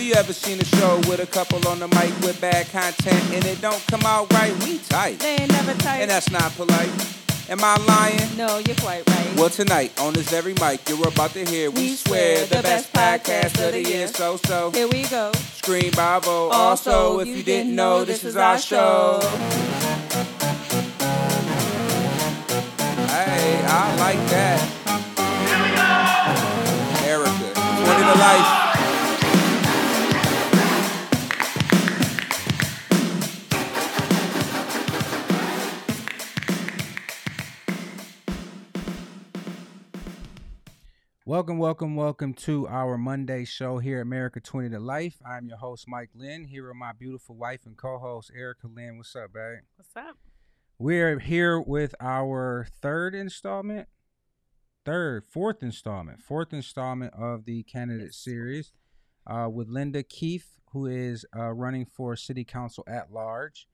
Have you ever seen a show with a couple on the mic with bad content and it don't come out right? We tight. They ain't never tight. And that's not polite. Am I lying? no, you're quite right. Well, tonight on this very mic, you're about to hear, we, We swear, swear, the, best, podcast of the year. year. So, so, Here we go. scream bravo. Also, Also, if you you didn't know, this is our show. show. Hey, I like that. Here we go. Erica, 20 to life. Welcome, welcome, welcome to our Monday show here at America 20 to Life. I'm your host, Mike Lynn, here with my beautiful wife and co host, Erica Lynn. What's up, babe? What's up? We're here with our third installment, third, fourth installment, fourth installment of the candidate series uh, with Linda Keefe, who is uh, running for city council at large.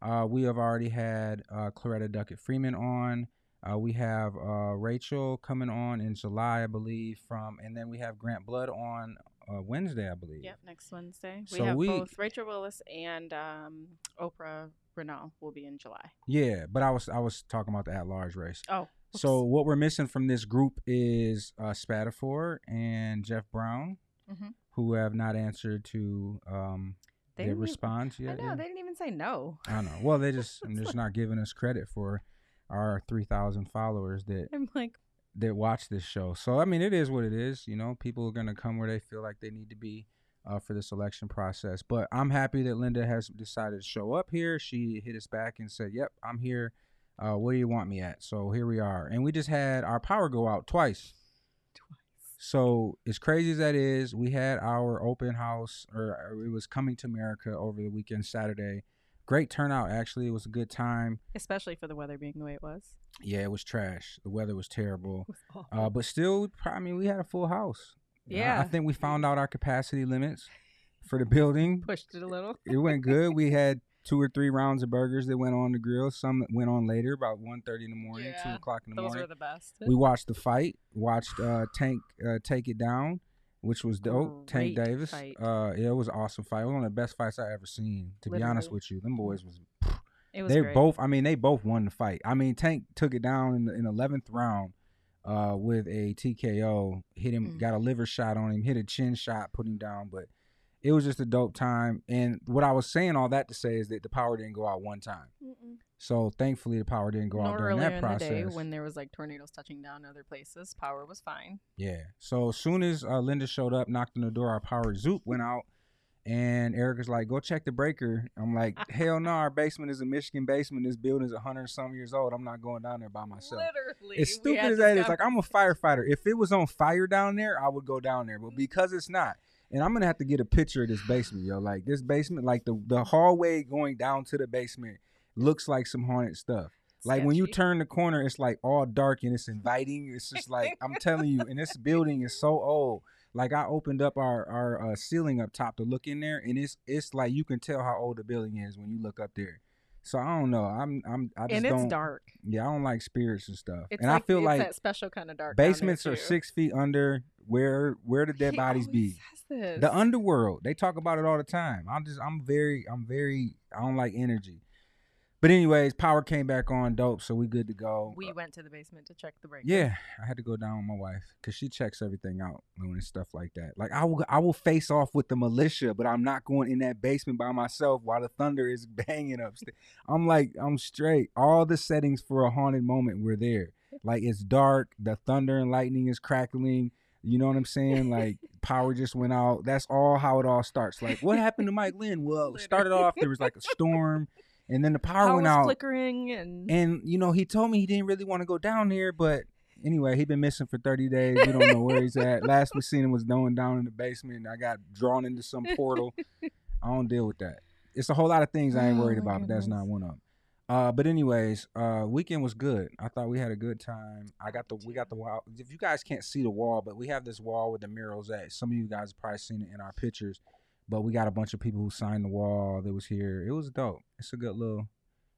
Uh, we have already had uh, Claretta Duckett Freeman on. Uh, we have uh, Rachel coming on in July, I believe, from, and then we have Grant Blood on uh, Wednesday, I believe. Yep, next Wednesday. We So have we- both Rachel Willis and um, Oprah Renault will be in July. Yeah, but I was I was talking about the at large race. Oh, So what we're missing from this group is uh, Spadafore and Jeff Brown, Mhm. who have not answered to um, They their didn't even- response I know yeah. they didn't even say no. I don't know. Well, they just they're just not giving us credit for our three thousand followers that I'm like, that watch this show. So I mean, it is what it is. You know, people are gonna come where they feel like they need to be uh, for this election process. But I'm happy that Linda has decided to show up here. She hit us back and said, "Yep, I'm here. Uh, where do you want me at?" So here we are, and we just had our power go out twice. So as crazy as that is, we had our open house, or or it was coming to America over the weekend, Saturday. Great turnout, actually. It was a good time. especially for the weather being the way it was. Yeah, it was trash. The weather was terrible. Was. Uh, but still, I mean, we had a full house. Uh, I think we found out our capacity limits for the building. Pushed it a little. It went good. We had two or three rounds of burgers that went on the grill. Some went on later, about 1.30 in the morning, two o'clock in the Those morning. Those were the best. we watched the fight. Watched uh, Tank uh, take it down, which was dope. Tank Davis. fight. Uh, yeah, it was an awesome fight. It was one of the best fights I ever seen. To be honest with you, them boys was it was they great. both. I mean, they both won the fight. I mean, Tank took it down in the in eleventh round, uh, with a TKO. Hit him, Mm. got a liver shot on him, hit a chin shot, put him down. But it was just a dope time. And what I was saying all that to say is that the power didn't go out one time. Mm-mm. So thankfully, the power didn't go out during that in process. the day when there was like tornadoes touching down other places, power was fine. Yeah. So as soon as uh, Linda showed up, knocked on the door, our power zoop went out. And Erica's like, go check the breaker. I'm like, hell no, our basement is a Michigan basement. This building is 100 some years old. I'm not going down there by myself. Literally, As stupid as that is, like I'm a firefighter. If it was on fire down there, I would go down there. But because it's not, and I'm gonna have to get a picture of this basement, yo. Like this basement, like the the hallway going down to the basement looks like some haunted stuff. Like when you turn the corner, it's like all dark and it's inviting. It's just like I'm telling you, and this building is so old. Like I opened up our our uh, ceiling up top to look in there, and it's it's like you can tell how old the building is when you look up there. So I don't know. I'm I'm I just and it's don't. dark. Yeah, I don't like spirits and stuff. It's and like, I feel it's like that special kind of dark. basements are six feet under where where the dead He bodies be. The underworld. They talk about it all the time. I'm just I'm very I'm very I don't like energy. But anyways, power came back on dope, so we good to go. We went to the basement to check the break. Yeah, I had to go down with my wife because she checks everything out and stuff like that. Like I will, I will face off with the militia, but I'm not going in that basement by myself while the thunder is banging upstairs. I'm like, I'm straight. All the settings for a haunted moment were there. Like it's dark, the thunder and lightning is crackling. You know what I'm saying? Like power just went out. That's all how it all starts. Like what happened to Mike Lynn? Well, it started off there was like a storm, and then the power, Power went was out. flickering and, And you know, he told me he didn't really want to go down here, but anyway, he been missing for 30 days. We don't know where he's at. Last we seen him was going down in the basement. And I got drawn into some portal. I don't deal with that. It's a whole lot of things I ain't Oh, worried my about, but that's not one of them. Uh, but anyways, uh, weekend was good. I thought we had a good time. I got the we got the wall. If you guys can't see the wall, but we have this wall with the murals at. Some of you guys have probably seen it in our pictures. But we got a bunch of people who signed the wall that was here. It was dope. It's a good little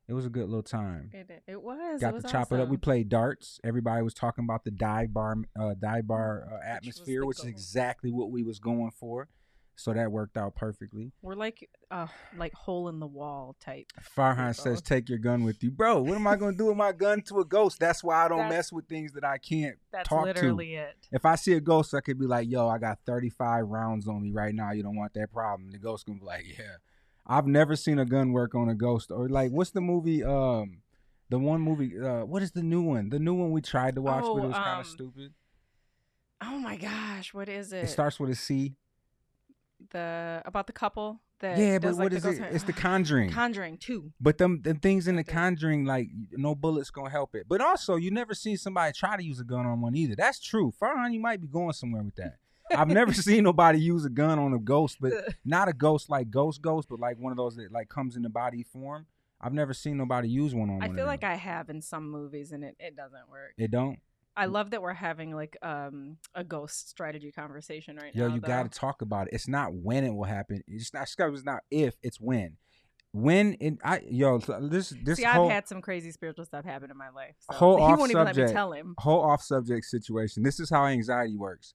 It was a good little time. It, it was. Got it was to chop it up. We played darts. Everybody was talking about the dive bar, uh, dive bar uh, atmosphere, the which is exactly what we was going for. So that worked out perfectly. We're like, uh, like hole in the wall type. Farhan says, "Take your gun with you, bro. What am I gonna do with my gun to a ghost? That's why I don't That's- mess with things that I can't That's talk literally it. to. If I see a ghost, I could be like, "Yo, I got 35 rounds on me right now. You don't want that problem." The ghost can be like, "Yeah." I've never seen a gun work on a ghost. Or like, what's the movie? Um, the one movie. Uh, what is the new one? The new one we tried to watch, but it Oh, was kind um, of stupid. Oh my gosh, what is it? It starts with a C. the about the couple that Yeah, but like, what is it? It's The Conjuring. Conjuring two. But them the things in the Conjuring, like no bullets gonna help it. But also, you never seen somebody try to use a gun on one either. That's true. Farhan, you might be going somewhere with that. I've never seen nobody use a gun on a ghost, but not a ghost like ghost ghost, but like one of those that like comes in the body form. I've never seen nobody use one on. I one feel like. I have in some movies, and it, it doesn't work. it don't. I love that we're having like um a ghost strategy conversation right Yo, now. Yo, you though. got to talk about it. It's not when it will happen. It's not. It's not if. It's when. When it. I yo. This this See, whole I've had some crazy spiritual stuff happen in my life. So Whole he off won't even let me subject. tell him. whole off subject situation. This is how anxiety works.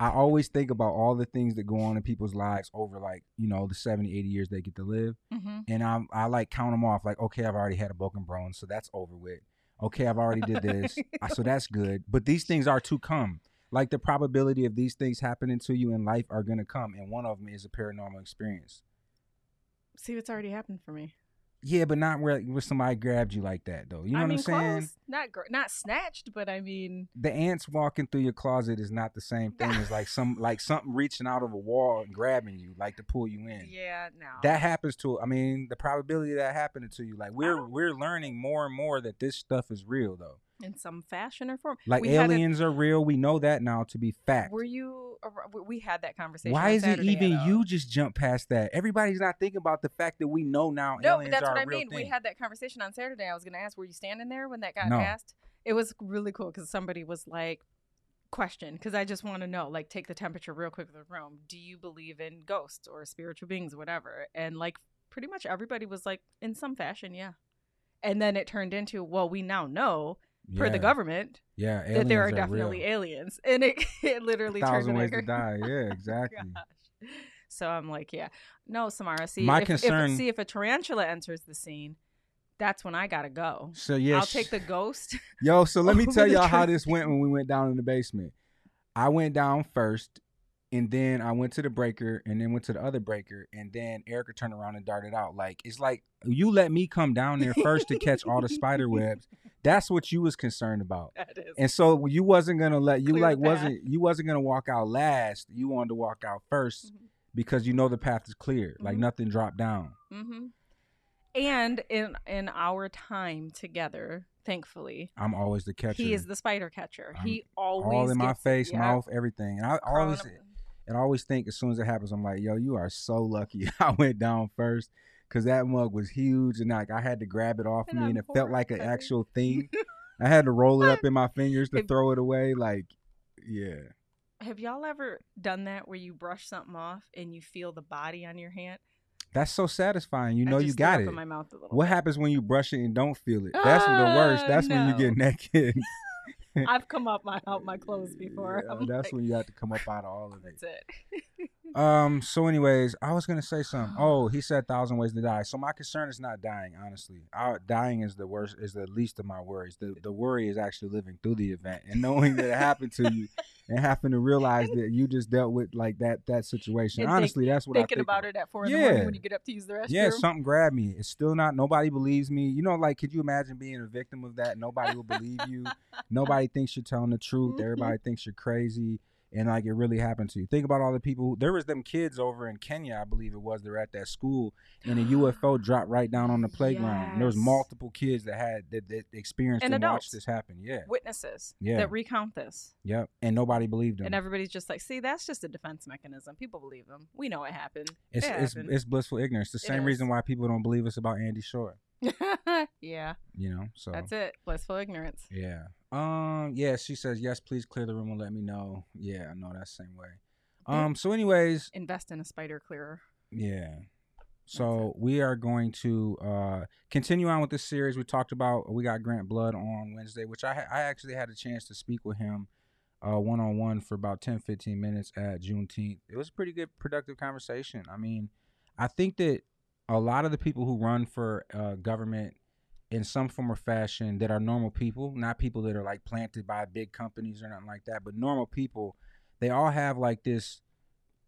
I always think about all the things that go on in people's lives over like, you know, the 70, 80 years they get to live. hmm And I'm I like count them off like, okay, I've already had a broken bone, so that's over with. Okay, I've already did this. so that's good. But these things are to come. Like the probability of these things happening to you in life are going to come and one of them is a paranormal experience. See, it's already happened for me. Yeah, but not where where somebody grabbed you like that though. You know I what I'm saying? Not gr- not snatched, but I mean, the ants walking through your closet is not the same thing as like some like something reaching out of a wall and grabbing you like to pull you in. yeah, no. That happens to I mean the probability of that happening to you like we're we're learning more and more that this stuff is real though. In some fashion or form. Like We had a- aliens are real. We know that now to be fact. Were you? we- had that conversation. Why is Saturday, it even you just jump past that? Everybody's not thinking about the fact that we know now No, but that's what I mean. We had that conversation on Saturday. I was going to ask, were you standing there when that got No. passed? It was really cool because somebody was like, question, because I just want to know, like, take the temperature real quick of the room. Do you believe in ghosts or spiritual beings, whatever? And like, pretty much everybody was like, in some fashion, yeah. And then it turned into, well, we now know, per the government, Yeah, that there are, aliens definitely real. aliens. And it, it literally A thousand turned ways to die. Yeah, oh exactly. Gosh. So I'm like, yeah, no, Samara. See, My if, concern- If, see if a tarantula enters the scene, that's when I gotta go. So yeah, I'll take the ghost. Yo, so let me tell y'all how this went when we went down in the basement. I went down first, and then I went to the breaker, and then went to the other breaker, and then Erica turned around and darted out. Like it's like you let me come down there first to catch all the spider webs. That's what you was concerned about. that is. And so you wasn't gonna let you like wasn't you wasn't gonna walk out last. You wanted to walk out 1st Mhm. because you know the path is clear. Like Mhm. nothing dropped down. hmm And in in our time together, thankfully, I'm always the catcher. he is the spider catcher. I'm he always all in my face, Yeah. mouth, everything. And I Crawling always and I always think as soon as it happens, I'm like, yo, you are so lucky I went down first. Cause that mug was huge and like I had to grab it off And me and I'm it felt like an actual thing. I had to roll it up in my fingers to If- throw it away. Like, yeah. Have y'all ever done that where you brush something off and you feel the body on your hand? That's so satisfying. You know you got it. in my mouth a little What bit. happens when you brush it and don't feel it? That's the worst. Ah, That's when you no. get naked. I've come up my out my clothes before. Yeah, that's like, when you have to come up out of all of it. that's it. Um. So, anyways, I was gonna say something. Oh, he said thousand ways to die. So my concern is not dying. Honestly, I, dying is the worst. Is the least of my worries. The the worry is actually living through the event and knowing that it happened to you, and having to realize that you just dealt with like that that situation. And think- Honestly, that's what I Thinking think about it at four in the Yeah. morning when you get up to use the restroom. Yeah, something grabbed me. It's still not. Nobody believes me. You know, like, could you imagine being a victim of that? Nobody will believe you. Nobody thinks you're telling the truth. Mhm. Everybody thinks you're crazy, and like it really happened to you. Think about all the people. Who, there was them kids over in Kenya, I believe it was. They're at that school, and a UFO dropped right down on the playground. And there was multiple kids that had that, that experienced And and, watched this happen. Yeah, Witnesses Yeah. that recount this. yep. And nobody believed them. And everybody's just like, see, that's just a defense mechanism. People believe them. We know it happened. it's it it's, happened. it's blissful ignorance. The It same reason why people don't believe us about Andy Schor. yeah, You know, so that's it. Blissful ignorance. Yeah. Um. Yeah. She says yes. Please clear the room and let me know. Yeah. I know that same way. Um. So, anyways, Invest in a spider clearer. yeah. So we are going to uh, continue on with this series. We talked about we got Grant Blood on Wednesday, which I I actually had a chance to speak with him uh one on one for about 10, 15 minutes at Juneteenth. It was a pretty good, productive conversation. I mean, I think that a lot of the people who run for uh, government in some form or fashion that are normal people, not people that are like planted by big companies or nothing like that, but normal people, they all have like this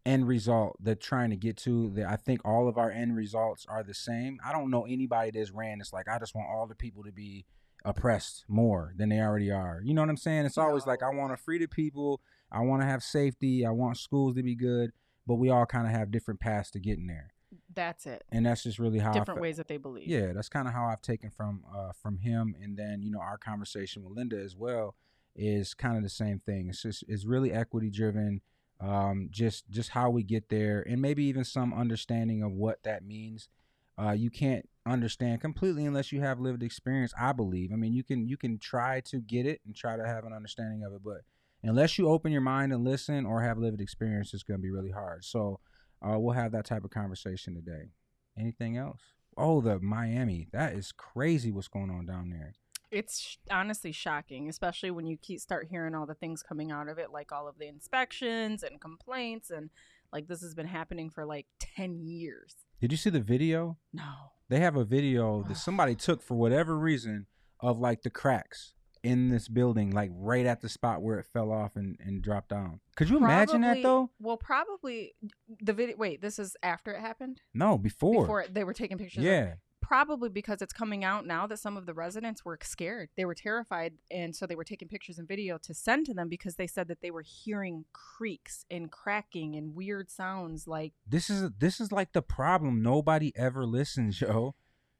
end result they're trying to get to. That I think all of our end results are the same. I don't know anybody that's ran. It's like I just want all the people to be oppressed more than they already are. You know what I'm saying? It's always like I want to free the people. I want to have safety. I want schools to be good. But we all kind of have different paths to getting there. That's it. And that's just really how different ways that they believe. Yeah, that's kind of how I've taken from uh, from him, and then you know our conversation with Linda as well is kind of the same thing. It's just it's really equity driven. Um, just just how we get there, and maybe even some understanding of what that means. Uh, you can't understand completely unless you have lived experience. I believe. I mean, you can you can try to get it and try to have an understanding of it, but unless you open your mind and listen or have lived experience, it's going to be really hard. So uh, we'll have that type of conversation today. Anything else? Oh, the Miami. That is crazy. What's going on down there? It's sh- honestly shocking, especially when you keep start hearing all the things coming out of it, like all of the inspections and complaints, and like this has been happening for like ten years. Did you see the video? No. They have a video that somebody took for whatever reason of like the cracks in this building, like right at the spot where it fell off and, and dropped down. Could you Probably, imagine that though? Well, probably the video. Wait, this is after it happened. No, before. Before they were taking pictures. Yeah. probably because it's coming out now that some of the residents were scared. They were terrified, and so they were taking pictures and video to send to them because they said that they were hearing creaks and cracking and weird sounds. Like This is this is like the problem. Nobody ever listens, yo.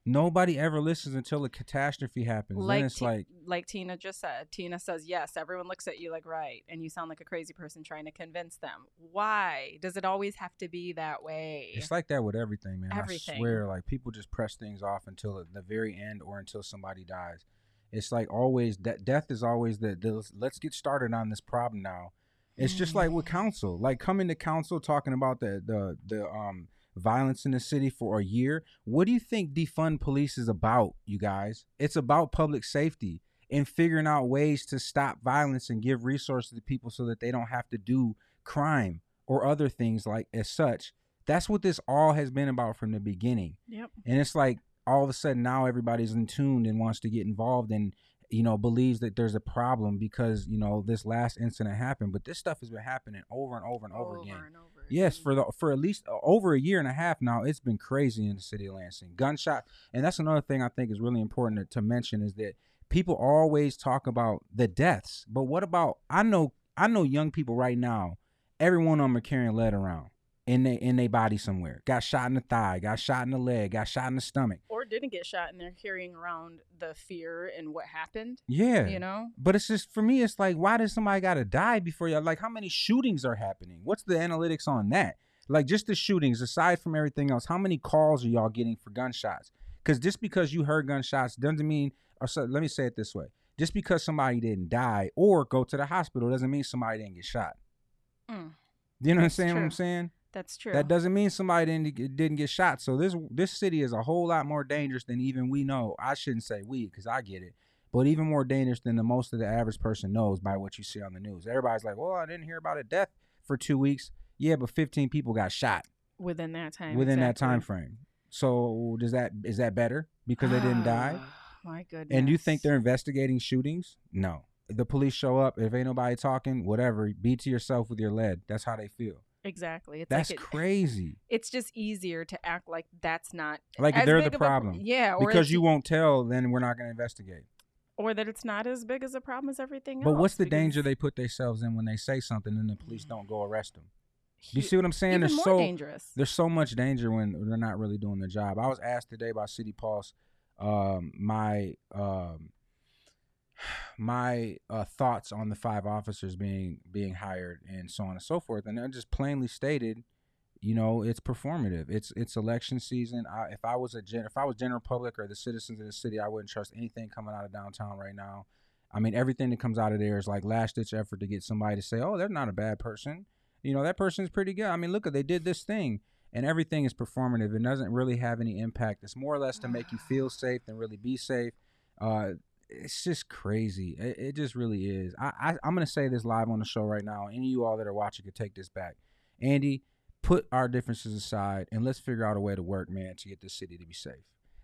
Nobody ever listens until a catastrophe happens. like then it's Ti- like like Tina just said. Tina says yes. Everyone looks at you like right, and you sound like a crazy person trying to convince them. Why does it always have to be that way? it's like that with everything, man. Everything. I swear, like people just press things off until the very end or until somebody dies. It's like always that death is always the, the let's get started on this problem now. It's just like with council, like coming to council talking about the the the um violence in the city for a year. What do you think defund police is about, you guys? It's about public safety and figuring out ways to stop violence and give resources to people so that they don't have to do crime or other things like as such. That's what this all has been about from the beginning. Yep. And it's like all of a sudden now everybody's in tune and wants to get involved and you know believes that there's a problem because you know this last incident happened, but this stuff has been happening over and over and over, again. and over Yes, for the for at least over a year and a half now, it's been crazy in the city of Lansing. Gunshot, and that's another thing I think is really important to, to mention is that people always talk about the deaths, but what about I know I know young people right now, every one of them are carrying lead around in they in their body somewhere. Got shot in the thigh, got shot in the leg, got shot in the stomach. or didn't get shot, and they're carrying around the fear and what happened. Yeah, You know, But it's just for me, it's like, why does somebody got to die before y'all Like, how many shootings are happening? What's the analytics on that? Like, just the shootings, aside from everything else, how many calls are y'all getting for gunshots? Because just because you heard gunshots doesn't mean, or so, let me say it this way: just because somebody didn't die or go to the hospital doesn't mean somebody didn't get shot. Mm. Do you know what I'm That's saying? What I'm saying? That's true. That doesn't mean somebody didn't get- didn't get shot. So this this city is a whole lot more dangerous than even we know. I shouldn't say we because I get it, but even more dangerous than the most of the average person knows by what you see on the news. Everybody's like, "Well, I didn't hear about a death for two weeks." Yeah, but 15 people got shot within that time. within that time frame. So does that is that better because they didn't die? Ah, my goodness. And you think they're investigating shootings? No. The police show up. If ain't nobody talking, whatever. Be to yourself with your lead. That's how they feel. Exactly? It's That's like it, crazy. it's just easier to act like that's not Like as they're the of a- problem. yeah, or because you won't tell, then we're not going to investigate. or that it's not as big as a problem as everything else. But what's the danger they put themselves in when they say something and the police don't go arrest them? Do you see what I'm saying? even There's more so dangerous. there's so much danger when they're not really doing their job. I was asked today by City Pulse um, my um, my uh, thoughts on the five officers being being hired and so on and so forth, and I just plainly stated, you know, it's performative. It's it's election season. I, if I was a gen, if I was general public or the citizens of the city, I wouldn't trust anything coming out of downtown right now. I mean, everything that comes out of there is like last ditch effort to get somebody to say, "Oh, they're not a bad person." You know, that person's pretty good. I mean, look, at they did this thing, and everything is performative. It doesn't really have any impact. It's more or less to make you feel safe than really be safe. Uh, it's just crazy. It, it just really is. I, I I'm gonna say this live on the show right now. Any of you all that are watching could take this back. Andy, put our differences aside and let's figure out a way to work, man, to get this city to be safe.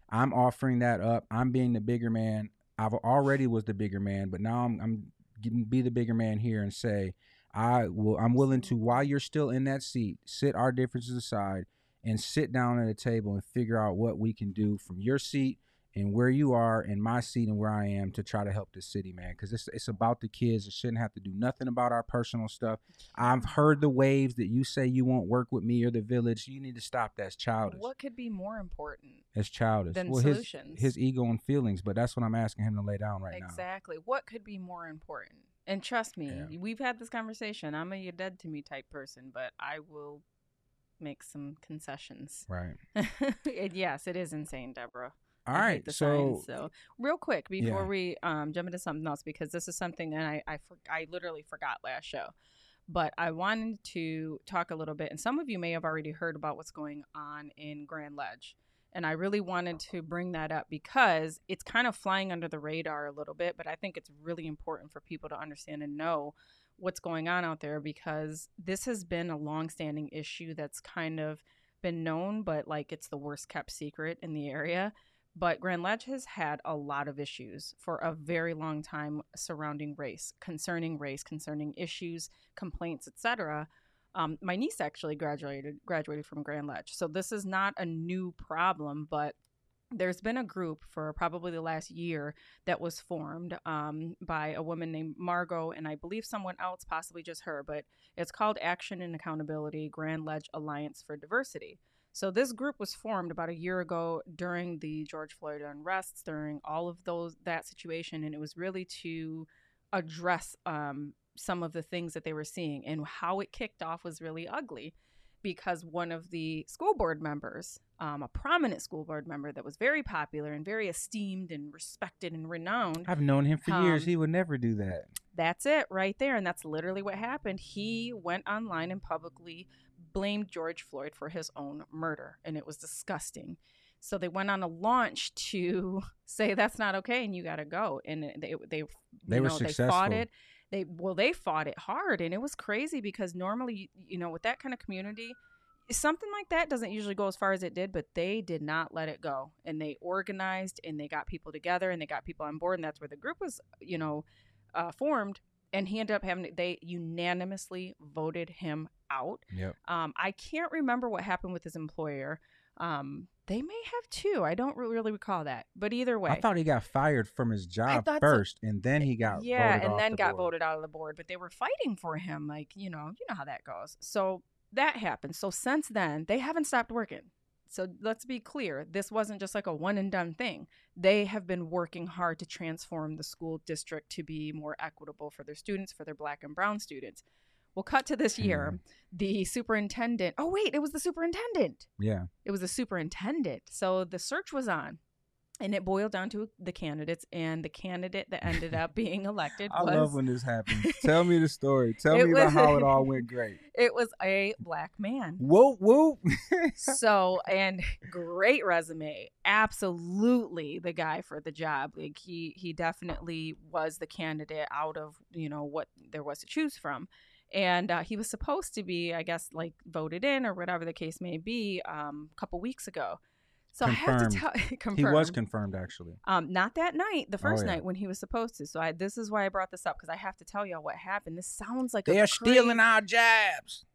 I'm offering that up. I'm being the bigger man. I've already was the bigger man, but now I'm I'm getting be the bigger man here and say I will I'm willing to while you're still in that seat, sit our differences aside and sit down at a table and figure out what we can do from your seat and where you are in my seat and where I am to try to help the city, man. Because it's it's about the kids. It shouldn't have to do nothing about our personal stuff. I've heard the waves that you say you won't work with me or the village. You need to stop. That's childish. What could be more important? It's childish. Than well, solutions. his his ego and feelings, but that's what I'm asking him to lay down right now. exactly. What could be more important? And trust me, Yeah. we've had this conversation. I'm a you're dead to me type person, but I will make some concessions. Right. and yes, it is insane, Deborah. All right. So signs, so real quick before Yeah. we um, jump into something else, because this is something that I I, for, I literally forgot last show, but I wanted to talk a little bit, and some of you may have already heard about what's going on in Grand Ledge, and I really wanted to bring that up because it's kind of flying under the radar a little bit, but I think it's really important for people to understand and know what's going on out there because this has been a long-standing issue that's kind of been known, but like it's the worst kept secret in the area. But Grand Ledge has had a lot of issues for a very long time surrounding race, concerning race, concerning issues, complaints, etc. Um, my niece actually graduated graduated from Grand Ledge, so this is not a new problem. But there's been a group for probably the last year that was formed um, by a woman named Margot, and I believe someone else, possibly just her. But it's called Action and Accountability Grand Ledge Alliance for Diversity. So this group was formed about a year ago during the George Floyd unrests, during all of those that situation, and it was really to address um, some of the things that they were seeing. And how it kicked off was really ugly, because one of the school board members, um, a prominent school board member that was very popular and very esteemed and respected and renowned, I've known him for years. Um, He would never do that. that's it right there. And that's literally what happened. He went online and publicly blamed George Floyd for his own murder. And it was disgusting. So they went on a launch to say that's not okay and you got to go. And they, they, you They were know, They fought it. They, well, they fought it hard. And it was crazy because normally, you know, with that kind of community, something like that doesn't usually go as far as it did, but they did not let it go. And they organized and they got people together and they got people on board. And that's where the group was, you know, uh, formed. And he ended up having, they unanimously voted him out. Yep. Um, I can't remember what happened with his employer. Um, they may have too. I don't really recall that. But either way, I thought he got fired from his job thought so. first, and then he got yeah, and then the got board. voted out of the board. But they were fighting for him, like you know, you know how that goes. So that happened. So since then, they haven't stopped working. So let's be clear, this wasn't just like a one and done thing. They have been working hard to transform the school district to be more equitable for their students, for their black and brown students. Well, cut to this year, hmm. the superintendent. Oh wait, it was the superintendent. Yeah, It was the superintendent. So the search was on. And it boiled down to the candidates, and the candidate that ended up being elected I was love when this happens. Tell me the story. Tell me about how it all went great. it was a black man. Whoop whoop. so and great resume absolutely the guy for the job like he he definitely was the candidate out of you know what there was to choose from and uh, he was supposed to be i guess like voted in or whatever the case may be um, a couple weeks ago so i have to tell confirmed. he was confirmed actually. um, not that night the first Oh, yeah. night when he was supposed to so I, this is why i brought this up because i have to tell y'all what happened this sounds like They a are stealing our jabs.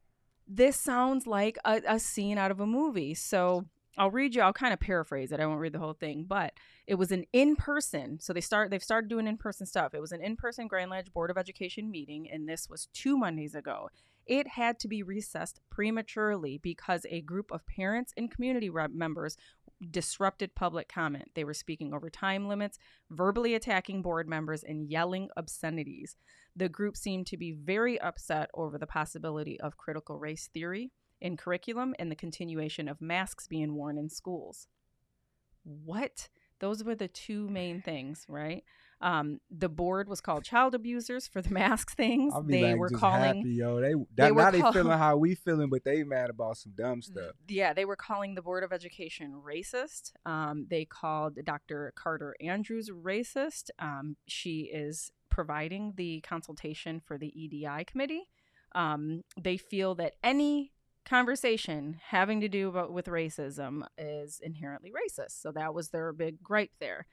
this sounds like a, a scene out of a movie. So I'll read you. I'll kind of paraphrase it. I won't read the whole thing, but it was an in-person. So they start. They've started doing in-person stuff. It was an in-person Grand Ledge Board of Education meeting, and this was two Mondays ago. It had to be recessed prematurely because a group of parents and community members disrupted public comment. They were speaking over time limits, verbally attacking board members, and yelling obscenities. The group seemed to be very upset over the possibility of critical race theory in curriculum and the continuation of masks being worn in schools. What? Those were the two main things, right? Um, the board was called child abusers for the mask things. They like were calling happy, yo. They, they were now they feeling how we feeling, but they mad about some dumb stuff. Yeah, they were calling the Board of Education racist. Um, they called Dr. Carter Andrews racist. Um, she is providing the consultation for the EDI committee. Um, they feel that any conversation having to do about, with racism is inherently racist. So that was their big gripe there.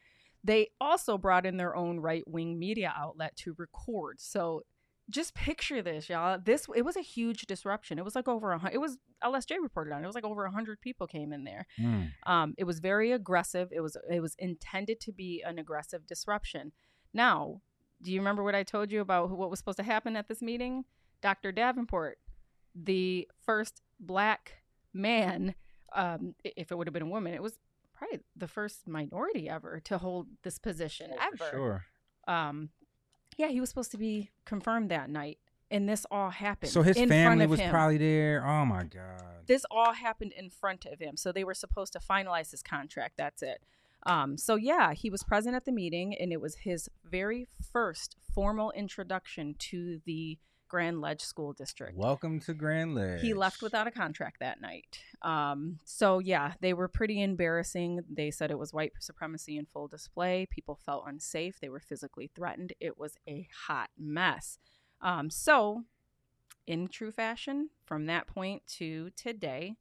They also brought in their own right wing media outlet to record. So just picture this, y'all. This it was a huge disruption. It was like over a hundred. It was LSJ reported on. it. It was like over a hundred people came in there. Mm. Um, it was very aggressive. It was it was intended to be an aggressive disruption. Now, do you remember what I told you about what was supposed to happen at this meeting? Dr. Davenport, the first black man, um, if it would have been a woman, it was probably the first minority ever to hold this position Oh, ever sure. um yeah he was supposed to be confirmed that night and this all happened So his family was him. probably there. Oh my god. this all happened in front of him so they were supposed to finalize his contract that's it um so yeah he was present at the meeting and it was his very first formal introduction to the grand ledge school district Welcome to Grand Ledge. he left without a contract that night. Um, so yeah, they were pretty embarrassing. They said it was white supremacy in full display. People felt unsafe. They were physically threatened. It was a hot mess. Um, so, in true fashion, from that point to today,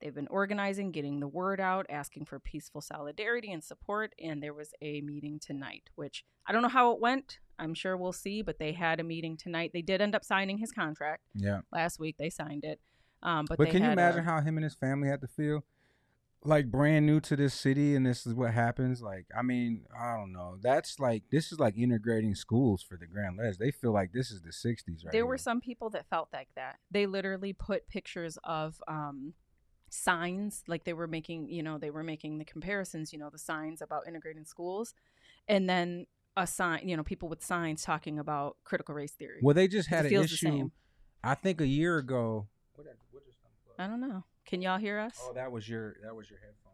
they've been organizing, getting the word out, asking for peaceful solidarity and support. And there was a meeting tonight, which I don't know how it went. I'm sure we'll see, but they had a meeting tonight. They did end up signing his contract Yeah. last week they signed it um but, But can you imagine a- how him and his family had to feel? Like brand new to this city, and this is what happens. Like, I mean, I don't know. That's like this is like integrating schools for the Grand Ledge. They feel like this is the '60s, right? there were some people that felt like that they literally put pictures of um signs like they were making you know they were making the comparisons you know the signs about integrating schools and then a sign you know people with signs talking about critical race theory Well, they just had an issue. same. I think a year ago. What what i don't know can y'all hear us Oh, that was your that was your headphones.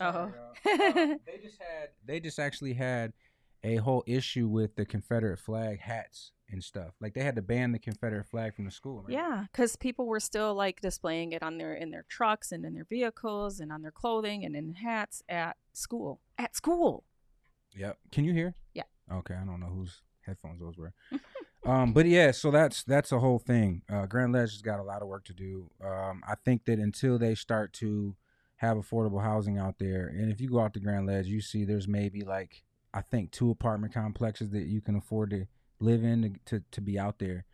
Oh. Sorry. Uh, they just had they just actually had a whole issue with the Confederate flag hats and stuff. Like they had to ban the Confederate flag from the school. right? Yeah, because people were still like displaying it on their in their trucks and in their vehicles and on their clothing and in hats at school. At school. Yep. Can you hear? Yeah. Okay. I don't know whose headphones those were. um, but yeah, so that's that's a whole thing. Uh, Grand Ledge has got a lot of work to do. Um, I think that until they start to have affordable housing out there, and if you go out to Grand Ledge, you see there's maybe like I think two apartment complexes that you can afford to live in to to, to be out there.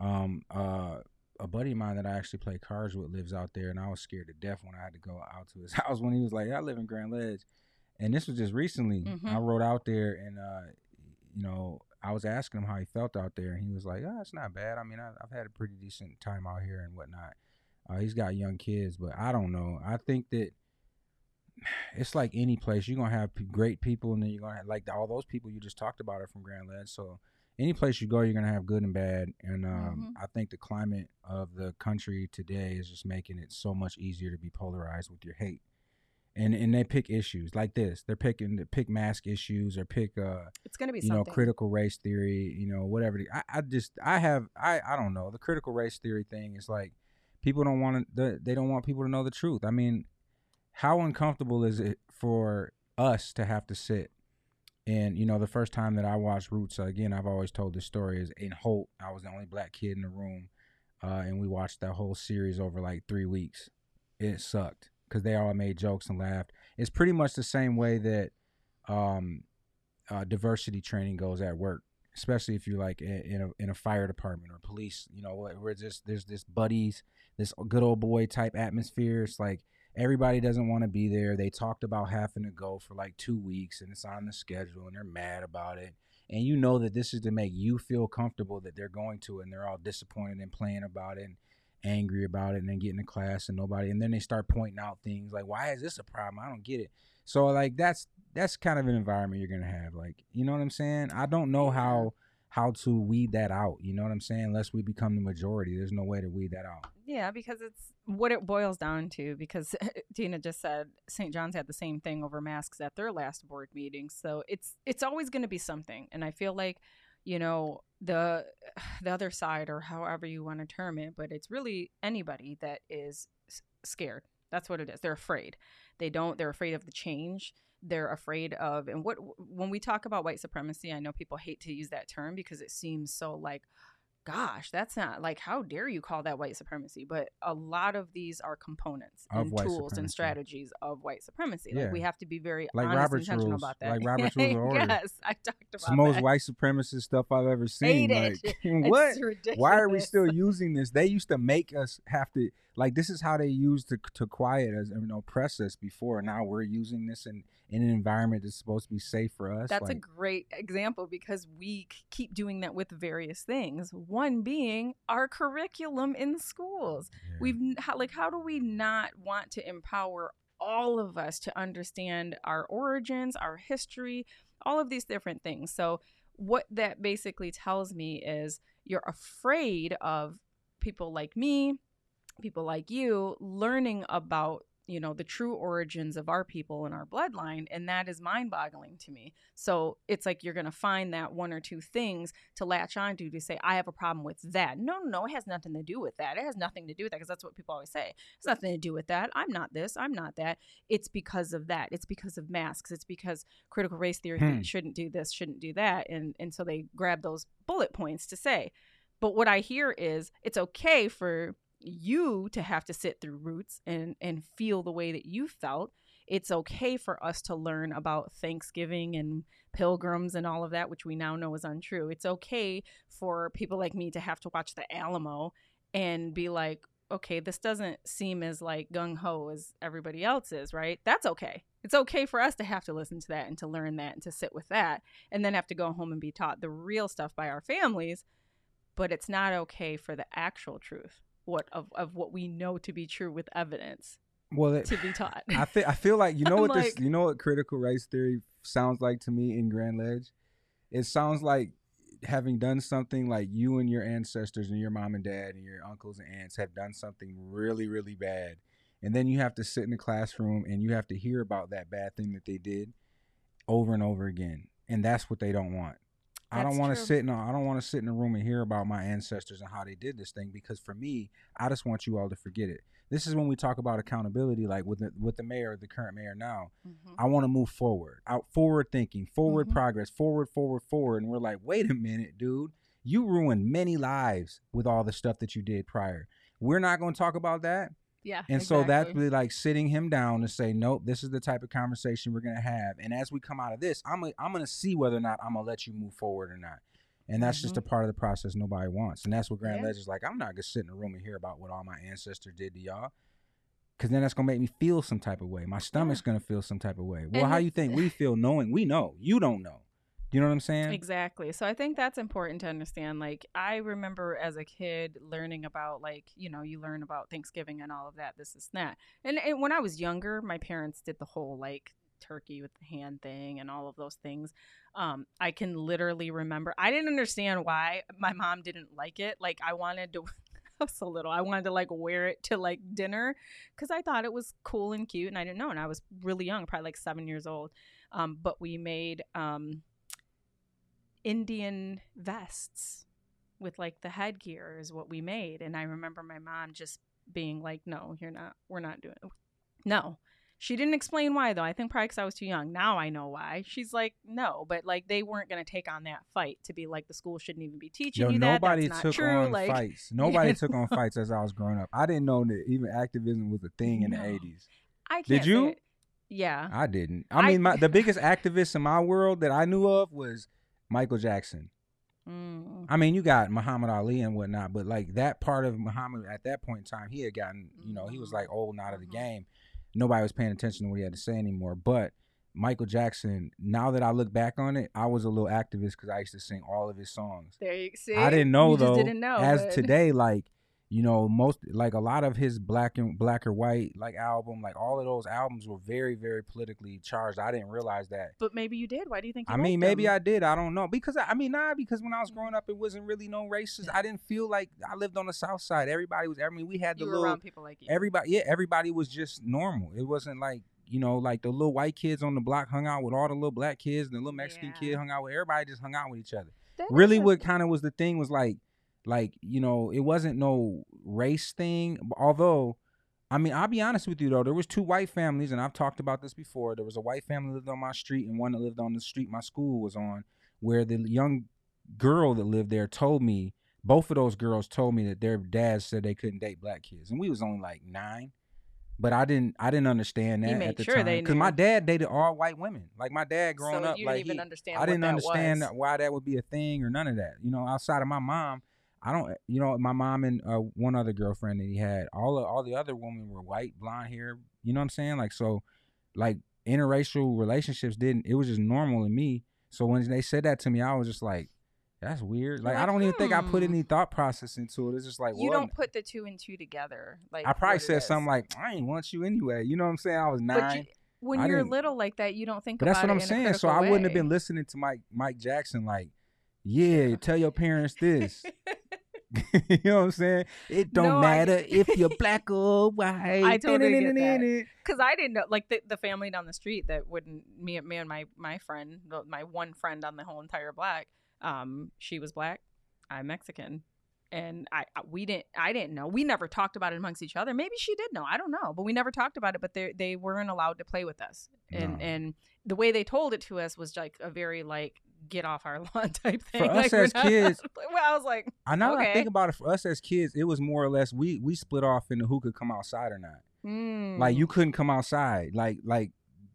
Um, uh, a buddy of mine that I actually play cards with lives out there, and I was scared to death when I had to go out to his house when he was like, "I live in Grand Ledge," and this was just recently. Mhm. I rode out there, and uh, you know, I was asking him how he felt out there, and he was like, "Oh, it's not bad. I mean, I, I've had a pretty decent time out here and whatnot." Uh, he's got young kids, but I don't know. I think that it's like any place. You're gonna have p- great people, and then you're gonna have like all those people you just talked about are from Grand Ledge. So any place you go, you're gonna have good and bad. And um, I think the climate of the country today is just making it so much easier to be polarized with your hate. And and they pick issues like this. They're picking to pick mask issues or pick uh It's gonna be you know critical race theory. You know whatever. The, I I just I have I I don't know the critical race theory thing is like people don't want to they don't want people to know the truth. I mean, how uncomfortable is it for us to have to sit and you know the first time that I watched Roots again I've always told this story is in Holt I was the only black kid in the room uh, and we watched that whole series over like three weeks it sucked because they all made jokes and laughed it's pretty much the same way that um, uh, diversity training goes at work especially if you're like in, a in a fire department or police you know where just there's this buddies this good old boy type atmosphere it's like everybody doesn't want to be there. They talked about having to go for like two weeks and it's on the schedule and they're mad about it. And you know that this is to make you feel comfortable that they're going to and they're all disappointed and playing about it and angry about it and then getting to class and nobody and then they start pointing out things like why is this a problem? I don't get it. So like that's that's kind of an environment you're gonna have. Like, you know what I'm saying? I don't know how how to weed that out. You know what I'm saying? Unless we become the majority. There's no way to weed that out. Yeah, because it's what it boils down to. Because Tina just said St. John's had the same thing over masks at their last board meeting, so it's it's always going to be something. And I feel like, you know, the the other side, or however you want to term it, but it's really anybody that is scared. That's what it is. They're afraid. They don't. They're afraid of the change they're afraid of and what when we talk about white supremacy i know people hate to use that term because it seems so like gosh, that's not like how dare you call that white supremacy? But a lot of these are components Of and tools and strategies of white supremacy. Yeah. Like we have to be very Like honest Robert's and intentional rules. about that. Like Robert's rules of order. yes, I talked about It's the most white supremacist stuff I've ever seen. Hate Like, it. what? Why are we still using this? They used to make us have to like this is how they used to to quiet us and oppress us before. Now we're using this in in an environment that's supposed to be safe for us. That's a great example because we keep doing that with various things. One being our curriculum in schools. yeah. We've how, like how do we not want to empower all of us to understand our origins, our history, all of these different things. So what that basically tells me is you're afraid of people like me, people like you learning about you know the true origins of our people and our bloodline and that is mind-boggling to me. So it's like you're going to find that one or two things to latch onto to to say i have a problem with that. No no no it has nothing to do with that. It has nothing to do with that because that's what people always say. It's nothing to do with that. I'm not this. I'm not that. It's because of that. It's because of masks. It's because critical race theory Hmm. shouldn't do this shouldn't do that and and so they grab those bullet points to say. But what i hear is it's okay for you to have to sit through roots and and feel the way that you felt. It's okay for us to learn about thanksgiving and pilgrims and all of that which we now know is untrue. It's okay for people like me to have to watch the alamo and be like okay this doesn't seem as like gung-ho as everybody else is right? That's okay. It's okay for us to have to listen to that and to learn that and to sit with that and then have to go home and be taught the real stuff by our families but it's not okay for the actual truth what of, of what we know to be true with evidence well, it, to be taught I feel I feel like you know I'm what this like- you know what critical race theory sounds like to me in Grand Ledge. It sounds like having done something like you and your ancestors and your mom and dad and your uncles and aunts have done something really really bad, and then you have to sit in the classroom and you have to hear about that bad thing that they did over and over again, and that's what they don't want. I don't want to sit in. A, I don't want to sit in a room and hear about my ancestors and how they did this thing because for me, I just want you all to forget it. This is when we talk about accountability, like with the, with the mayor, the current mayor now. Mhm. I want to move forward, out forward thinking, forward Mhm. progress, forward, forward, forward. And we're like, wait a minute, dude, you ruined many lives with all the stuff that you did prior. We're not going to talk about that. Yeah And so that's really like sitting him down to say, nope, this is the type of conversation we're gonna have. And as we come out of this, I'm gonna, I'm gonna see whether or not I'm gonna let you move forward or not. And that's just a part of the process nobody wants. And that's what Grand Mm-hmm. Yeah. Ledge like. I'm not gonna sit in a room and hear about what all my ancestors did to y'all. Cause then that's gonna make me feel some type of way. My stomach's gonna feel some type of way. Well, And how you think we feel knowing we know? You don't know. You know what I'm saying? Exactly. So I think that's important to understand. Like I remember as a kid learning about like, you know, you learn about Thanksgiving and all of that, this is that. And, and when I was younger, my parents did the whole like turkey with the hand thing and all of those things. Um, I can literally remember I didn't understand why my mom didn't like it. Like I wanted to I was so little. I wanted to like wear it to like dinner because I thought it was cool and cute and I didn't know. And I was really young, probably like seven years old. Um, but we made um Indian vests with like the headgear is what we made. And I remember my mom just being like, no, you're not, we're not doing it. No. She didn't explain why though. I think probably because I was too young. Now I know why. She's like, no, but like they weren't going to take on that fight to be like the school shouldn't even be teaching Yo, you that. nobody That's took true. on like, fights. Nobody took on fights as I was growing up. I didn't know that even activism was a thing in No. the 80s. I can't Did you? Yeah. I didn't. I I- mean, my, the biggest activist in my world that I knew of was Michael Jackson. Mm. I mean, you got Muhammad Ali and whatnot, but like that part of Muhammad at that point in time, he had gotten, you know, he was like old and out of the Mhm. game. Nobody was paying attention to what he had to say anymore. But Michael Jackson, now that I look back on it, I was a little activist because I used to sing all of his songs. There you see. I didn't know you just though. didn't know. as but- today, like you know, most like a lot of his black and black or white like album, like all of those albums were very, very politically charged. I didn't realize that. But maybe you did. Why do you think? You I mean, maybe them? I did. I don't know because I, mean, nah, because when I was growing up, it wasn't really no racist. I didn't feel like I lived on the South Side. Everybody was. I mean, we had the little around people like you. everybody. Yeah, everybody was just normal. It wasn't like you know, like the little white kids on the block hung out with all the little black kids, and the little Mexican Yeah. kid hung out with everybody. Just hung out with each other That really what kind of was the thing was like like you know it wasn't no race thing although i mean i'll be honest with you though there was two white families and i've talked about this before there was a white family that lived on my street and one that lived on the street my school was on where the young girl that lived there told me both of those girls told me that their dads said they couldn't date black kids and we was only like nine but I didn't. I didn't understand that at the sure time because my dad dated all white women. Like my dad growing so up, you like he, understand. I didn't that understand was. why that would be a thing or none of that. You know, outside of my mom, I don't. You know, my mom and uh, one other girlfriend that he had, all of, all the other women were white, blonde hair. You know what I'm saying? Like so, like interracial relationships didn't. It was just normal to me. So when they said that to me, I was just like, "That's weird." You're Like, I don't even think I put hmm. any thought process into it. It's just like You well, don't put the two and two together. Like I probably said something like, "I ain't want you anyway." You know what I'm saying? I was nine. When I you're little like that, you don't think. But that's what I'm in saying. So I wouldn't have been listening to Mike Mike Jackson like, yeah, tell your parents this. you know what I'm saying? It don't No, I- matter if you're black or white. I totally get that. because I didn't know, like the, the family down the street that wouldn't me, me and my my friend, my one friend on the whole entire block, um, she was black, I'm Mexican, and I I- we didn't I didn't know. We never talked about it amongst each other. Maybe she did know. I don't know, but we never talked about it. But they they weren't allowed to play with us, and No. and the way they told it to us was like a very like get off our lawn type thing. For us Like, we're as not- kids- well, I was like, I know. I think about it. For us as kids, it was more or less we we split off into who could come outside or not. mm. Like you couldn't come outside. Like like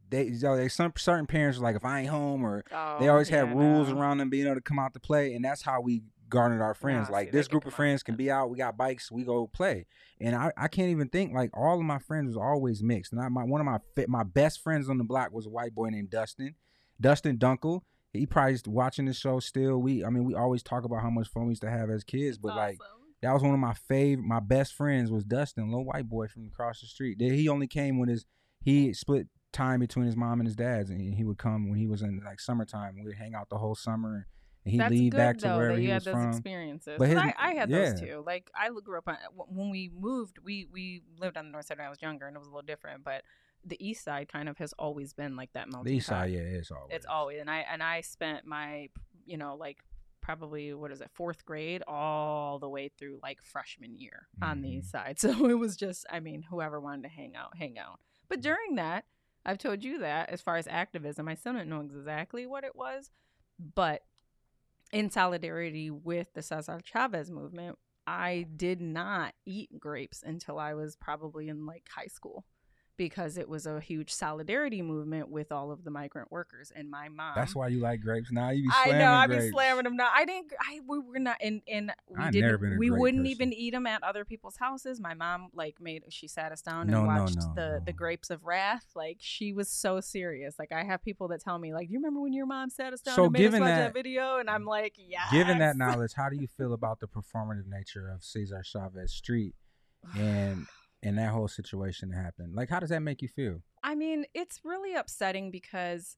they, you know, they some certain parents were like if I ain't home or they Oh, always had rules no. around them being able to come out to play, and that's how we garnered our friends. Like see, this group of out, friends can be out. We got bikes. We go play, and I, I can't even think like all of my friends was always mixed. And I, my one of my my best friends on the block was a white boy named Dustin, Dustin Dunkel. He probably is watching the show still. We I mean we always talk about how much fun we used to have as kids, but like that was one of my favorite, my best friends was Dustin, little white boy from across the street. He only came when his he split time between his mom and his dad's, and he would come when he was in like summertime. We'd hang out the whole summer, and he'd That's leave good, back to though, wherever that he you was had those from. experiences. But his- I, I had those too. Like I grew up on when we moved. We we lived on the north side when I was younger, and it was a little different. But the east side kind of has always been like that The east pot. side, yeah, it's always. It's always and I and I spent my you know like probably what is it fourth grade all the way through like freshman year on the Mhm. east side. So it was just I mean whoever wanted to hang out hang out. But Mm. during that, I've told you that as far as activism, I still don't know exactly what it was, but in solidarity with the Cesar Chavez movement, I did not eat grapes until I was probably in like high school because it was a huge solidarity movement with all of the migrant workers and my mom. That's why you like grapes. Now you be I know I grapes. be slamming them now. I didn't. I we were not and and we I've didn't. never been a we wouldn't person. even eat them at other people's houses. My mom like made she sat us down and No, no, watched no, the the no. grapes of wrath. Like she was so serious. Like I have people that tell me like, do you remember when your mom sat us down So and made us given watch that- that video? And I'm like, yeah. Given that knowledge, how do you feel about the performative nature of Cesar Chavez Street and and that whole situation happened? Like, how does that make you feel? I mean, it's really upsetting because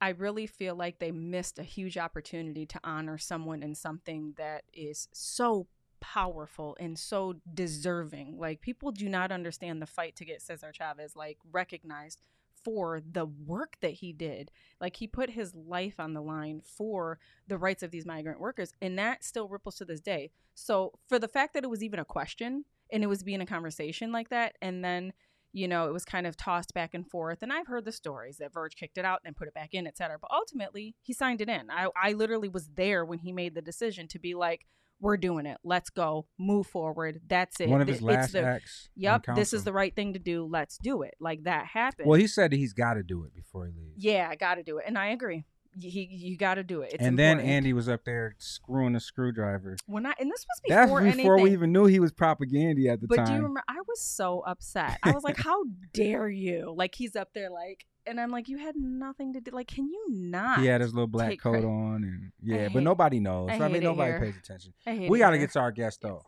I really feel like they missed a huge opportunity to honor someone in something that is so powerful and so deserving. Like people do not understand the fight to get Cesar Chavez like recognized for the work that he did. Like he put his life on the line for the rights of these migrant workers and that still ripples to this day. So for the fact that it was even a question and it was being a conversation like that and then you know, it was kind of tossed back and forth. And I've heard the stories that Virg kicked it out and put it back in, et cetera. But ultimately, he signed it in. I, I literally was there when he made the decision to be like, we're doing it. Let's go. Move forward. That's it. One of his it's last the, acts. Yep, this is the right thing to do. Let's do it. Like that happened. Well, he said he's got to do it before he leaves. yeah, I got to do it. And I agree. He, you got to do it. It's and then. Andy was up there screwing a screwdriver. when I and this was before That's before anything. we even knew he was propaganda at the But time. But do you remember? I was so upset. I was like, "How dare you!" Like he's up there, like, and I'm like, "You had nothing to do. Like, can you not?" he had his little black coat credit. on, and yeah, I but nobody knows. I I, mean, nobody here. pays attention. We got to get to our guest though.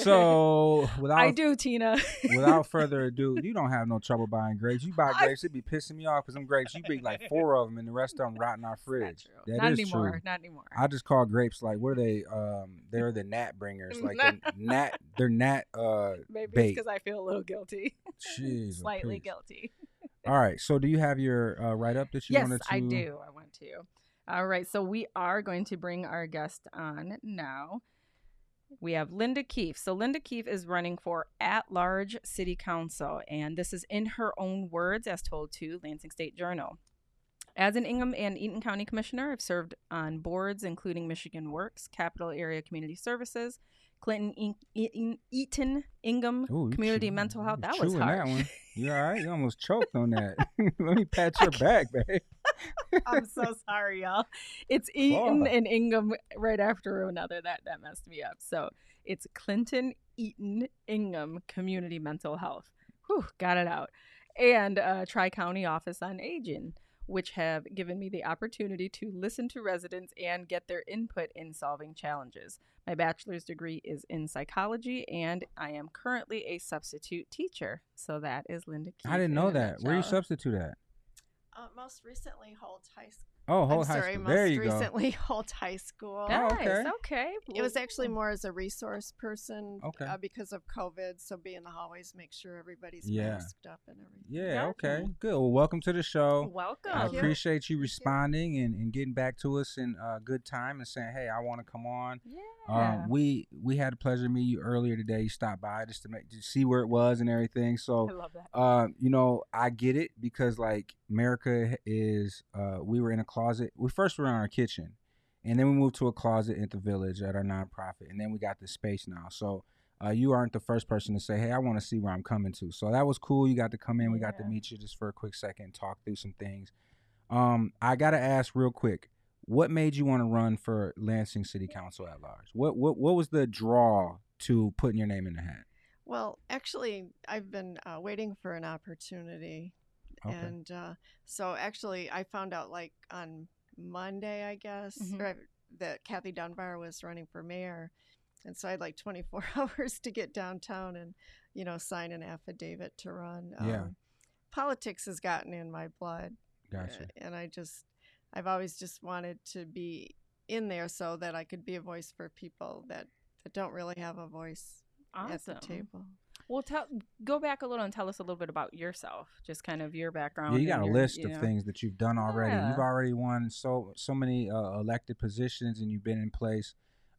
So without I do, Tina. without further ado, you don't have no trouble buying grapes. You buy I- grapes, it be pissing me off because them grapes, you bring like four of them, and the rest of them rot in our fridge. That not is anymore. true. Not anymore. I just call grapes like what are they? Um, they're the gnat bringers, like the gnat. They're gnat. Uh, Maybe bait. it's because I feel a little guilty, jeez, slightly guilty. All right. So, do you have your uh, write up that you yes, wanted to? Yes, I do. I want to. All right, so we are going to bring our guest on now. We have Linda Keefe. So Linda Keefe is running for at-large city council, and this is in her own words, as told to Lansing State Journal. As an Ingham and Eaton County Commissioner, I've served on boards including Michigan Works, Capital Area Community Services, Clinton, In- Eaton, Eaton Ingham Ooh, Community chew- Mental Health. That was hard. That one. You all right? You almost choked on that. Let me pat your back, babe. I'm so sorry, y'all. It's Eaton and Ingham right after another. That that messed me up. So it's Clinton Eaton Ingham Community Mental Health. Whew, got it out. And uh, Tri County Office on Aging, which have given me the opportunity to listen to residents and get their input in solving challenges. My bachelor's degree is in psychology, and I am currently a substitute teacher. So that is Linda. Keefe I didn't know that. Where you substitute at? Uh, most recently, Holt High School. Oh, Holt I'm high sorry, school. most There you go. recently Holt High School. Yeah. Oh, Nice. okay. okay. It was actually more as a resource person Okay. uh, because of COVID. So be in the hallways, make sure everybody's Yeah. masked up and everything. Yeah. Gotcha. Okay. Good. Well, welcome to the show. Welcome. I Thank you. appreciate you responding and, and getting back to us in uh, good time and saying, "Hey, I want to come on." Yeah. Um, we we had the pleasure of meeting you earlier today. You stopped by just to make to see where it was and everything. So I love that. uh, you know, I get it because like America is, uh, we were in a closet. We first were in our kitchen, and then we moved to a closet at the village at our nonprofit, and then we got the space now. So uh, you aren't the first person to say, "Hey, I want to see where I'm coming to." So that was cool. You got to come in. We got to meet you just for a quick second, talk through some things. Um, I gotta ask real quick. What made you want to run for Lansing City Council at large? What what what was the draw to putting your name in the hat? Well, actually, I've been uh, waiting for an opportunity. Okay. And uh, so actually, I found out like on Monday, I guess, Mhm. or that Kathy Dunbar was running for mayor. And so I had like 24 hours to get downtown and, you know, sign an affidavit to run. Yeah. Um, politics has gotten in my blood. Gotcha. uh, And I just, I've always just wanted to be in there so that I could be a voice for people that, that don't really have a voice at the table. Well, tell go back a little and tell us a little bit about yourself, just kind of your background. Yeah, you got a your- list you of know. things that you've done already. Yeah. You've already won so so many uh, elected positions, and you've been in place.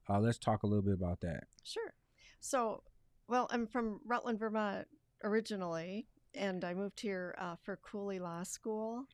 Uh, let's talk a little bit about that. Sure. So, well, I'm from Rutland, Vermont originally, and I moved here uh, for Cooley Law School.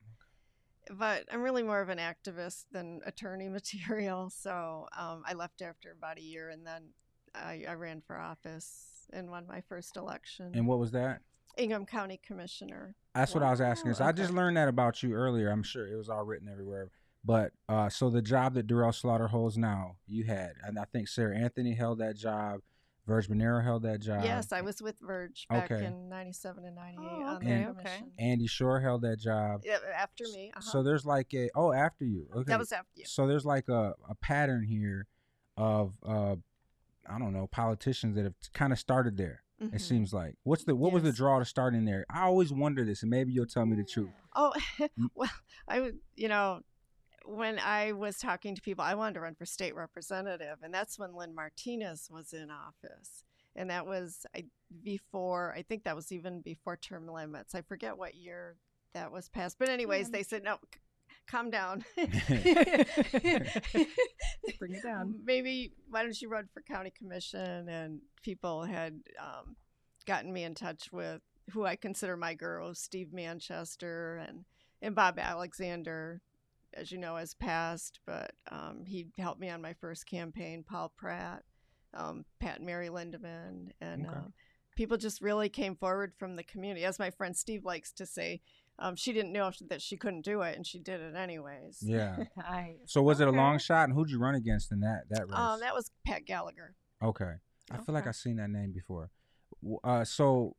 But I'm really more of an activist than attorney material. So um, I left after about a year, and then I, I ran for office and won my first election. And what was that? Ingham County Commissioner. That's what I was asking. So I just learned that about you earlier. I'm sure it was all written everywhere. But uh, so the job that Derrell Slaughter holds now, you had, and I think Sarah Anthony held that job. Virg Bernero held that job. yes, I was with Virg back Okay. in 97 and 98 Oh, on okay, the And- okay. commission. Andy Schor held that job. Yeah, after me. Uh-huh. So there's like a oh after you. Okay. That was after you. So there's like a, a pattern here of uh I don't know politicians that have kind of started there. Mhm. It seems like. What's the what was the draw to starting there? I always wonder this, and maybe you'll tell me the truth. Oh, well, I would, you know, when I was talking to people, I wanted to run for state representative, and that's when Lynn Martinez was in office. And that was I, before, I think that was even before term limits. I forget what year that was passed. But, anyways, Yeah. they said, no, c- calm down. Bring it down. Maybe, why don't you run for county commission? And people had um, gotten me in touch with who I consider my girls, Steve Manchester and, and Bob Alexander, as you know, has passed, but um, he helped me on my first campaign, Paul Pratt, um, Pat and Mary Lindeman, and Okay. um, people just really came forward from the community. As my friend Steve likes to say, um, she didn't know that she couldn't do it, and she did it anyways. Yeah. Nice. So was it a Okay. long shot, and who'd you run against in that that race? Um, that was Pat Gallagher. okay. I feel like I've seen that name before. Uh, so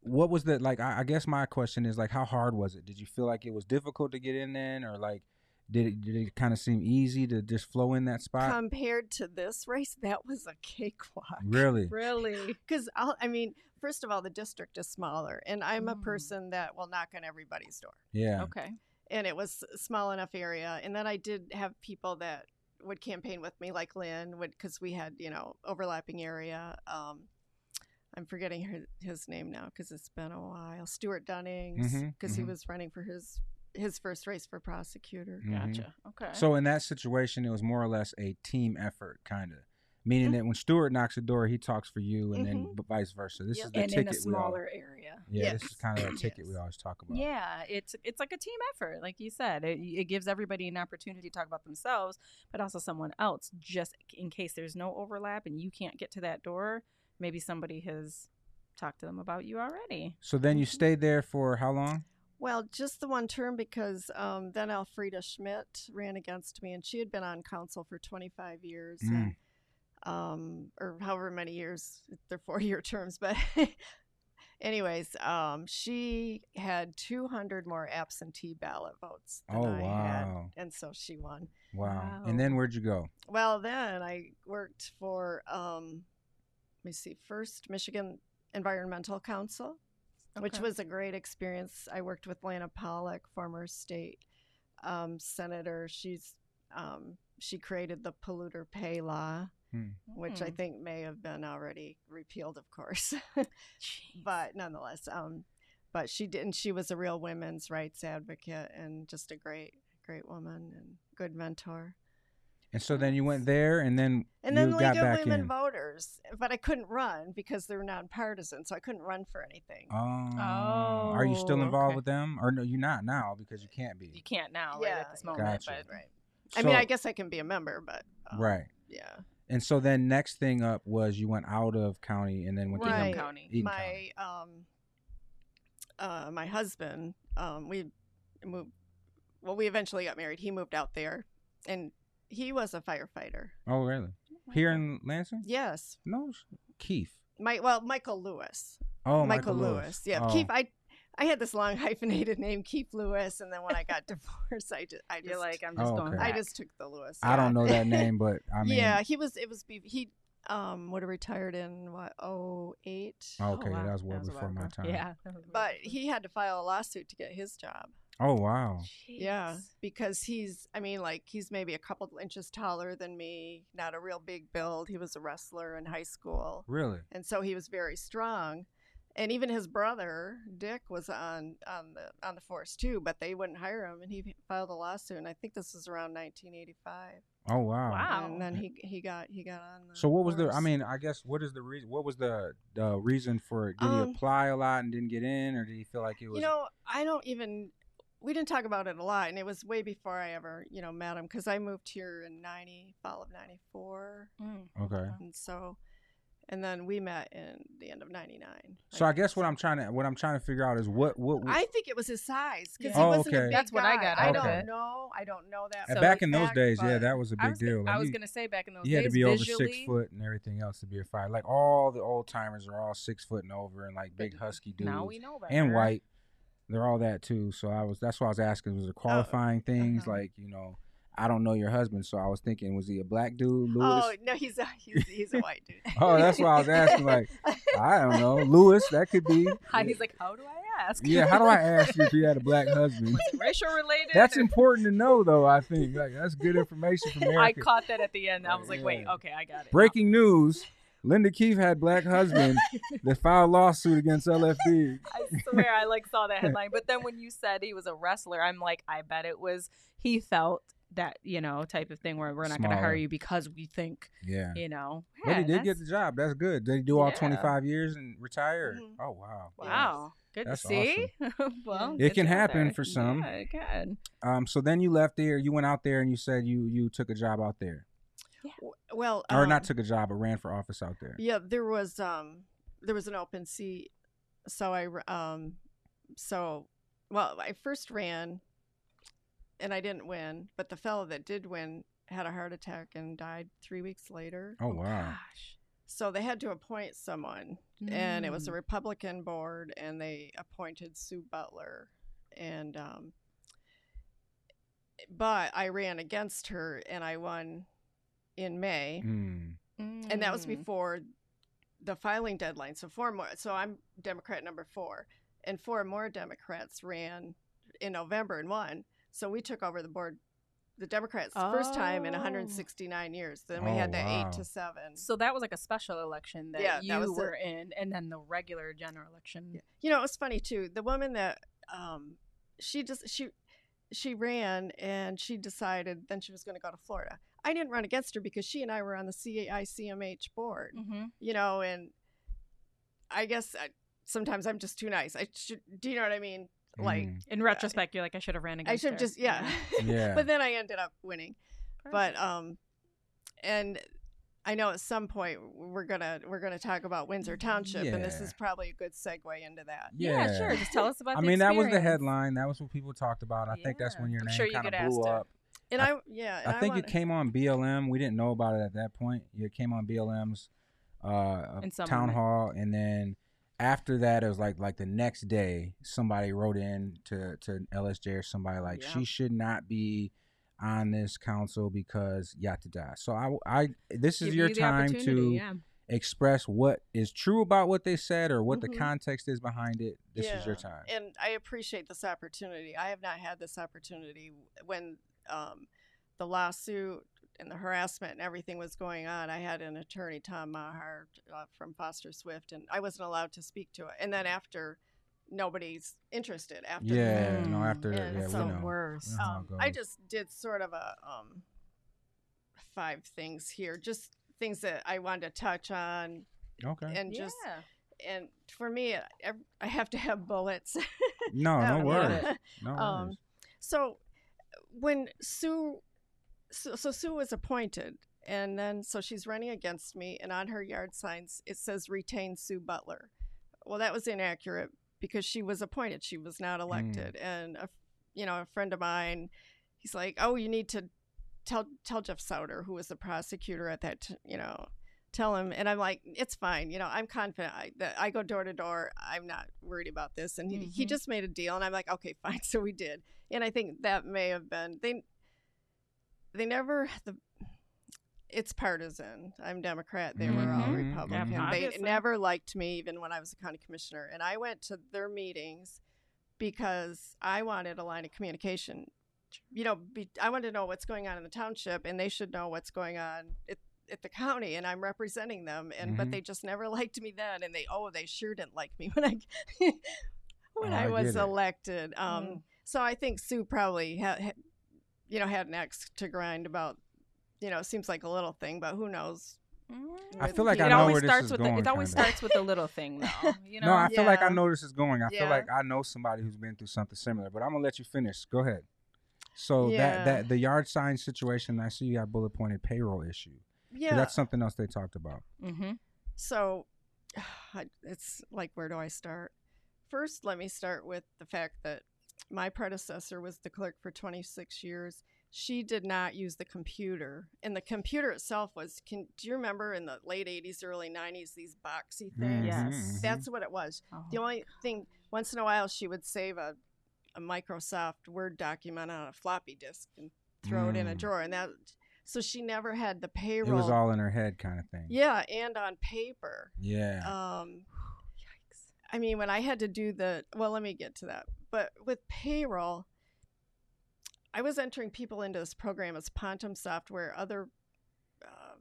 what was the like? I, I guess my question is like, how hard was it? Did you feel like it was difficult to get in then, or like? Did it did it kind of seem easy to just flow in that spot? Compared to this race, that was a cakewalk. really? Really? Because I mean, first of all, the district is smaller, and I'm a Mm. person that will knock on everybody's door. Yeah. Okay. and it was a small enough area. And then I did have people that would campaign with me, like Lynn, would because we had you know overlapping area. Um, I'm forgetting her, his name now because it's been a while. Stuart Dunnings, because he mhm. was running for his his first race for prosecutor. Mhm. Gotcha. Okay. So in that situation, it was more or less a team effort, kind of. Meaning Mhm. that when Stuart knocks the door, he talks for you, and then Mhm. b- vice versa. This Yep. is the and in ticket a we all. smaller area. Yeah, this is kind of a ticket we always talk about. Yeah, it's it's like a team effort, like you said. It, it gives everybody an opportunity to talk about themselves, but also someone else, just in case there's no overlap and you can't get to that door. Maybe somebody has talked to them about you already. So then you Mhm. stayed there for how long? Well, just the one term because um, then Elfrida Schmidt ran against me, and she had been on council for 25 years, Mm. and, um, or however many years. They're four-year terms, but anyways, um, she had 200 more absentee ballot votes than Oh I had, and so she won. wow. Wow. And then where'd you go? Well, then I worked for, um, let me see, first Michigan Environmental Council which was a great experience. I worked with Lana Pollack, former state um, senator. She's um, she created the polluter pay law, which I Hmm. think may have been already repealed, of course, but nonetheless, um, but she didn't. she was a real women's rights advocate and just a great, great woman and good mentor. And so then you went there, and then And you then got League of back Women in. Voters, but I couldn't run because they're nonpartisan, so I couldn't run for anything. Oh, are you still Oh, involved okay. with them, or no? You're not now because you can't be. you can't now, right at this moment. Gotcha. But right. I mean, I guess I can be a member, but um, right. yeah. And so then next thing up was you went out of county and then went to Right. Eaton County. Eaton my um uh my husband um we moved well we eventually got married he moved out there and he was a firefighter Oh, really? Here in Lansing? yes No, Keith. my well michael lewis Oh, michael, lewis. yeah Oh. keith i i had this long hyphenated name keith lewis and then when i got divorced i just i just You're like, I'm just Oh, going okay. i just took the lewis I don't know that name, but I mean, yeah he was it was he um would have retired in what oh eight Oh, okay, wow. that was well That was before my time. Yeah. that was a but he had to file a lawsuit to get his job Oh, wow. ago. Yeah, because he's, I mean, like, he's maybe a couple inches taller than me, not a real big build. He was a wrestler in high school. Really? And so he was very strong. And even his brother, Dick, was on, on the on the force too, but they wouldn't hire him and he filed a lawsuit and I think this was around 1985. Oh, wow. Wow. And then he he got he got on the So what was the? I mean, I guess what is the reason? What was the the reason for it? Did he Um, apply a lot and didn't get in, or did he feel like it was? You know, I don't even. We didn't talk about it a lot, and it was way before I ever, you know, met him because I moved here in '90, fall of '94, Mm. okay. and so, and then we met in the end of '99. So I guess what I'm trying to what I'm trying to figure out is what what. I think it was his size because Yeah. he Oh, wasn't a okay. big That's what I got I out of don't know. I don't know that. and for back in those fact, days, yeah, that was a big was, deal. I was you, gonna say back in those you had to be over six foot and everything else to be a fighter. Like all the old timers are all six foot and over, and like big husky dudes Now we know better. and white. They're all that too. So I was that's why I was asking was it qualifying things uh-huh. like you know I don't know your husband, so I was thinking was he a black dude, Lewis? Oh no, he's a he's, he's a white dude. Oh, that's why I was asking, like, I don't know, Lewis. That could be. Hi, He's like, how do I ask? Yeah, how do I ask you if you had a black husband? Was it racial related? That's or- important to know, though. I think like that's good information from I caught that at the end. I oh, was like, wait, okay, I got it. Breaking news: Linda Keefe had black husband that filed lawsuit against LFD. I swear I like saw that headline. But then when you said he was a wrestler, I'm like, I bet it was he felt that, you know, type of thing where we're not gonna hire you because we think, Yeah, you know. but he did get the job. That's good. Did he do all Yeah. 25 years and retire? Mhm. Oh wow. Wow. Good That's to see. well, It can happen there. for some. Yeah. Um. So then you left there. You went out there and you said you you took a job out there, Well, or um, not took a job, but ran for office out there. Yeah, there was um there was an open seat, so i um so well I first ran, and I didn't win, but the fellow that did win had a heart attack and died three weeks later. Oh wow. Gosh. So they had to appoint someone, and it was a Mm. Republican board, and they appointed Sue Butler, and um, but I ran against her and I won in May, Mm. and that was Mm. before the filing deadline. So four more. So I'm Democrat number four, and four more Democrats ran in November and won. So we took over the board, the Democrats first time in Oh. 169 years. Then we Oh, had the wow. eight to seven. So that was like a special election that Yeah, that you was the- were in, and then the regular general election. Yeah. You know, it was funny too. The woman that um, she just she she ran and she decided then she was going to go to Florida. I didn't run against her because she and I were on the CAICMH board. Mm-hmm. You know, and I guess I, sometimes I'm just too nice. I should. Do you know what I mean? Like Mm. In retrospect, you're like, I should have ran against. I should have just yeah. Yeah. but then I ended up winning. But um, and. I know at some point we're gonna we're gonna talk about Windsor Township, and this is probably a good segue into that. yeah. sure. Just tell us about. I the mean, that was the headline. That was what people talked about. I think that's Yeah. when your I'm name sure you kind get of blew asked to- up. And I- I, yeah, and I think wanna- it came on BLM. We didn't know about it at that point. It came on BLM's uh, town moment. hall, and then after that, it was like like the next day, somebody wrote in to to LSJ or somebody like Yeah. she should not be on this council because yada da. So I I this is Give your you time to yeah. express what is true about what they said or what Mhm. the context is behind it. This is your time. And I appreciate this opportunity. I have not had this opportunity when um, the lawsuit and the harassment and everything was going on. I had an attorney, Tom Maher, uh, from Foster Swift, and I wasn't allowed to speak to it. And then after, nobody's interested. After, Yeah, no, Mm. after And yeah, It's we the know. worst. We know how it um, I just did sort of a um, five things here, just things that I wanted to touch on, Okay. and just yeah. and for me, I I have to have bullets. No, no Um, worries. yeah. No Um, worries. so when Sue, so, so Sue was appointed, and then so she's running against me, and on her yard signs it says "Retain Sue Butler." Well, that was inaccurate because she was appointed; she was not elected. And a, you know, a friend of mine, he's like, "Oh, you need to tell tell Jeff Sauter, who was the prosecutor at that, t- you know." Tell him, and I'm like, it's fine. You know, I'm confident I, that I go door to door. I'm not worried about this. And he, he Mhm. just made a deal, and I'm like, okay, fine. So we did and I think that may have been they. They never the. It's partisan. I'm Democrat. They were all Mhm. Republican. Yeah, they never liked me, even when I was a county commissioner. And I went to their meetings because I wanted a line of communication. You know, be, I wanted to know what's going on in the township, and they should know what's going on at, at the county. And I'm representing them. And but Mhm. they just never liked me then, and they oh they sure didn't like me when I when Oh, I I was it. elected. Um, Mm. so I think Sue probably had, had, you know, had an axe to grind about, you know, it seems like a little thing, but who knows? I feel like I it know always where this starts is with going. the, it always kinda. starts with the little thing though. You know. No, I feel like I Yeah. know this is going. I feel like I know somebody who's been through something similar, but I'm gonna let you finish. Go ahead. So Yeah. that that the yard sign situation, I see you got bullet pointed payroll issue. Yeah. That's something else they talked about. mm-hmm. so it's like, where do I start? First, let me start with the fact that my predecessor was the clerk for 26 years. She did not use the computer, and the computer itself was. Can do you remember in the late 80s, early 90s these boxy things? Yes. That's what it was. Oh, The only thing, once in a while, she would save a, a Microsoft Word document on a floppy disk and throw it in a Mm. drawer, and that. So she never had the payroll. It was all in her head, kind of thing. yeah, and on paper. Yeah. Um, Yikes. I mean, when I had to do the well, let me get to that. But with payroll, I was entering people into this program as Pontem software. Other uh,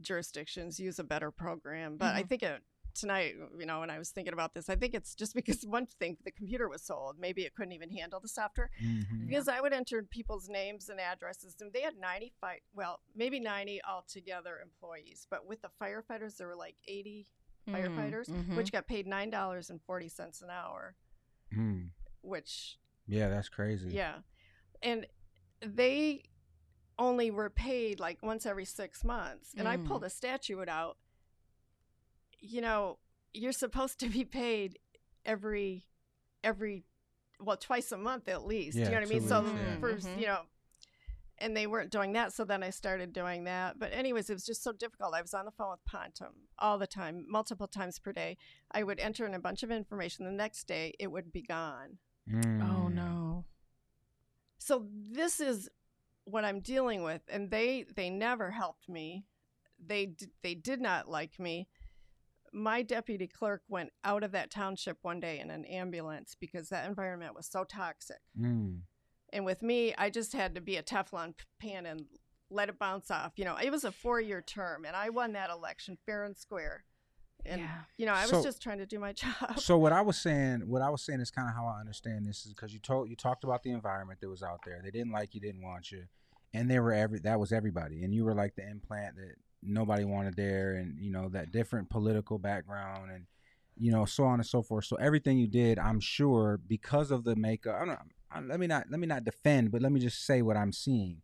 jurisdictions use a better program, but I Mhm. think it, tonight, you know, when I was thinking about this, I think it's just because one thing the computer was so old, maybe it couldn't even handle the software. Mhm. Because I would enter people's names and addresses, and they had 95, well, maybe 90 altogether employees, but with the firefighters, there were like 80 firefighters, Mhm. which got paid nine dollars and forty cents an hour. Mm. Which, Yeah, that's crazy. yeah, and they only were paid like once every six months. And I Mm. pulled a statute out. You know, you're supposed to be paid every every well twice a month at least. Yeah, you know what I two mean? So weeks, yeah. first, Mhm. you know. And they weren't doing that, so then I started doing that. But anyways, it was just so difficult. I was on the phone with Pontem all the time, multiple times per day. I would enter in a bunch of information. The next day, it would be gone. Oh Mm. no. so this is what I'm dealing with, and they they never helped me. They d- they did not like me. My deputy clerk went out of that township one day in an ambulance because that environment was so toxic. Mm. And with me, I just had to be a Teflon pan and let it bounce off. You know, it was a four year term, and I won that election fair and square. And Yeah. you know, I was So- just trying to do my job. So what I was saying, what I was saying is kind of how I understand this is because you told you talked about the environment that was out there. They didn't like you, didn't want you, and they were every that was everybody, and you were like the implant that nobody wanted there, and you know that different political background and you know so on and so forth. So everything you did, I'm sure, because of the makeup. I don't. I, let me not let me not defend, but let me just say what I'm seeing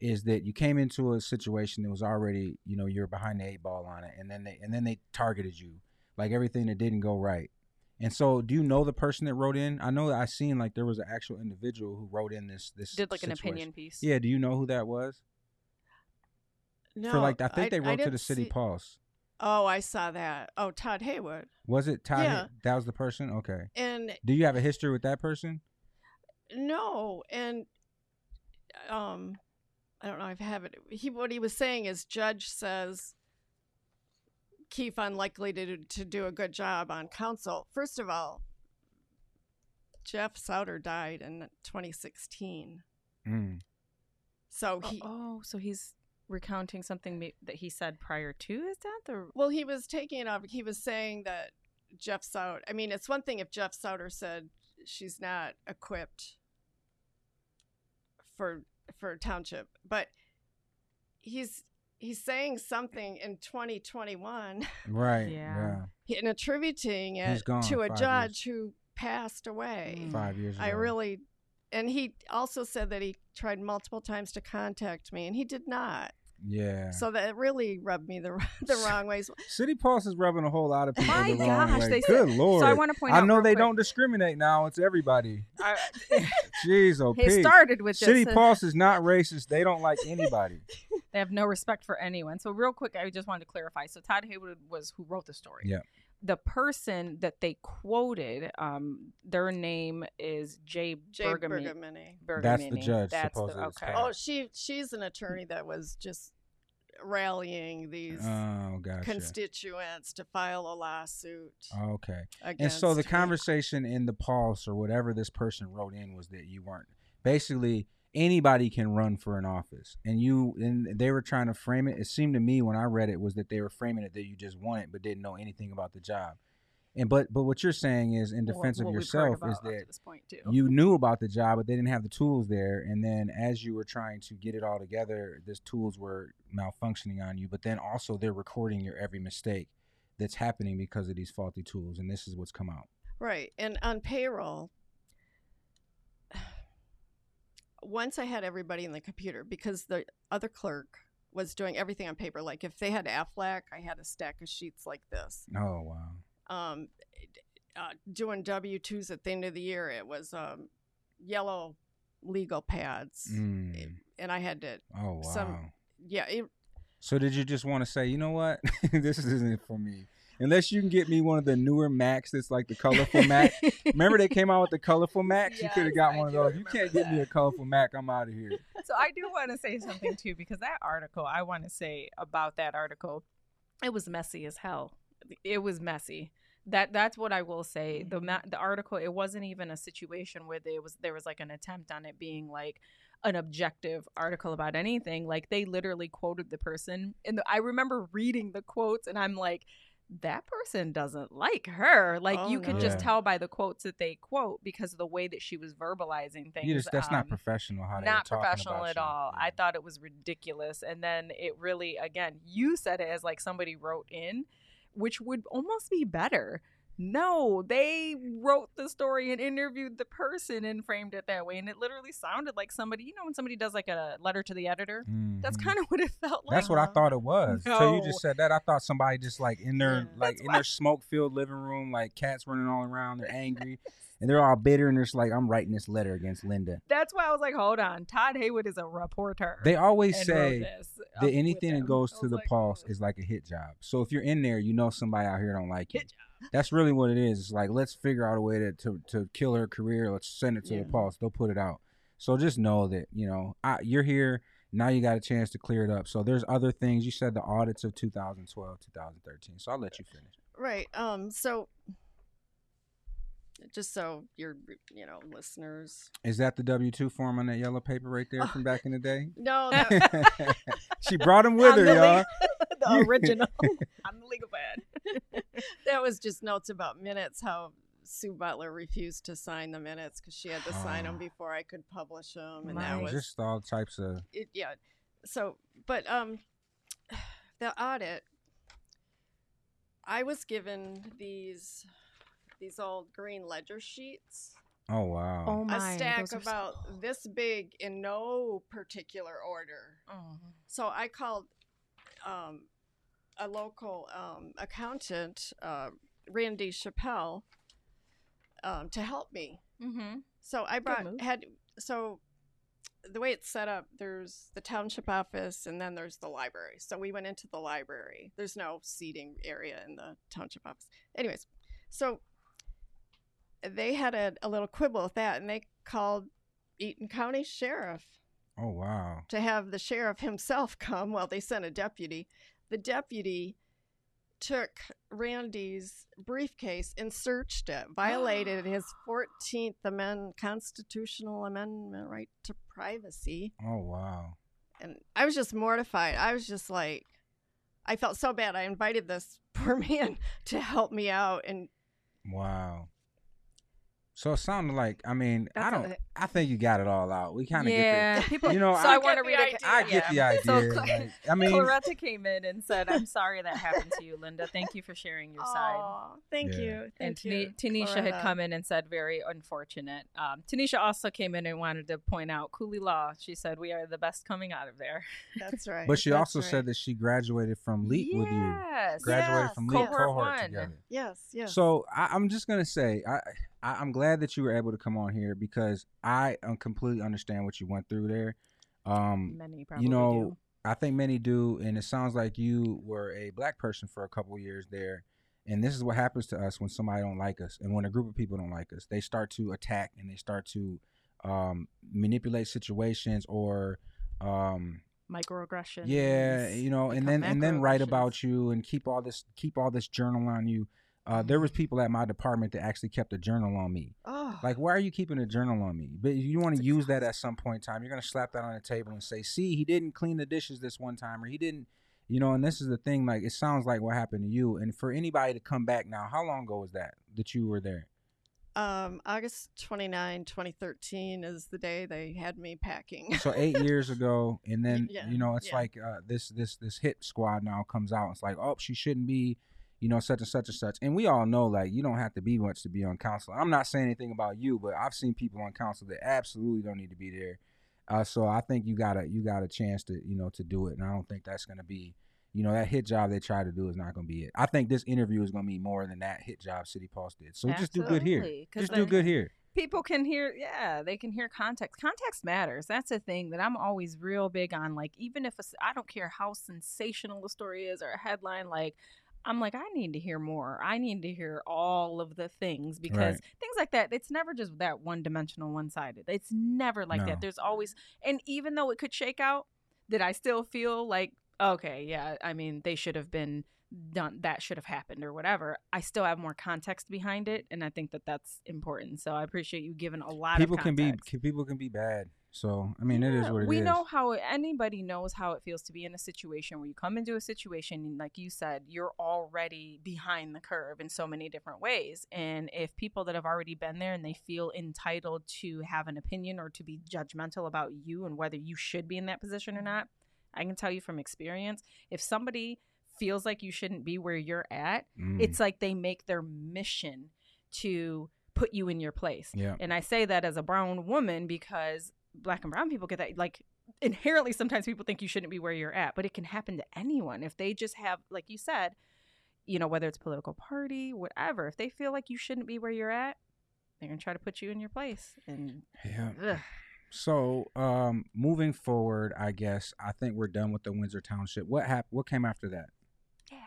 is that you came into a situation that was already you know you're behind the eight ball on it, and then they and then they targeted you like everything that didn't go right. And so, do you know the person that wrote in? I know that I seen like there was an actual individual who wrote in this this Did like an opinion piece. Yeah, do you know who that was? no, For like, I think they wrote to the City see- Pulse. Oh, I saw that. Oh, Todd Heywood. Was it Todd? Yeah. That was the person. Okay. And Do you have a history with that person? no, and um, I don't know if I have it. He what he was saying is, judge says Keith unlikely to do- to do a good job on counsel. First of all, Jeff Sauter died in 2016, Mm. so Oh, he. oh, so he's recounting something that he said prior to his death, or Well, he was taking it off. He was saying that Jeff Sauter. I mean, it's one thing if Jeff Sauter said she's not equipped for for township, but he's he's saying something in 2021 Right. Yeah. Yeah. and attributing it gone to a five judge who passed away. Mm. Five years. I really, and he also said that he tried multiple times to contact me, and he did not. Yeah. So that really rubbed me the the wrong ways. City Pulse is rubbing a whole lot of people My the wrong gosh, way. they Good said- lord. So I want to point I out. I know real they quick, don't discriminate now. It's everybody. I- Jeez, oh, he started with City just, uh, Pulse is not racist. They don't like anybody. They have no respect for anyone. So real quick, I just wanted to clarify. So Todd Heywood was who wrote the story. Yeah. The person that they quoted, um, their name is Jay, Jay Bergamy. Bergamini. That's the judge, That's the, supposedly, it's okay. Oh, she she's an attorney that was just rallying these Oh, gotcha. constituents to file a lawsuit Okay. And so the conversation in the pulse or whatever this person wrote in was that you weren't basically anybody can run for an office. And you and they were trying to frame it. It seemed to me when i read it was that they were framing it that you just won it but didn't know anything about the job. And but but what you're saying is in defense what of yourself is that this point too. you knew about the job but they didn't have the tools there. And then as you were trying to get it all together these tools were malfunctioning on you but then also they're recording your every mistake that's happening because of these faulty tools. And this is what's come out. Right. And on payroll once i had everybody in the computer because the other clerk was doing everything on paper like if they had aflac i had a stack of sheets like this. Oh wow. Um, uh, doing w2s at the end of the year it was um, yellow legal pads. Mm. and i had to oh wow. Some- yeah it, so did you just want to say you know what? This isn't for me unless you can get me one of the newer macs that's like the colorful mac remember they came out with the colorful macs you could have Yes, got I one of those you can't remember get me a colorful mac i'm out of here so I do want to say something too because that article I want to say about that article, it was messy as hell. It was messy. That that's what I will say. The the article it wasn't even a situation where there was there was like an attempt on it being like an objective article about anything. Like they literally quoted the person, and the, I remember reading the quotes, and I'm like. That person doesn't like her. Like Oh, you could no. just Yeah. tell by the quotes that they quote because of the way that she was verbalizing things. just that's not um, professional how not professional at you. all. Yeah. I thought it was ridiculous. And then it really, again, you said it as like somebody wrote in, which would almost be better. No, they wrote the story and interviewed the person and framed it that way. And it literally sounded like somebody, you know, when somebody does like a letter to the editor, that's Mhm. kind of what it felt like. That's what I thought it was. So you just said that. I thought somebody just like in their Yeah. like That's in why- their smoke filled living room, like cats running all around. They're angry and they're all bitter and they're just like, I'm writing this letter against Linda. That's why I was like, hold on. Todd Heywood is a reporter. They always say wrote this up that anything that goes to the like, pulse is like a hit job. So if you're in there, you know somebody out here don't like you. That's really what it is. It's like let's figure out a way to to, to kill her career. Let's send it to Yeah. the pulse. They'll put it out. So just know that you know I, you're here now. You got a chance to clear it up. So there's other things. You said the audits of 2012, 2013. So I'll let you finish. Right. Um. So, just so your you know listeners. Is that the W two form on that yellow paper right there from back in the day? No. That, she brought him with I'm her, the y'all. the original. I'm the legal pad. that was just notes about minutes. How Sue Butler refused to sign the minutes because she had to sign them before I could publish them, and My- that was Just all types of. it, yeah. So, but um, the audit, I was given these these old green ledger sheets, Oh wow. Oh a my, stack those are so- about this big in no particular order. Oh. So I called um, a local um, accountant, uh, Randy Chappelle, um, to help me. Mm-hmm. So I brought had so the way it's set up, there's the township office and then there's the library. So we went into the library. There's no seating area in the township office. Anyways, so they had a, a little quibble with that and they called Eaton County Sheriff Oh wow. to have the sheriff himself come. Well, they sent a deputy. The deputy took Randy's briefcase and searched it, violated his 14th amendment constitutional amendment right to privacy. Oh wow. And I was just mortified. I was just like, I felt so bad. I invited this poor man to help me out. And Wow. So it sounded like I mean I don't a- I think you got it all out. We kind of yeah, people. you know, so I I, want to read it. I get the idea. So like, I mean Claretta came in and said, "I'm sorry that happened to you, Linda. Thank you for sharing your side." Aw, thank Yeah. you. and you. Tani- Tanisha had come in and said, "Very unfortunate." Um, Tanisha also came in and wanted to point out Cooley Law. She said, "We are the best coming out of there." That's right. but she That's also right. said that she graduated from LEAP with you. Yes. Graduated Yes, from yes. LEAP Cohort cohort together. Yes, yes. So I, I'm just gonna say I, I I'm glad that you were able to come on here because I completely understand what you went through there. Um, Many probably you know, do. I think many do, and it sounds like you were a black person for a couple of years there. And this is what happens to us when somebody don't like us, and when a group of people don't like us, they start to attack and they start to um, manipulate situations or um, microaggressions. yeah, you know, and then and then write about you and keep all this keep all this journal on you. Uh, there was people at my department that actually kept a journal on me. oh, Like, why are you keeping a journal on me? But you want to use that at some point in time. You're gonna slap that on the table and say, "See, he didn't clean the dishes this one time, or he didn't." You know, and this is the thing. Like, it sounds like what happened to you. And for anybody to come back now, how long ago was that that you were there? Um, August 29, 2013 is the day they had me packing. So eight years ago, and then Yeah, you know, it's yeah. like uh, this this this hit squad now comes out. It's like, oh, she shouldn't be, you know, such and such and such. And we all know, like, you don't have to be much to be on council. I'm not saying anything about you, but I've seen people on council that absolutely don't need to be there. Uh, so I think you got a you got a chance to you know to do it, and I don't think that's gonna be, you know, that hit job they try to do is not gonna be it. I think this interview is gonna be more than that hit job City Pulse did. So just do good here. Just do good here. people can hear yeah they can hear context context matters that's a thing that i'm always real big on like even if i don't care how sensational the story is or a headline like i'm like i need to hear more i need to hear all of the things because Right. things like that it's never just that one dimensional one sided it's never like No. that there's always and even though it could shake out that i still feel like okay yeah i mean they should have been done that should have happened or whatever i still have more context behind it and i think that that's important so i appreciate you giving a lot People of can be can- people can be bad. So I mean, it is Yeah, what it is. we know how anybody knows how it feels to be in a situation where you come into a situation and like you said you're already behind the curve in so many different ways and if people that have already been there and they feel entitled to have an opinion or to be judgmental about you and whether you should be in that position or not i can tell you from experience if somebody feels like you shouldn't be where you're at Mm, it's like they make their mission to put you in your place yeah. and I say that as a brown woman because black and brown people get that like inherently sometimes people think you shouldn't be where you're at, but it can happen to anyone if they just have like you said, you know, whether it's political party, whatever, if they feel like you shouldn't be where you're at, they're going to try to put you in your place. And Yeah. ugh, So, um, moving forward, I guess I think we're done with the Windsor Township. What happened? What came after that? Yeah.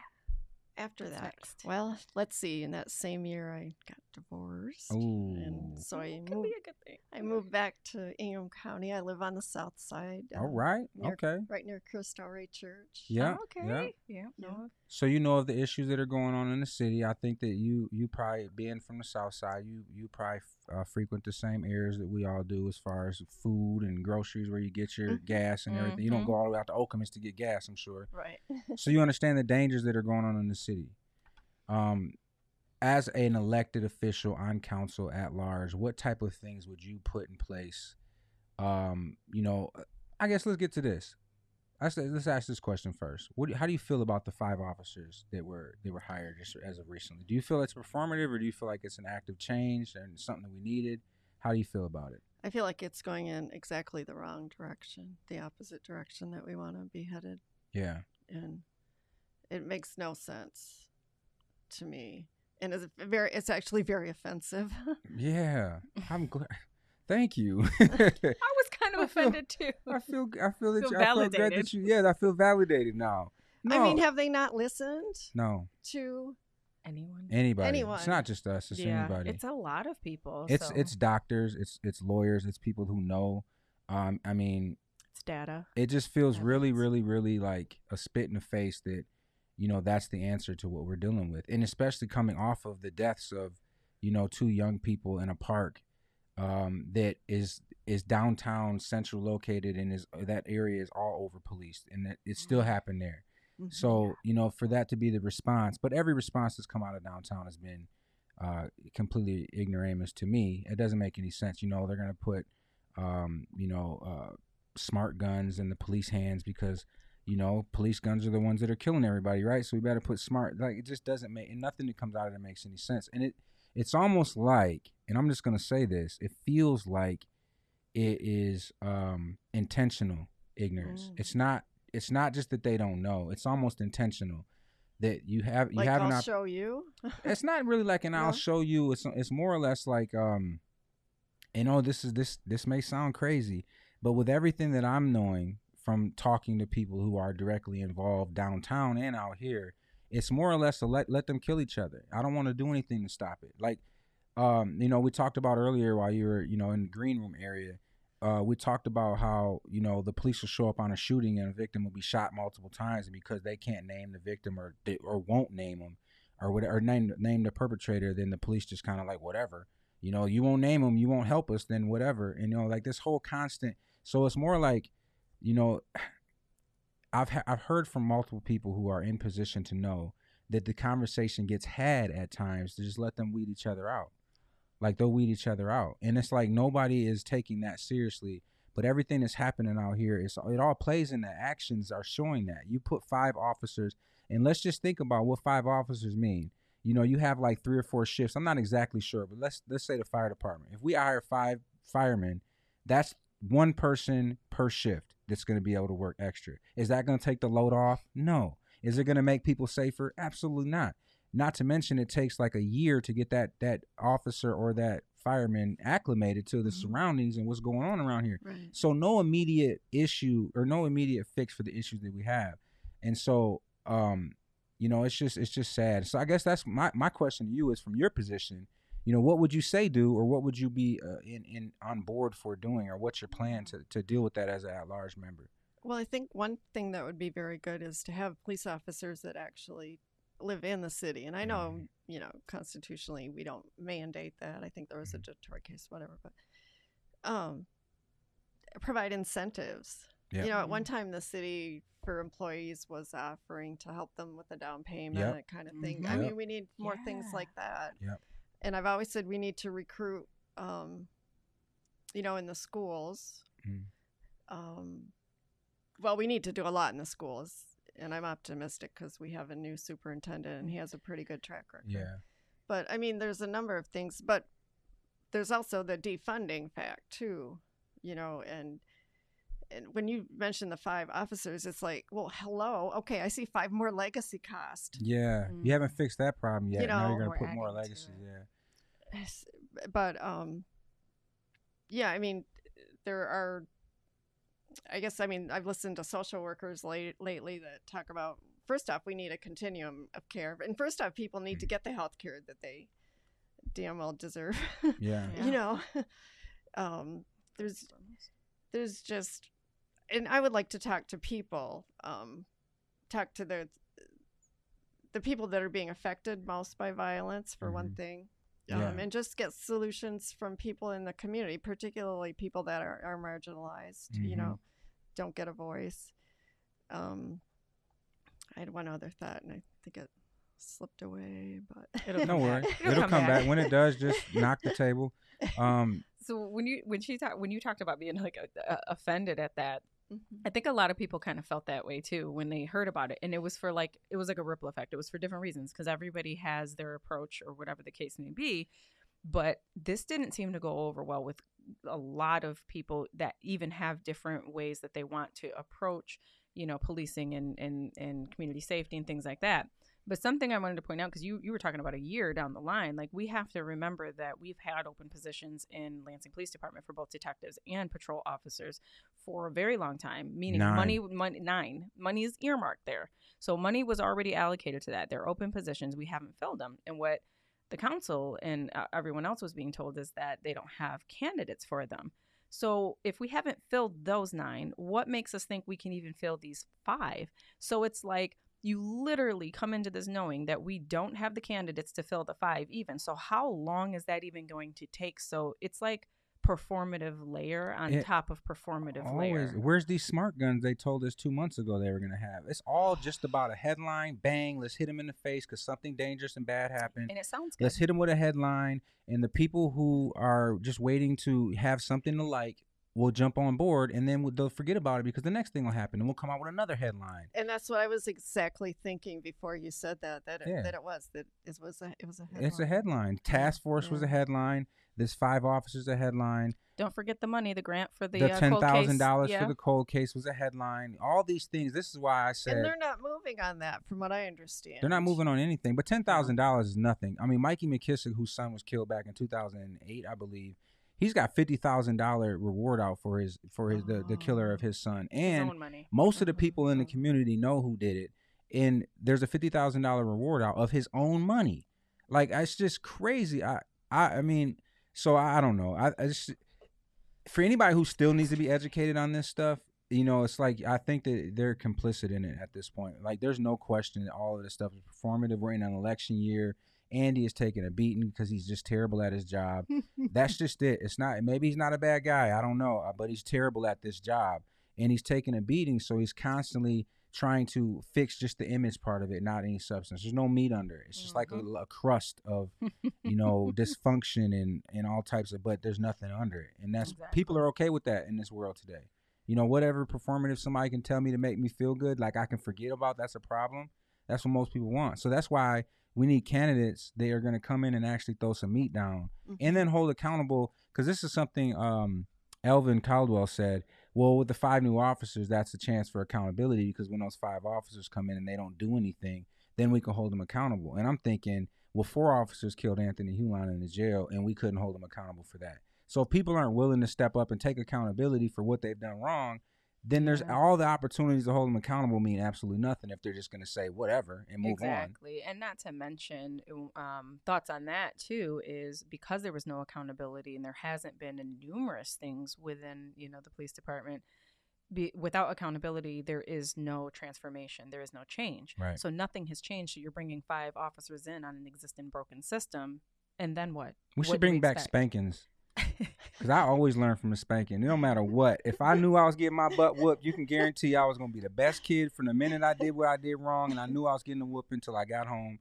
After What's that, next? well, let's see. In that same year, I got divorced. Ooh. And so I Could moved, be a good thing. I moved back to Ingham County. I live on the south side. All um, right. near- Okay. Right near Cristo Rey Church. Yeah. Oh, okay. Yeah. Yeah. Yeah. So you know of the issues that are going on in the city. I think that you you probably being from the south side, you you probably uh, frequent the same areas that we all do as far as food and groceries where you get your Mhm. gas and everything. You don't Mhm. go all the way out to Okemos to get gas, I'm sure. Right. so you understand the dangers that are going on in the city. Um, as an elected official on council at large, what type of things would you put in place? Um, you know, I guess let's get to this. Let's, let's ask this question first. What, how do you feel about the five officers that were that were hired just as of recently? Do you feel it's performative, or do you feel like it's an act of change and something that we needed? How do you feel about it? I feel like it's going in exactly the wrong direction, the opposite direction that we want to be headed. Yeah, And it makes no sense to me. And it's very, it's actually very offensive. yeah. I'm glad. Thank you. I was kind of I feel- offended too. I feel I feel that Feel you, I feel validated. that you yeah I feel validated now. No, I mean, have they not listened no to? Anyone? anybody. Anyone. It's not just us. It's yeah, anybody. it's a lot of people. It's so it's doctors. It's it's lawyers. It's people who know. Um, I mean, it's data. it just feels really, Evidence. really, really like a spit in the face that you know that's the answer to what we're dealing with, and especially coming off of the deaths of you know two young people in a park um, that is is downtown central located and is that area is all over policed and that it still happened there. Mhm. So you know, for that to be the response, but every response that's come out of downtown has been uh, completely ignoramus to me. It doesn't make any sense. You know, they're gonna put um, you know uh, smart guns in the police hands because you know police guns are the ones that are killing everybody, right? So we better put smart. Like it just doesn't make and nothing that comes out of it makes any sense. And it it's almost like, and I'm just gonna say this, it feels like it is um, intentional ignorance. Mm. It's not. It's not just that they don't know. It's almost intentional that you have you like have I'll an op- show you. it's not really like an I'll show you. It's it's more or less like um, and oh this is this this may sound crazy, but with everything that I'm knowing from talking to people who are directly involved downtown and out here, it's more or less to let let them kill each other. I don't want to do anything to stop it. Like, um, you know, we talked about earlier while you were you know in the green room area. Uh, we talked about how you know the police will show up on a shooting and a victim will be shot multiple times, and because they can't name the victim or they, or won't name them or whatever, or name name the perpetrator, then the police just kind of like whatever. You know, you won't name them, you won't help us, then whatever. And you know, like this whole constant. So it's more like, you know, I've ha- I've heard from multiple people who are in position to know that the conversation gets had at times to just let them weed each other out. Like they'll weed each other out, and it's like nobody is taking that seriously. But everything that's happening out here is it all plays in the actions are showing that. You put five officers, and let's just think about what five officers mean. You know, you have like three or four shifts. I'm not exactly sure, but let's let's say the fire department. If we hire five firemen, that's one person per shift that's going to be able to work extra. Is that going to take the load off? No. Is it going to make people safer? Absolutely not. Not to mention it takes like a year to get that that officer or that fireman acclimated to the Mhm. surroundings and what's going on around here. Right. So no immediate issue or no immediate fix for the issues that we have. And so um you know, it's just it's just sad. So I guess that's my my question to you is from your position, you know, what would you say do or what would you be uh, in in on board for doing or what's your plan to to deal with that as a at-large member? Well, I think one thing that would be very good is to have police officers that actually live in the city. And I know, Mhm. you know, constitutionally we don't mandate that. I think there was a. Detroit case, whatever, but um, provide incentives. Yeah. You know, at one time the city for employees was offering to help them with the down payment, Yep. that kind of thing. I Mhm. Yep. mean, we need more things like that. Yep. And I've always said we need to recruit, um, you know, in the schools. Mhm. Um, well, we need to do a lot in the schools, and I'm optimistic because we have a new superintendent and he has a pretty good track record. Yeah. But I mean, there's a number of things, but there's also the defunding fact too, you know, and and when you mention the five officers, it's like, well, hello, okay, I see five more legacy cost. Yeah. Mm. You haven't fixed that problem yet. You now know, you're gonna put more adding to legacies, yeah. But um, yeah, I mean, there are. I guess I mean I've listened to social workers late, lately that talk about first off we need a continuum of care, and first off people need to get the health care that they damn well deserve. Yeah. Yeah. you know, um, there's there's just, and I would like to talk to people, um, talk to the the people that are being affected most by violence, for one Mhm. thing. Yeah. Um, and just get solutions from people in the community, particularly people that are, are marginalized. You Mhm. know, don't get a voice. Um, I had one other thought, and I think it slipped away. But It'll No come worry, back. it'll, come back. when it does. Just knock the table. Um, So when you when she talked when you talked about being like uh, offended at that, Mhm. I think a lot of people kind of felt that way too when they heard about it, and it was for like it was like a ripple effect. It was for different reasons because everybody has their approach or whatever the case may be. But this didn't seem to go over well with a lot of people that even have different ways that they want to approach, you know, policing and and and community safety and things like that. But something I wanted to point out because you you were talking about a year down the line, like we have to remember that we've had open positions in Lansing Police Department for both detectives and patrol officers for a very long time. Meaning Nine. money, money nine money is earmarked there, so money was already allocated to that. They're open positions. We haven't filled them, and what the council and uh, everyone else was being told is that they don't have candidates for them. So if we haven't filled those nine, what makes us think we can even fill these five? So it's like you literally come into this knowing that we don't have the candidates to fill the five even. So how long is that even going to take? So it's like performative layer on It top of performative always, layer. where's these smart guns they told us two months ago they were gonna have? It's all just about a headline. Bang! Let's hit him in the face because something dangerous and bad happened. And it sounds good. Let's hit them with a headline, and the people who are just waiting to have something to like will jump on board, and then they'll forget about it because the next thing will happen, and we'll come out with another headline. And that's what I was exactly thinking before you said that that it, Yeah. that it was that it was a it was a headline. It's a headline. Task force was a headline. This five officers a headline. Don't forget the money, the grant for the, The, uh, ten cold case. thousand dollars Yeah. for the cold case was a headline. All these things. This is why I said and they're not moving on that, from what I understand. They're not moving on anything. But ten thousand dollars is nothing. I mean, Mikey McKissick, whose son was killed back in two thousand and eight, I believe, he's got fifty thousand dollar reward out for his for his the, the killer of his son. His And money. most of the Mhm. people in the community know who did it. And there's a fifty thousand dollar reward out of his own money. Like it's just crazy. I I I mean, so I, I don't know. I, I just for anybody who still needs to be educated on this stuff, you know, it's like I think that they're complicit in it at this point. Like there's no question that all of this stuff is performative. We're in an election year. Andy is taking a beating because he's just terrible at his job. That's just it. It's not maybe he's not a bad guy. I don't know, uh, but he's terrible at this job and he's taking a beating, so he's constantly trying to fix just the image part of it, not any substance. There's no meat under it. It's just like Mhm. a, a crust of, you know, dysfunction and and all types of. But there's nothing under it, and that's people are okay with that in this world today. You know, whatever performative somebody can tell me to make me feel good, like I can forget about, that's a problem. That's what most people want. So that's why we need candidates. that are going to come in and actually throw some meat down and then hold accountable because this is something um, Elvin Caldwell said. Well, with the five new officers, that's a chance for accountability because when those five officers come in and they don't do anything, then we can hold them accountable. And I'm thinking, well, four officers killed Anthony Hulon in the jail, and we couldn't hold them accountable for that. So if people aren't willing to step up and take accountability for what they've done wrong, then there's Yeah. all the opportunities to hold them accountable mean absolutely nothing if they're just going to say whatever and move on. exactly. And not to mention, um, thoughts on that too is because there was no accountability and there hasn't been in numerous things within, you know, the police department. Be, without accountability, there is no transformation. There is no change. Right. So nothing has changed. So you're bringing five officers in on an existing broken system, and then what? We What should bring back spankings. Because I always learn from a spanking. Don't matter what. If I knew I was getting my butt whooped, you can guarantee I was going to be the best kid from the minute I did what I did wrong. And I knew I was getting a whooping until I got home.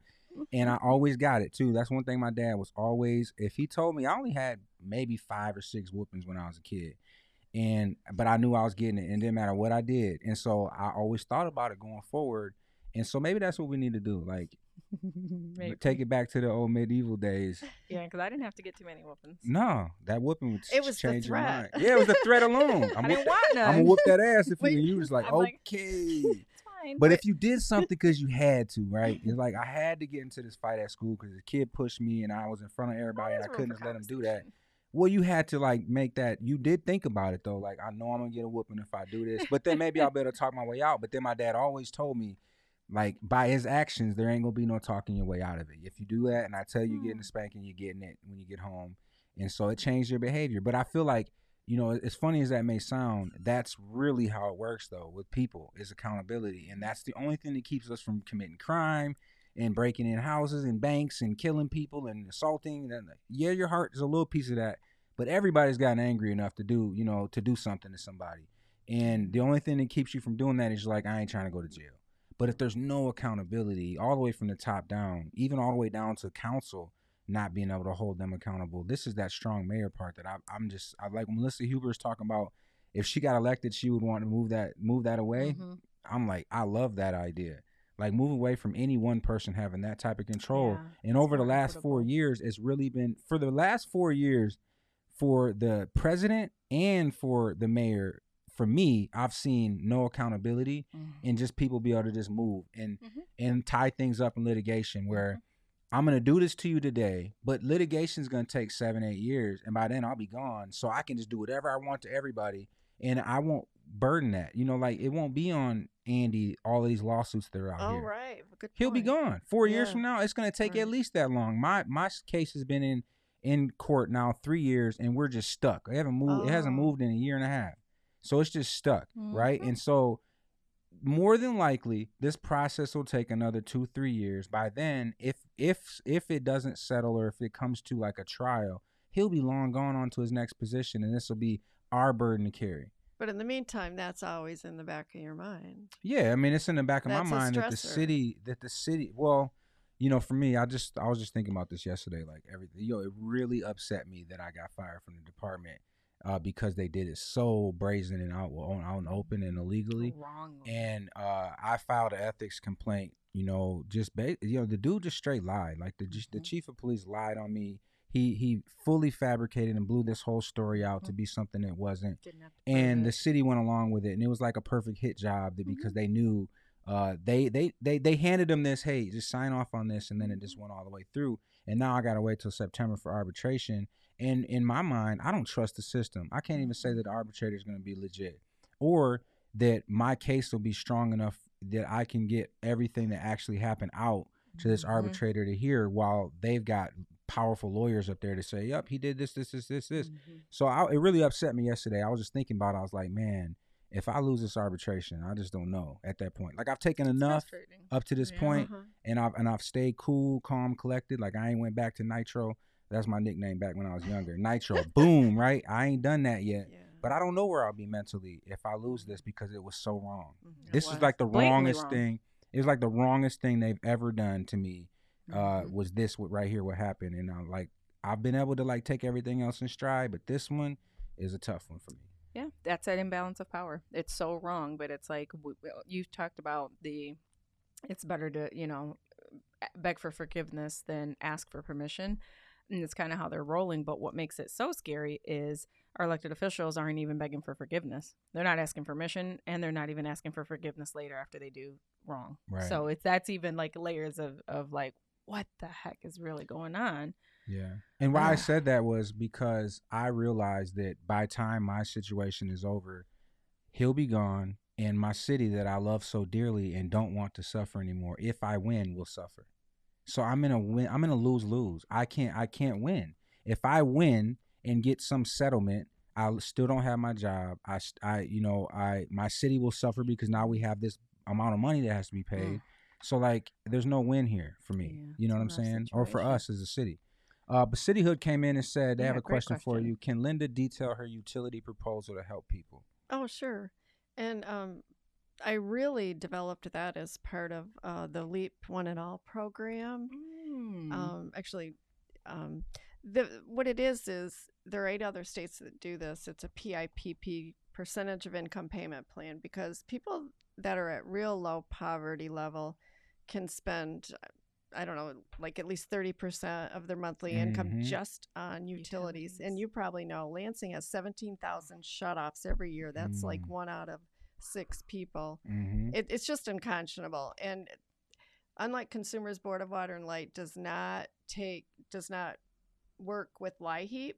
And I always got it too. That's one thing my dad was always, if he told me, I only had maybe five or six whoopings when I was a kid. And, but I knew I was getting it. And didn't matter what I did. And so I always thought about it going forward. And so maybe that's what we need to do. Like. take it back to the old medieval days. Yeah, because I didn't have to get too many weapons. No, that whooping would It was the change your threat. mind. Yeah, it was a threat alone. I'm I whoop didn't want none. I'm gonna whoop that ass if you, Wait, and you was like, I'm like- okay. It's fine. But if you did something because you had to, right? It's like I had to get into this fight at school because the kid pushed me and I was in front of everybody and I couldn't just let him do that. Well, you had to like make that. You did think about it though. Like I know I'm gonna get a whooping if I do this, but then maybe I'll be able to talk my way out. But then my dad always told me, like by his actions, there ain't gonna be no talking your way out of it. If you do that, and I tell you you're getting Hmm. a spanking, you're getting it when you get home, and so it changed your behavior. But I feel like you know, as funny as that may sound, that's really how it works though with people is accountability, and that's the only thing that keeps us from committing crime and breaking in houses and banks and killing people and assaulting. And yeah, your heart is a little piece of that, but everybody's gotten angry enough to do you know to do something to somebody. And the only thing that keeps you from doing that is like, I ain't trying to go to jail. But if there's no accountability, all the way from the top down, even all the way down to council not being able to hold them accountable, this is that strong mayor part that I, I'm just, I like Melissa Huber is talking about if she got elected, she would want to move that move that away. Mhm. I'm like, I love that idea. Like move away from any one person having that type of control. Yeah, and over the last four years, it's really been for the last four years, for the president and for the mayor. For me, I've seen no accountability Mhm. and just people be able to just move and Mhm. and tie things up in litigation where I'm gonna do this to you today, but litigation's gonna take seven, eight years, and by then I'll be gone. So I can just do whatever I want to everybody, and I won't burden that. You know, like it won't be on Andy all of these lawsuits that are out Oh here. right, Good He'll be gone. Four years from now, it's gonna take at least that long. My my case has been in in court now three years, and we're just stuck. It haven't moved. It hasn't Oh. moved in a year and a half, so it's just stuck, right? Mhm. And so more than likely this process will take another two three years by then if if if it doesn't settle or if it comes to like a trial he'll be long gone on to his next position and this will be our burden to carry But in the meantime, that's always in the back of your mind. yeah i mean it's in the back of That's my mind that the city that the city well you know for me i just i was just thinking about this yesterday like everything yo it really upset me that i got fired from the department uh, because they did it so brazen and out, out, and open and illegally Wrong. and uh, I filed an ethics complaint. You know, just ba- you know, the dude just straight lied. Like the the Mhm. chief of police lied on me. He he fully fabricated and blew this whole story out to Mhm. be something it wasn't. To And the city went along with it, and it was like a perfect hit job that, Mhm. because they knew. Uh, they, they they they handed them this. Hey, just sign off on this, and then it just went all the way through. And now I gotta wait till September for arbitration. And in my mind, I don't trust the system. I can't even say that the arbitrator is going to be legit, or that my case will be strong enough that I can get everything that actually happened out to this Mhm. arbitrator to hear, while they've got powerful lawyers up there to say, "Yep, he did this, this, this, this, this." Mhm. So I, it really upset me yesterday. I was just thinking about. it. I was like, man, if I lose this arbitration, I just don't know at that point. Like I've taken enough up to this Yeah. point, Uh-huh. and I've and I've stayed cool, calm, collected. Like I ain't went back to Nitro. That's my nickname back when I was younger. Nitro, boom, right? I ain't done that yet. Yeah. But I don't know where I'll be mentally if I lose this because it was so wrong. Mhm. It This is was like the blatantly wrongest wrong. thing. It was like the wrongest thing they've ever done to me. Uh, Mhm. was this what right here what happened? And I'm like, I've been able to like take everything else in stride, but this one is a tough one for me. Yeah, that's that imbalance of power. It's so wrong, but it's like w- w- you talked about the. It's better to you know beg for forgiveness than ask for permission, and it's kind of how they're rolling. But what makes it so scary is our elected officials aren't even begging for forgiveness. They're not asking permission, and they're not even asking for forgiveness later after they do wrong. Right. So it's that's even like layers of of like what the heck is really going on. Yeah. And why I Ah. said that was because I realized that by time my situation is over, he'll be gone and my city that I love so dearly and don't want to suffer anymore, if I win, will suffer. So I'm in a win I'm in a lose lose. I can't I can't win. If I win and get some settlement, I still don't have my job. I I you know, I my city will suffer because now we have this amount of money that has to be paid. Mm. So like there's no win here for me. Yeah, you know what I'm it's a rough saying? Or for us as a city. Uh, but Cityhood came in and said they Yeah, have a great question, for you. Can Linda detail her utility proposal to help people? Oh, sure. And um, I really developed that as part of uh, the Leap One and All program. Mm. Um, actually, um, the what it is is there are eight other states that do this. It's a PIPP percentage of income payment plan because people that are at real low poverty level can spend I don't know, like at least 30% of their monthly income Mhm. just on utilities. And you probably know Lansing has 17,000 shutoffs every year. That's like Mm. one out of six people Mm-hmm. it, it's just unconscionable and unlike consumers board of water and light does not take does not work with LIHEAP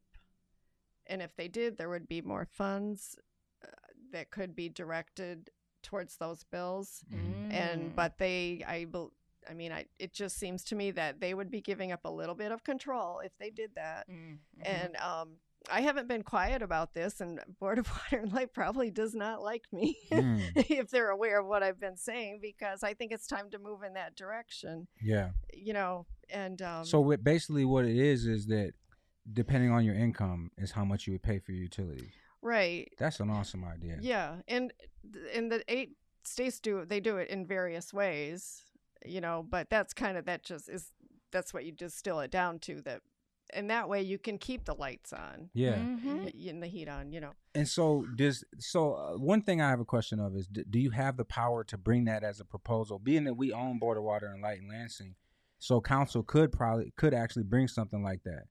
and if they did there would be more funds uh, that could be directed towards those bills. Mhm. And Mm. but they, I, bel- I mean, I it just seems to me that they would be giving up a little bit of control if they did that. Mm, mhm. And um, I haven't been quiet about this, and Board of Water and Light probably does not like me Mm. if they're aware of what I've been saying because I think it's time to move in that direction. Yeah. You know, and um, So basically, what it is is that depending on your income is how much you would pay for your utilities. right, That's an awesome idea. yeah, and and the eight states do they do it in various ways, you know, but that's kind of that just is that's what you distill it down to that, and that way you can keep the lights on. Yeah. Mhm. And the heat on, you know. And so does so uh, one thing I have a question of is d- do you have the power to bring that as a proposal being that we own Board of Water and Light in Lansing so council could probably could actually bring something like that.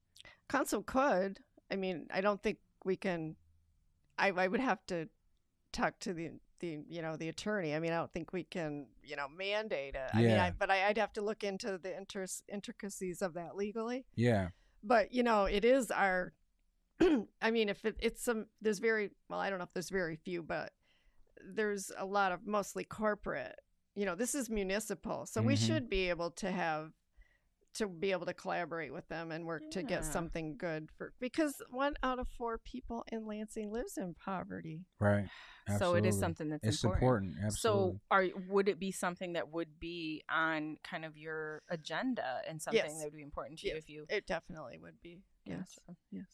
Council could. I mean, I don't think we can. I I would have to talk to the the you know the attorney. I mean, I don't think we can you know mandate it. I mean, Yeah. I, but I, I'd have to look into the inter- intricacies of that legally. Yeah. But you know, it is our. I mean, if it, it's some, there's very well. I don't know if there's very few, but there's a lot of mostly corporate. You know, this is municipal, so we Mhm. should be able to have to be able to collaborate with them and work to get something good for because one out of four people in Lansing lives in poverty. Right. Absolutely. So it is something that's It's important. important. Absolutely. So, are would it be something that would be on kind of your agenda and something Yes. that would be important to you if you? It definitely would be. Yes. Gotcha. Yes.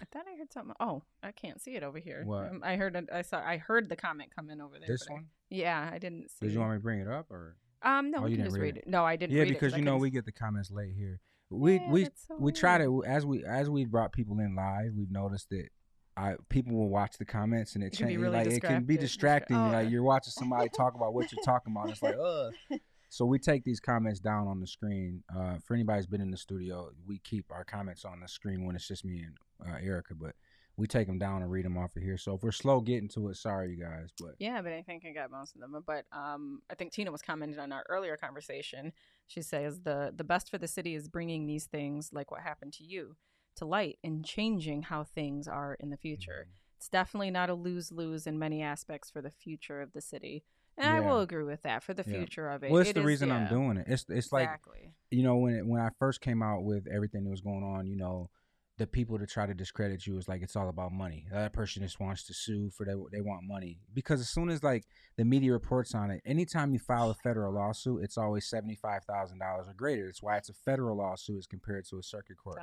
I thought I heard something. Oh, I can't see it over here. What? Um, I heard. I saw. I heard the comment come in over there. this but I- one? yeah, I didn't see. Did you want me to bring it up or? Um, no, Oh, we you can didn't just read read it. it. No, I didn't. Yeah, read it Yeah, because I you know couldn't we get the comments late here. We Yeah, we so we try to as we as we brought people in live, we've noticed that I people will watch the comments and it, It can be really like it can be distracting. Oh, like you're watching somebody talk about what you're talking about. It's like, uh. So we take these comments down on the screen. Uh, for anybody who's been in the studio, we keep our comments on the screen when it's just me and uh, Erica, but we take them down and read them off of here. So if we're slow getting to it, sorry you guys, but Yeah, but I think I got most of them. But um, I think Tina was commenting on our earlier conversation. She says the the best for the city is bringing these things like what happened to you to light and changing how things are in the future. It's definitely not a lose lose in many aspects for the future of the city. And I will agree with that for the Yeah. future of it. Well, it's It the is- reason I'm doing it. It's it's like exactly. you know when it, when I first came out with everything that was going on, you know, the people to try to discredit you is like it's all about money. That person just wants to sue for they they want money because as soon as like the media reports on it, anytime you file a federal lawsuit, it's always seventy five thousand dollars or greater. That's why it's a federal lawsuit as compared to a circuit court.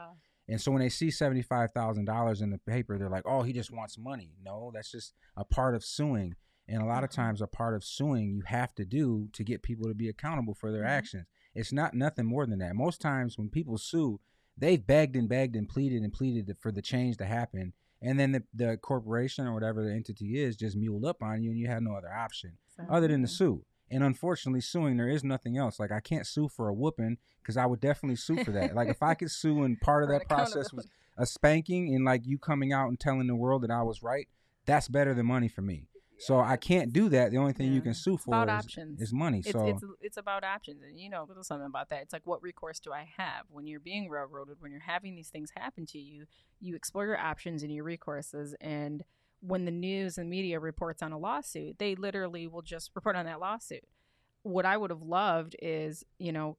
And so when they see seventy five thousand dollars in the paper, they're like, "Oh, he just wants money." No, that's just a part of suing. And a lot of Mhm. times, a part of suing you have to do to get people to be accountable for their Mhm. actions. It's not nothing more than that. Most times, when people sue, they've begged and begged and pleaded and pleaded for the change to happen, and then the, the corporation or whatever the entity is just muled up on you, and you have no other option other than to sue. And unfortunately, suing there is nothing else. Like I can't sue for a whooping because I would definitely sue for that. like if I could sue and part of that process was a spanking and like you coming out and telling the world that I was right, that's better than money for me. So I can't do that. The only thing you can sue for about is, options. is money. It's, so it's it's about options, and you know a little something about that. It's like what recourse do I have when you're being railroaded, when you're having these things happen to you? You explore your options and your recourses, and when the news and media reports on a lawsuit, they literally will just report on that lawsuit. What I would have loved is, you know,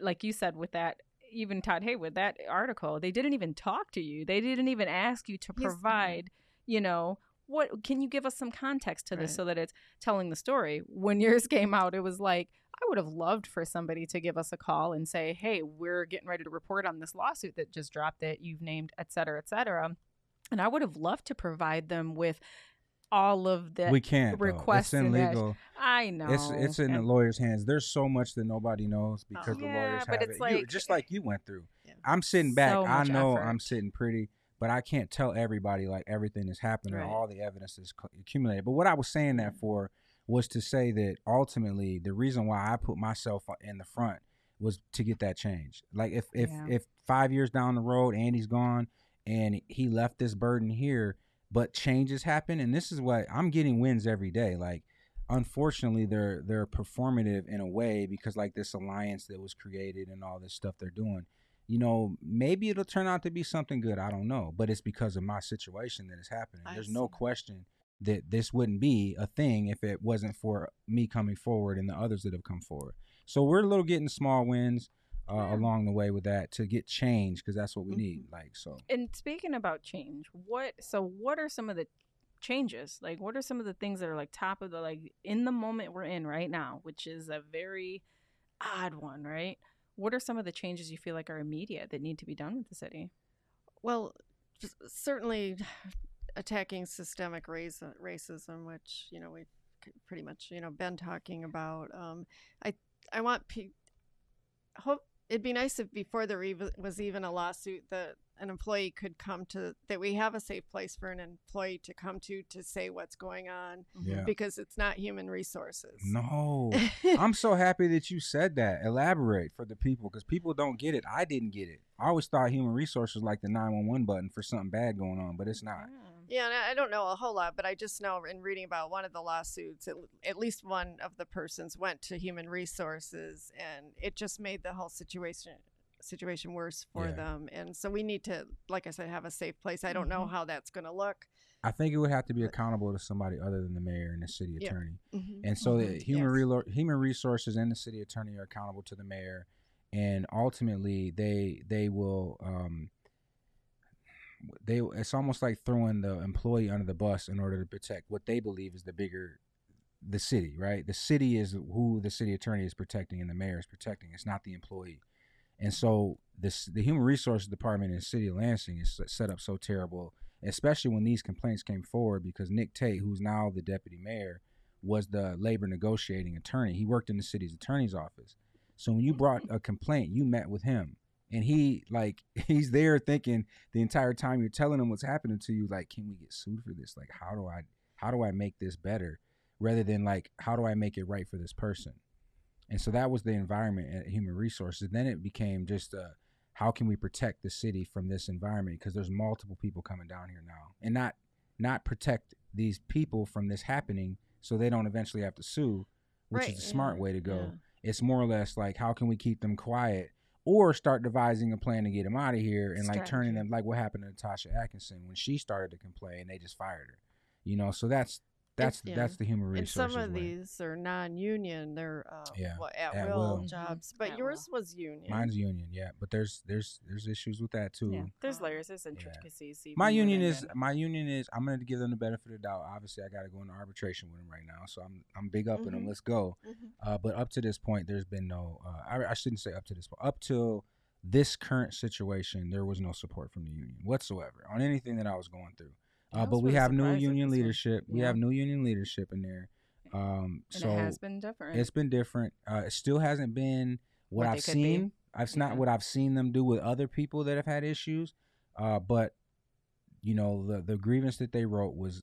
like you said with that, even Todd Heywood, that article, they didn't even talk to you. They didn't even ask you to Yes. provide, you know, what can you give us some context to this Right. so that it's telling the story. When yours came out, it was like, I would have loved for somebody to give us a call and say, hey, we're getting ready to report on this lawsuit that just dropped that you've named, et cetera, et cetera. And I would have loved to provide them with all of the we can't. request requests It's illegal. I know. It's it's in the lawyer's hands. There's so much that nobody knows because the oh. Yeah, lawyers but have it's it. You- just like you went through. Yeah. I'm sitting back. So I know effort. I'm sitting pretty, but I can't tell everybody like everything that's happening Right. or all the evidence is accumulated. But what I was saying that mm-hmm. for was to say that ultimately the reason why I put myself uh, in the front was to get that change. Like if if Yeah. if five years down the road Andy's gone and he left this burden here, but changes happen, and this is what I'm getting wins every day. Like unfortunately they're they're performative in a way because like this alliance that was created and all this stuff they're doing you know maybe it'll turn out to be something good i don't know but it's because of my situation that is happening I there's no question that this wouldn't be a thing if it wasn't for me coming forward and the others that have come forward. So we're a little getting small wins uh, Yeah. along the way with that to get change because that's what we Mhm. need. Like so, And speaking about change, what so what are some of the changes? Like what are some of the things that are like top of the like in the moment we're in right now, which is a very odd one, right? What are some of the changes you feel like are immediate that need to be done with the city? Well, certainly attacking systemic race, racism, which you know we've pretty much you know been talking about. Um, I I want pe- hope it'd be nice if before there was even a lawsuit that an employee could come to that we have a safe place for an employee to come to to say what's going on mm-hmm. Yeah. because it's not human resources. no, I'm so happy that you said that. Elaborate for the people because people don't get it. I didn't get it. I always thought human resources like the 911 button for something bad going on, but it's not. Mm. Yeah, and I I don't know a whole lot, but I just know in reading about one of the lawsuits, at, at least one of the persons went to human resources, and it just made the whole situation situation worse for Yeah. them. And so we need to, like I said, have a safe place. I don't know Mhm. how that's going to look. I think it would have to be But- accountable to somebody other than the mayor and the city Yeah. attorney. Mhm. And so the Mhm. human Yes. relo- human resources and the city attorney are accountable to the mayor, and ultimately they they will um they it's almost like throwing the employee under the bus in order to protect what they believe is the bigger the city, right? The city is who the city attorney is protecting and the mayor is protecting. It's not the employee. And so this the human resources department in the city of Lansing is set up so terrible, especially when these complaints came forward because Nick Tate, who's now the deputy mayor, was the labor negotiating attorney. He worked in the city's attorney's office. So when you mm-hmm. brought a complaint, you met with him. And he like he's there thinking the entire time you're telling him what's happening to you, like, can we get sued for this? Like how do I how do I make this better? Rather than like how do I make it right for this person? And so that was the environment at human resources. Then it became just uh how can we protect the city from this environment? Because there's multiple people coming down here now. And not not protect these people from this happening so they don't eventually have to sue, which Right, is the smart way to go. yeah. It's more or less like how can we keep them quiet or start devising a plan to get them out of here and like turning them like what happened to Natasha Atkinson when she started to complain, and they just fired her. You know, so that's that's yeah. that's the human resources. And some of way. these are non-union; they're uh, Yeah, what, at, at will, will. Jobs. But At yours was union. Mine's union, yeah, but there's there's there's issues with that too. Yeah, there's Um, layers, there's intricacies. so you My union is and- my union is I'm gonna give them the benefit of the doubt. Obviously, I got to go into arbitration with them right now, so I'm I'm big up in them. Mhm. Let's go. Mhm. Uh, but up to this point, there's been no. Uh, I, I shouldn't say up to this point. Up till this current situation, there was no support from the union whatsoever on anything that I was going through. I Uh, but we really have new union leadership. We have new union leadership in there. Um, and so it has been different. it's been different. Uh, it still hasn't been what, What I've seen. It's not what I've seen them do with other people that have had issues. Uh, but you know, the the grievance that they wrote was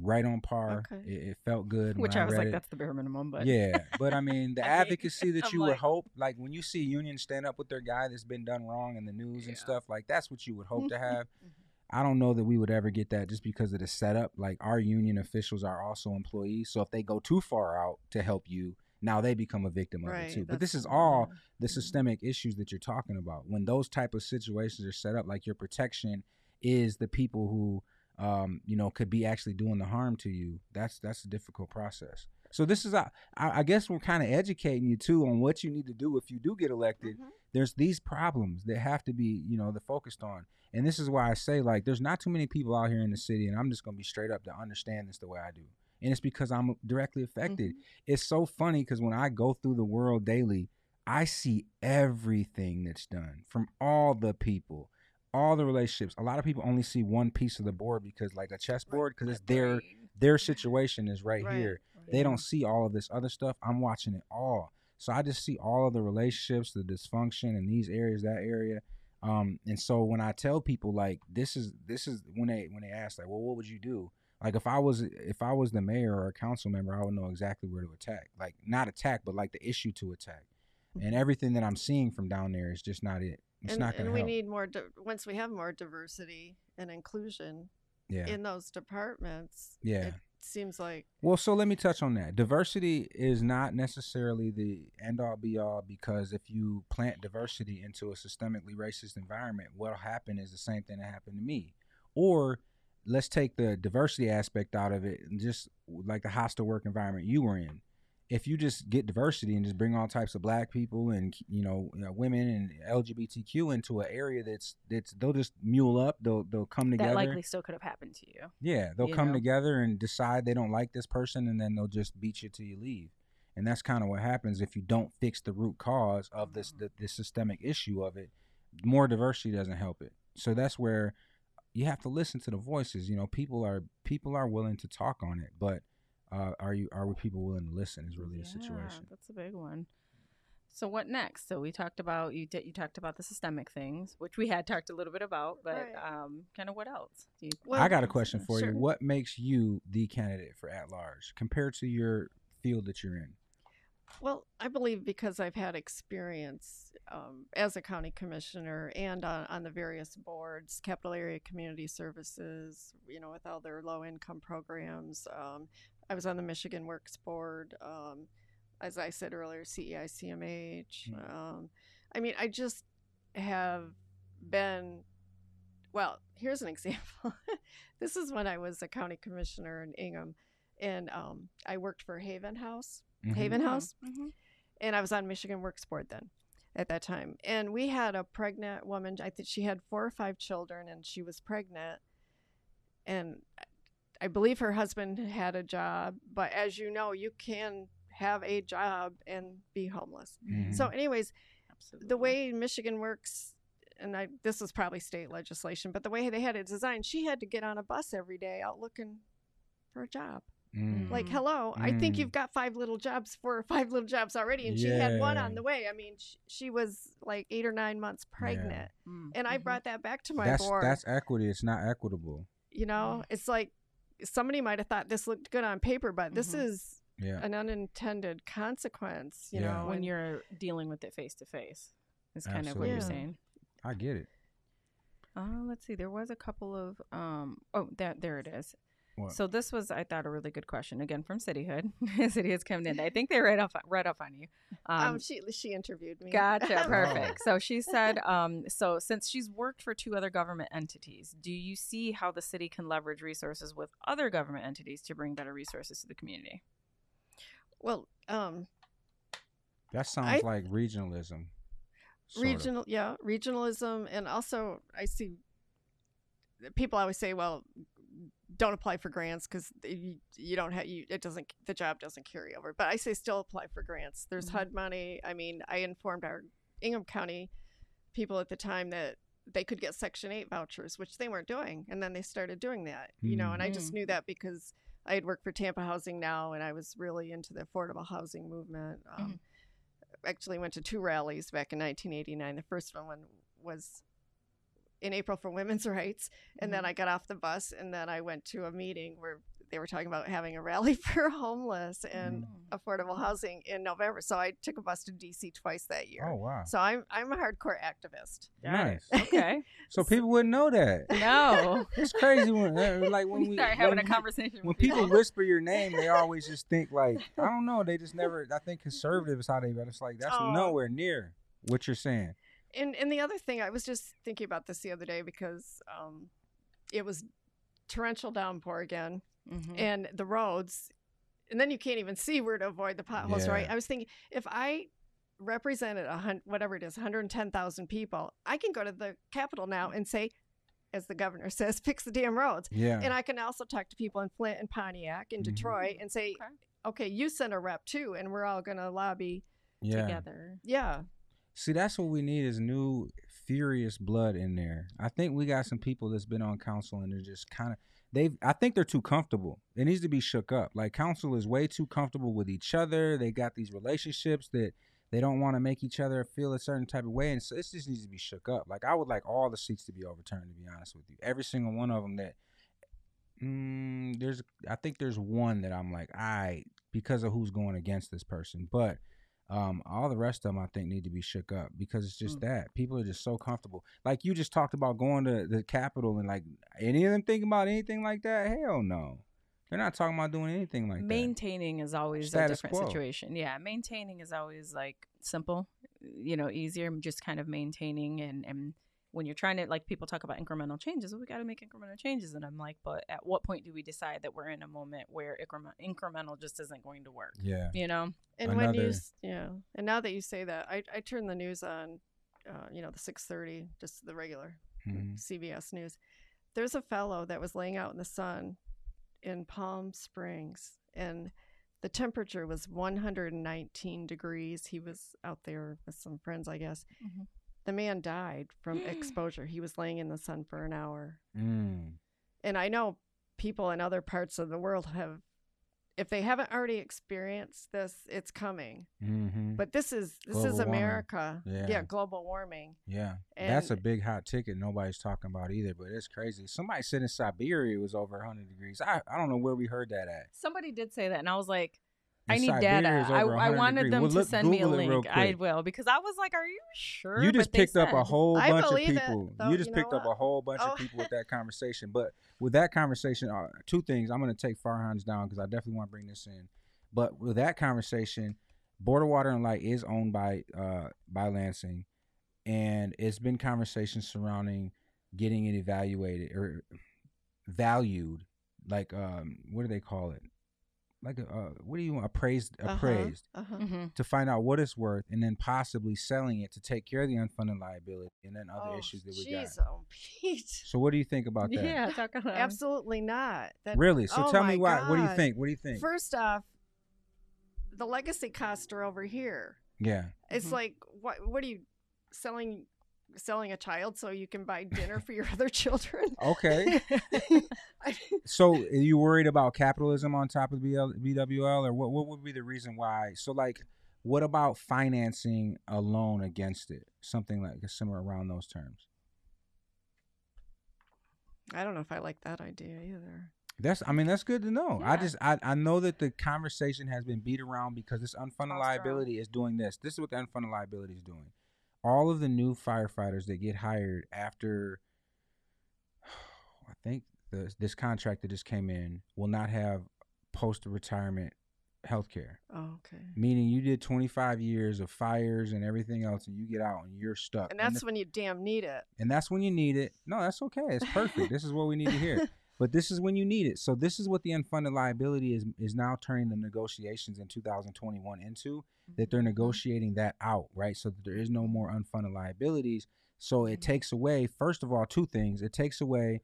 right on par. Okay. It, it felt good. which when I was like, it. that's the bare minimum. But Yeah, but I mean, the I advocacy that I'm you would like- hope, like when you see unions stand up with their guy that's been done wrong in the news and stuff, like that's what you would hope to have. Mhm. I don't know that we would ever get that just because of the setup. Like our union officials are also employees, so if they go too far out to help you, now they become a victim of Right, it too. But this is all Yeah. the systemic issues that you're talking about. When those type of situations are set up, like your protection is the people who, um, you know, could be actually doing the harm to you. That's that's a difficult process. So this is, a- I, I guess, we're kind of educating you too on what you need to do if you do get elected. Mhm. There's these problems that have to be, you know, the focused on. And this is why I say, like, there's not too many people out here in the city, and I'm just gonna be straight up to understand this the way I do. And it's because I'm directly affected mm-hmm. it's so funny because when I go through the world daily, I see everything that's done from all the people, all the relationships. A lot of people only see one piece of the board because, like a chessboard, because it's their their situation is right, Right. here. They don't see all of this other stuff. I'm watching it all, so I just see all of the relationships, the dysfunction in these areas, that area. Um, and so when I tell people like this is this is when they when they ask like, well, what would you do? Like if I was if I was the mayor or a council member, I would know exactly where to attack. Like not attack, but like the issue to attack. And everything that I'm seeing from down there is just not it. It's and not going to help. and we need more. Di- once we have more diversity and inclusion yeah, in those departments, yeah. it seems like Well, so let me touch on that. Diversity is not necessarily the end all be all because if you plant diversity into a systemically racist environment, what'll happen is the same thing that happened to me. Or let's take the diversity aspect out of it and just like the hostile work environment you were in if you just get diversity and just bring all types of black people and you know, you know women and LGBTQ into an area that's that's they'll just mule up. They'll they'll come together. That likely still could have happened to you. Yeah, they'll you come know? together and decide they don't like this person, and then they'll just beat you till you leave. And that's kind of what happens if you don't fix the root cause of this the, the systemic issue of it. More diversity doesn't help it. So that's where you have to listen to the voices. You know, people are people are willing to talk on it, but uh, are you are people willing to listen? Is really the situation. That's a big one. So what next? So we talked about you did you talked about the systemic things, which we had talked a little bit about, but Right. um, kind of what else? Do you, Well, I got a question for sure. you. What makes you the candidate for at large compared to your field that you're in? Well, I believe because I've had experience um, as a county commissioner and on, on the various boards, capital area community services, you know, with all their low income programs. Um, I was on the Michigan Works Board, um, as I said earlier, E CEI, CMH. Mm. Um, I mean, I just have been, well, here's an example. this is when I was a county commissioner in Ingham, and um, I worked for Haven House. Mhm. Haven House, Mhm. and I was on Michigan Works Board then at that time. And we had a pregnant woman. I think she had four or five children, and she was pregnant. And I believe her husband had a job, but as you know, you can have a job and be homeless. Mhm. So, anyways, Absolutely. the way Michigan works, and I this is probably state legislation, but the way they had it designed, she had to get on a bus every day out looking for a job. Mm. Like, hello, I think Mm. you've got five little jobs, four or five little jobs already, and she had one on the way. I mean, she, she was like eight or nine months pregnant, Mm, and I mhm. brought that back to my that's board. that's equity. It's not equitable. you know, it's like somebody might have thought this looked good on paper, but this Mhm. is Yeah. an unintended consequence. You Yeah. know, when you're dealing with it face to face. Is kind of what you're saying. I get it. Uh, let's see. There was a couple of um. Oh, that there it is. What? So this was, I thought, a really good question again from Cityhood. Cityhood's coming in. I think they read off read off on you. um, Um, she she interviewed me. Gotcha. Perfect. So she said, um, so since she's worked for two other government entities, do you see how the city can leverage resources with other government entities to bring better resources to the community? well, um, That sounds I- like regionalism. sort of. regional yeah regionalism and also i see people always say well don't apply for grants because you, you don't have you it doesn't the job doesn't carry over but i say still apply for grants there's Mhm. hud money i mean i informed our ingham county people at the time that they could get section 8 vouchers which they weren't doing and then they started doing that you know and i just Mhm. knew that because i had worked for tampa housing now and i was really into the affordable housing movement um, actually went to two rallies back in 1989. The first one was in April for women's rights, and then Mhm. I got off the bus and then I went to a meeting where they were talking about having a rally for homeless and Mm. affordable housing in November. So I took a bus to DC twice that year. Oh wow. So I'm I'm a hardcore activist. Nice. Okay. So people wouldn't know that. no. It's crazy when uh, like when we we start having when a we- conversation when with people whisper your name, they always just think like I don't know. They just never. I think conservative is how they. But it's like that's Oh. nowhere near what you're saying. And and the other thing, I was just thinking about this the other day because um, it was torrential downpour again, Mhm. and the roads, and then you can't even see where to avoid the potholes, right? I was thinking if I represented a hundred, whatever it is, 110,000 people, I can go to the Capitol now and say, as the governor says, fix the damn roads. Yeah. And I can also talk to people in Flint and Pontiac and Mhm. Detroit and say, Okay. okay, you send a rep too, and we're all going to lobby. yeah. Together. Yeah. See, that's what we need is new furious blood in there. I think we got some people that's been on council and they're just kind of they've I think they're too comfortable. It needs to be shook up. Like council is way too comfortable with each other. They got these relationships that they don't want to make each other feel a certain type of way and so it just needs to be shook up. Like I would like all the seats to be overturned to be honest with you. Every single one of them that mm, there's I think there's one that I'm like, I because of who's going against this person. But um, all the rest of them I think need to be shook up because it's just Mm. that people are just so comfortable. Like you just talked about going to the Capitol and like any of them thinking about anything like that. Hell no, they're not talking about doing anything like that. maintaining is always Status a different quo. situation. Yeah, maintaining is always like simple, you know, easier. Just kind of maintaining and and when you're trying to like people talk about incremental changes, well, we got to make incremental changes, and I'm like, but at what point do we decide that we're in a moment where increment, incremental just isn't going to work? Yeah. You know, And when you, s- yeah, and now that you say that, I I turn the news on, uh, you know, the six thirty, just the regular Mhm. CBS News. There's a fellow that was laying out in the sun in Palm Springs, and the temperature was 119 degrees. He was out there with some friends, I guess. Mhm. The man died from exposure. He was laying in the sun for an hour. Mm. And I know people in other parts of the world have, if they haven't already experienced this, it's coming. hmm But this is this Global is. America. Yeah. global warming. Yeah, that's a big hot ticket. Nobody's talking about either, but it's crazy. Somebody said in Siberia it was over 100 degrees. I, I don't know where we heard that at. somebody did say that, and I was like, In I need Siberia data. I, I wanted degrees. them Well, to look- send me a Google it link. I will because I was like, are you sure? You just But picked up a whole I bunch of believe it, people. though, you just you picked know up a whole bunch Oh. of people with that conversation. But with that conversation, uh, two things. I'm going to take Farhan's down because I definitely want to bring this in. But with that conversation, Board of Water and Light is owned by uh, by Lansing, and it's been conversations surrounding getting it evaluated or valued. Like um, what do they call it? Like a, uh, what do you want? Appraised, Uh-huh, appraised uh-huh. Mhm. to find out what it's worth and then possibly selling it to take care of the unfunded liability and then other Oh, issues that we jeez, got. oh, Pete. So what do you think about that? Yeah, talk about Absolutely not. That, Really? So Oh tell me my why. What do you think? What do you think? First off, the legacy costs are over here. yeah. It's Mhm. like what? What are you selling? Selling a child so you can buy dinner for your other children? Okay. So are you worried about capitalism on top of BL, BWL or what what would be the reason why? So like what about financing a loan against it? Something like similar around those terms. I don't know if I like that idea either. That's I mean that's good to know. I just I, I know that the conversation has been beat around because this unfunded liability is doing this. This is what the unfunded liability is doing. All of the new firefighters that get hired after I think the, this contract that just came in will not have post retirement health care. Oh, okay. Meaning you did 25 years of fires and everything else and you get out and you're stuck. And that's the- when you damn need it. and that's when you need it. No, that's okay. It's perfect. this is what we need to hear. But this is when you need it. So this is what the unfunded liability is is now turning the negotiations in 2021 into that they're negotiating that out, right? So that there is no more unfunded liabilities. So it Mhm. takes away first of all two things. It takes away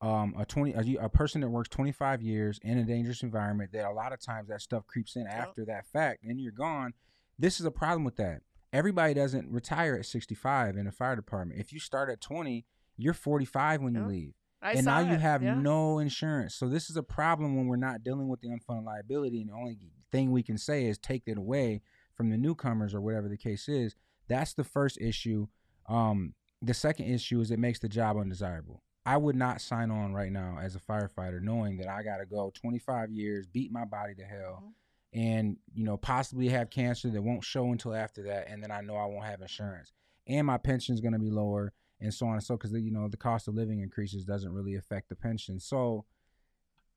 um, a 20 a, a person that works 25 years in a dangerous environment that a lot of times that stuff creeps in after that fact and you're gone. This is a problem with that. Everybody doesn't retire at 65 in a fire department. If you start at 20, you're 45 when you Yep. leave I and now you it, have yeah. no insurance. So this is a problem when we're not dealing with the unfunded liability, and the only thing we can say is take it away from the newcomers or whatever the case is. That's the first issue. Um, the second issue is it makes the job undesirable. I would not sign on right now as a firefighter knowing that I got to go 25 years, beat my body to hell, Mhm. and you know possibly have cancer that won't show until after that, and then I know I won't have insurance, and my pension's going to be lower, and so on and so because you know the cost of living increases doesn't really affect the pension. So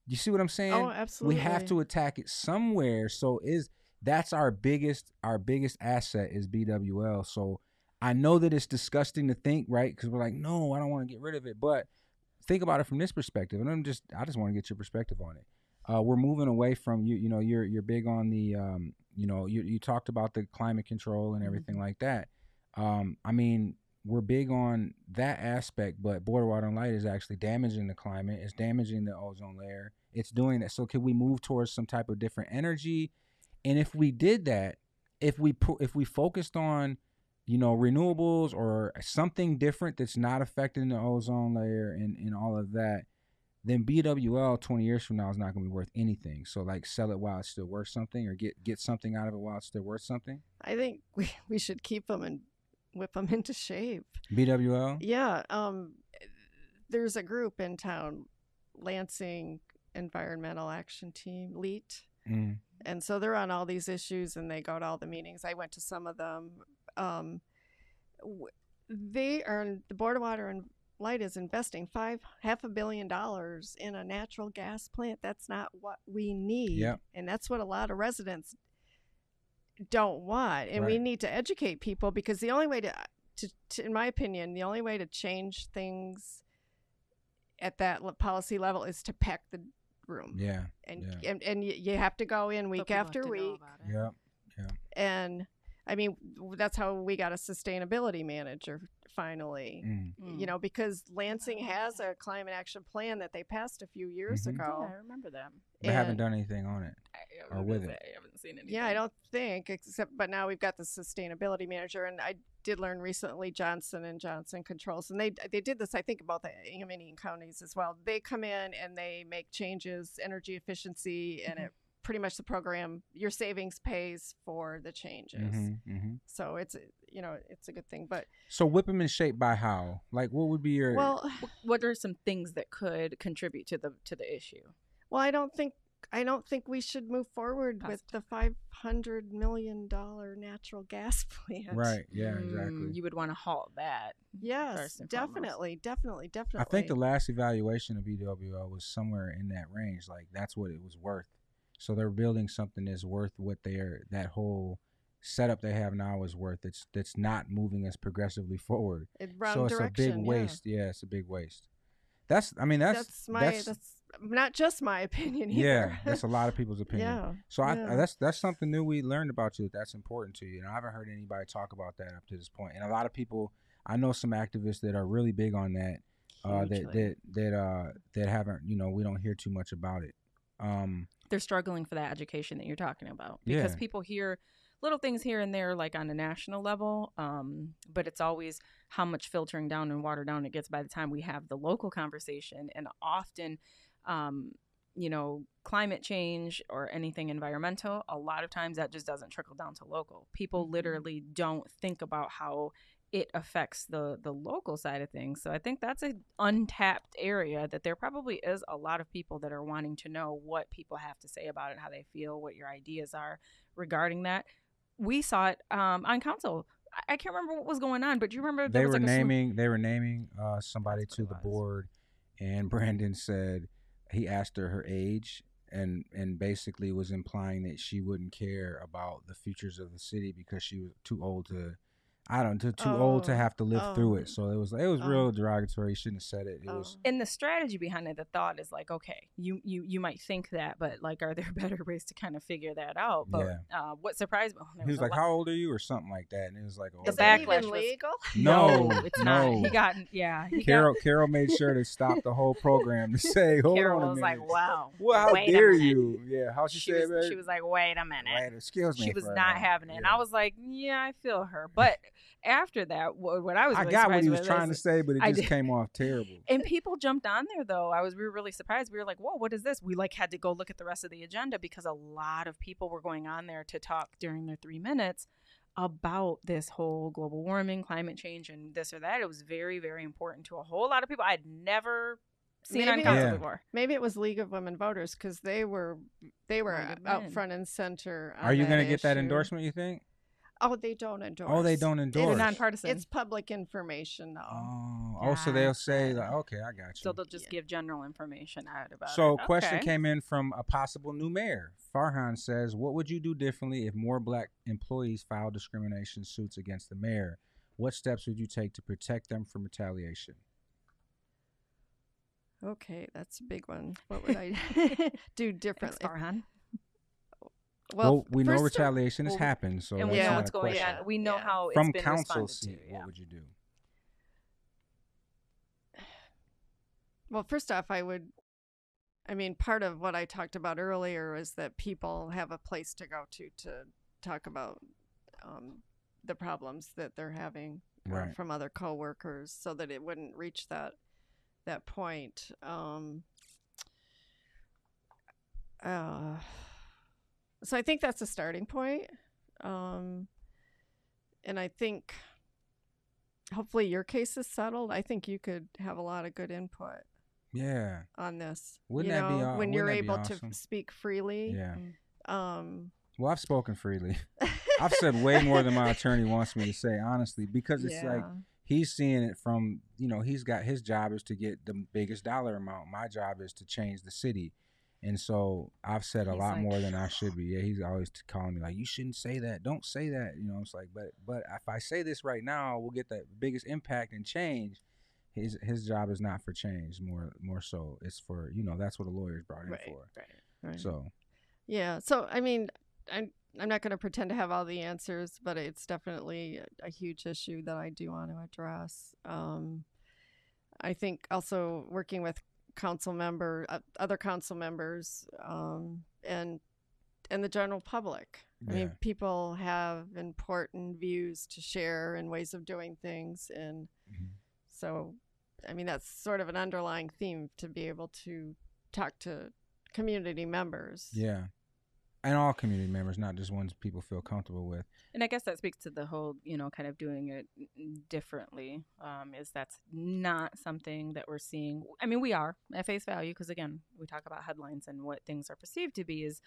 you see what I'm saying? Oh, absolutely. we have to attack it somewhere. So is that's our biggest our biggest asset is BWL. So I know that it's disgusting to think, right? Because we're like, no, I don't want to get rid of it. But think about it from this perspective, and I'm just I just want to get your perspective on it. Uh, we're moving away from you. You know, you're you're big on the um, you know, you you talked about the climate control and everything like that. Um, I mean, we're big on that aspect, but Board of Water and Light is actually damaging the climate. It's damaging the ozone layer. It's doing that. So can we move towards some type of different energy? And if we did that, if we pu- if we focused on, you know, renewables or something different that's not affecting the ozone layer and, and all of that, then BWL 20 years from now is not going to be worth anything. So like sell it while it's still worth something or get get something out of it while it's still worth something. I think we, we should keep them and whip them into shape. BWL? Yeah. Um, there's a group in town, Lansing Environmental Action Team, LEAT. Mm. And so they're on all these issues and they go to all the meetings. I went to some of them. Um, they are, the Board of Water and Light is investing five, half a billion dollars in a natural gas plant. That's not what we need. Yep. And that's what a lot of residents don't want. And we need to educate people because the only way to uh, to, to, in my opinion, the only way to change things at that policy level is to pack the room. Yeah. And yeah. and, and you have to go in week after week. yeah it. Yep. And I mean, that's how we got a sustainability manager finally. Mm. Mm. You know, because Lansing has a climate action plan that they passed a few years Mhm. Yeah, ago. I remember that. They haven't done anything on it. I, I Or with it. I haven't seen anything. Yeah, I don't think except but now we've got the sustainability manager and I did learn recently Johnson and Johnson controls and they they did this I think about the Ingham and Eaton counties as well. They come in and they make changes energy efficiency and Mhm. it pretty much the program your savings pays for the changes. hmm hmm So it's you know it's a good thing but So whip them in shape by how? Like, what would be your? well What are some things that could contribute to the to the issue? well I don't think I don't think we should move forward with the 500 million dollar natural gas plant. right. Yeah. Mm, Exactly. You would want to halt that. Yes, first and foremost. definitely, definitely, definitely. I think the last evaluation of BWL was somewhere in that range. Like that's what it was worth. So they're building something that's worth what they're that whole setup they have now is worth. It's that's not moving us progressively forward. It- so it's a big waste. Yeah. it's a big waste. That's I mean that's That's, my that's, that's, not just my opinion yeah that's a lot of people's opinion. yeah. So I, yeah. that's that's something new we learned about you. That's important to you, and I haven't heard anybody talk about that up to this point. And a lot of people, I know some activists that are really big on that. Uh, that that that uh that haven't you know we don't hear too much about it. Um, they're struggling for that education that you're talking about because Yeah. people hear little things here and there like on a national level um, but it's always how much filtering down and watered down it gets by the time we have the local conversation and often um, you know climate change or anything environmental a lot of times that just doesn't trickle down to local people Mhm. literally don't think about how it affects the the local side of things. So i think that's an untapped area that there probably is a lot of people that are wanting to know what people have to say about it how they feel what your ideas are regarding that. We saw it um, on council I- I can't remember what was going on, but do you remember there they was were like naming they were naming uh somebody to the board, and Brandon said he asked her her age. And, and basically was implying that she wouldn't care about the futures of the city because she was too old to I don't too, too old to Oh, have to live through oh. it. So it was it was Oh. real derogatory. You shouldn't have said it. It was Oh. and the strategy behind it the thought is like okay you you you might think that but like are there better ways to kind of figure that out but uh, what surprised me there he was a like, "How old are you?" or something like that, and it was like, oh, The Is that even was- legal? No, it's no. not he got yeah he Carol Carol made sure to stop the whole program to say, "Hold Carol on a was minute." like wow well, how wait dare you? Yeah, how she, she said was, it? she was like wait a minute Wait, excuse me. she was not having it and i was like yeah i feel her but after that what, what i was I got what he was with trying to say, but it just came off terrible. and people jumped on there though i was we were really surprised we were like whoa what is this we like had to go look at the rest of the agenda because a lot of people were going on there to talk during their three minutes about this whole global warming climate change and this or that it was very very important to a whole lot of people i'd never seen on Maybe- council Yeah. before Maybe it was League of Women Voters because they were they were out been. front and center. Are you going to get that endorsement? You think? Oh, they don't endorse. Oh, they don't endorse. they're nonpartisan It's public information, though. Oh, oh, so they'll say, like, okay, I got you. so they'll just Yeah. give general information out about So, it question Okay. came in from a possible new mayor. Farhan says, "What would you do differently if more black employees filed discrimination suits against the mayor? What steps would you take to protect them from retaliation?" Okay, that's a big one. What would I do Thanks, differently? Farhan. Well, we know retaliation has well, happened, so and we Yeah. know what's going on we know Yeah. how it's From been council responded seat, to yeah. what would you do? Well, first off, I would. I mean, part of what I talked about earlier is that people have a place to go to to talk about um, the problems that they're having uh, Right. from other coworkers, so that it wouldn't reach that that point. Um, uh, so I think that's a starting point, um, and I think hopefully your case is settled. I think you could have a lot of good input Yeah, on this. Wouldn't you that be know, aw- when you're able be to speak freely. yeah. Um, Well, I've spoken freely. I've said way more than my attorney wants me to say, honestly, because it's like he's seeing it from you know he's got his job is to get the biggest dollar amount my job is to change the city And so I've said a He's lot like, more than I should be. Yeah, he's always calling me like, "You shouldn't say that. Don't say that." You know, it's like, but but if I say this right now, we'll get the biggest impact and change. His his job is not for change. More more so, it's for you know that's what a lawyer's brought in Right, for. right, right. So Yeah. So I mean, I'm I'm not going to pretend to have all the answers, but it's definitely a, a huge issue that I do want to address. Um, I think also working with council member, uh, other council members, um, and and the general public. I mean, people have important views to share and ways of doing things, and Mhm. so, I mean, that's sort of an underlying theme to be able to talk to community members. yeah, and all community members, not just ones people feel comfortable with. And I guess that speaks to the whole, you know, kind of doing it differently. Um, is that's not something that we're seeing. I mean, we are at face value because again, we talk about headlines and what things are perceived to be. Is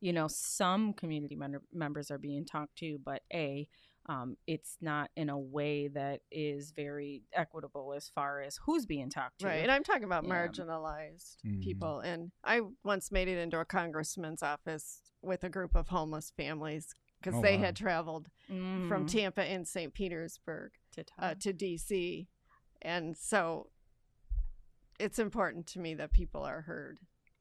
you know, some community member- members are being talked to, but a um, it's not in a way that is very equitable as far as who's being talked to. Right. And I'm talking about Yeah. marginalized Mhm. people. And I once made it into a congressman's office with a group of homeless families because Oh, they wow. had traveled from Mhm. Tampa and St. Petersburg to uh, to DC. And so it's important to me that people are heard.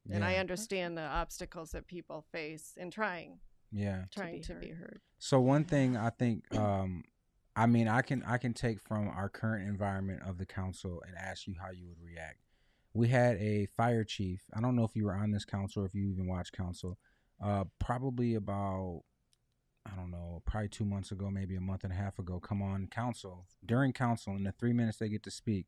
And I understand the obstacles that people face in trying Yeah. trying be to heard. be heard. So one thing I think, um, I mean, I can I can take from our current environment of the council and ask you how you would react. We had a fire chief. I don't know if you were on this council or if you even watched council. Uh, probably about I don't know, probably two months ago, maybe a month and a half ago, come on council during council in the three minutes they get to speak,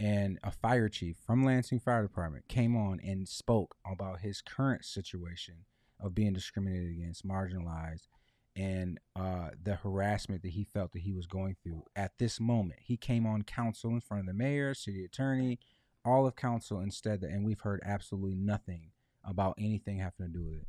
and a fire chief from Lansing Fire Department came on and spoke about his current situation of being discriminated against, marginalized, and uh, the harassment that he felt that he was going through at this moment. He came on council in front of the mayor, city attorney, all of council instead, and we've heard absolutely nothing about anything having to do with it.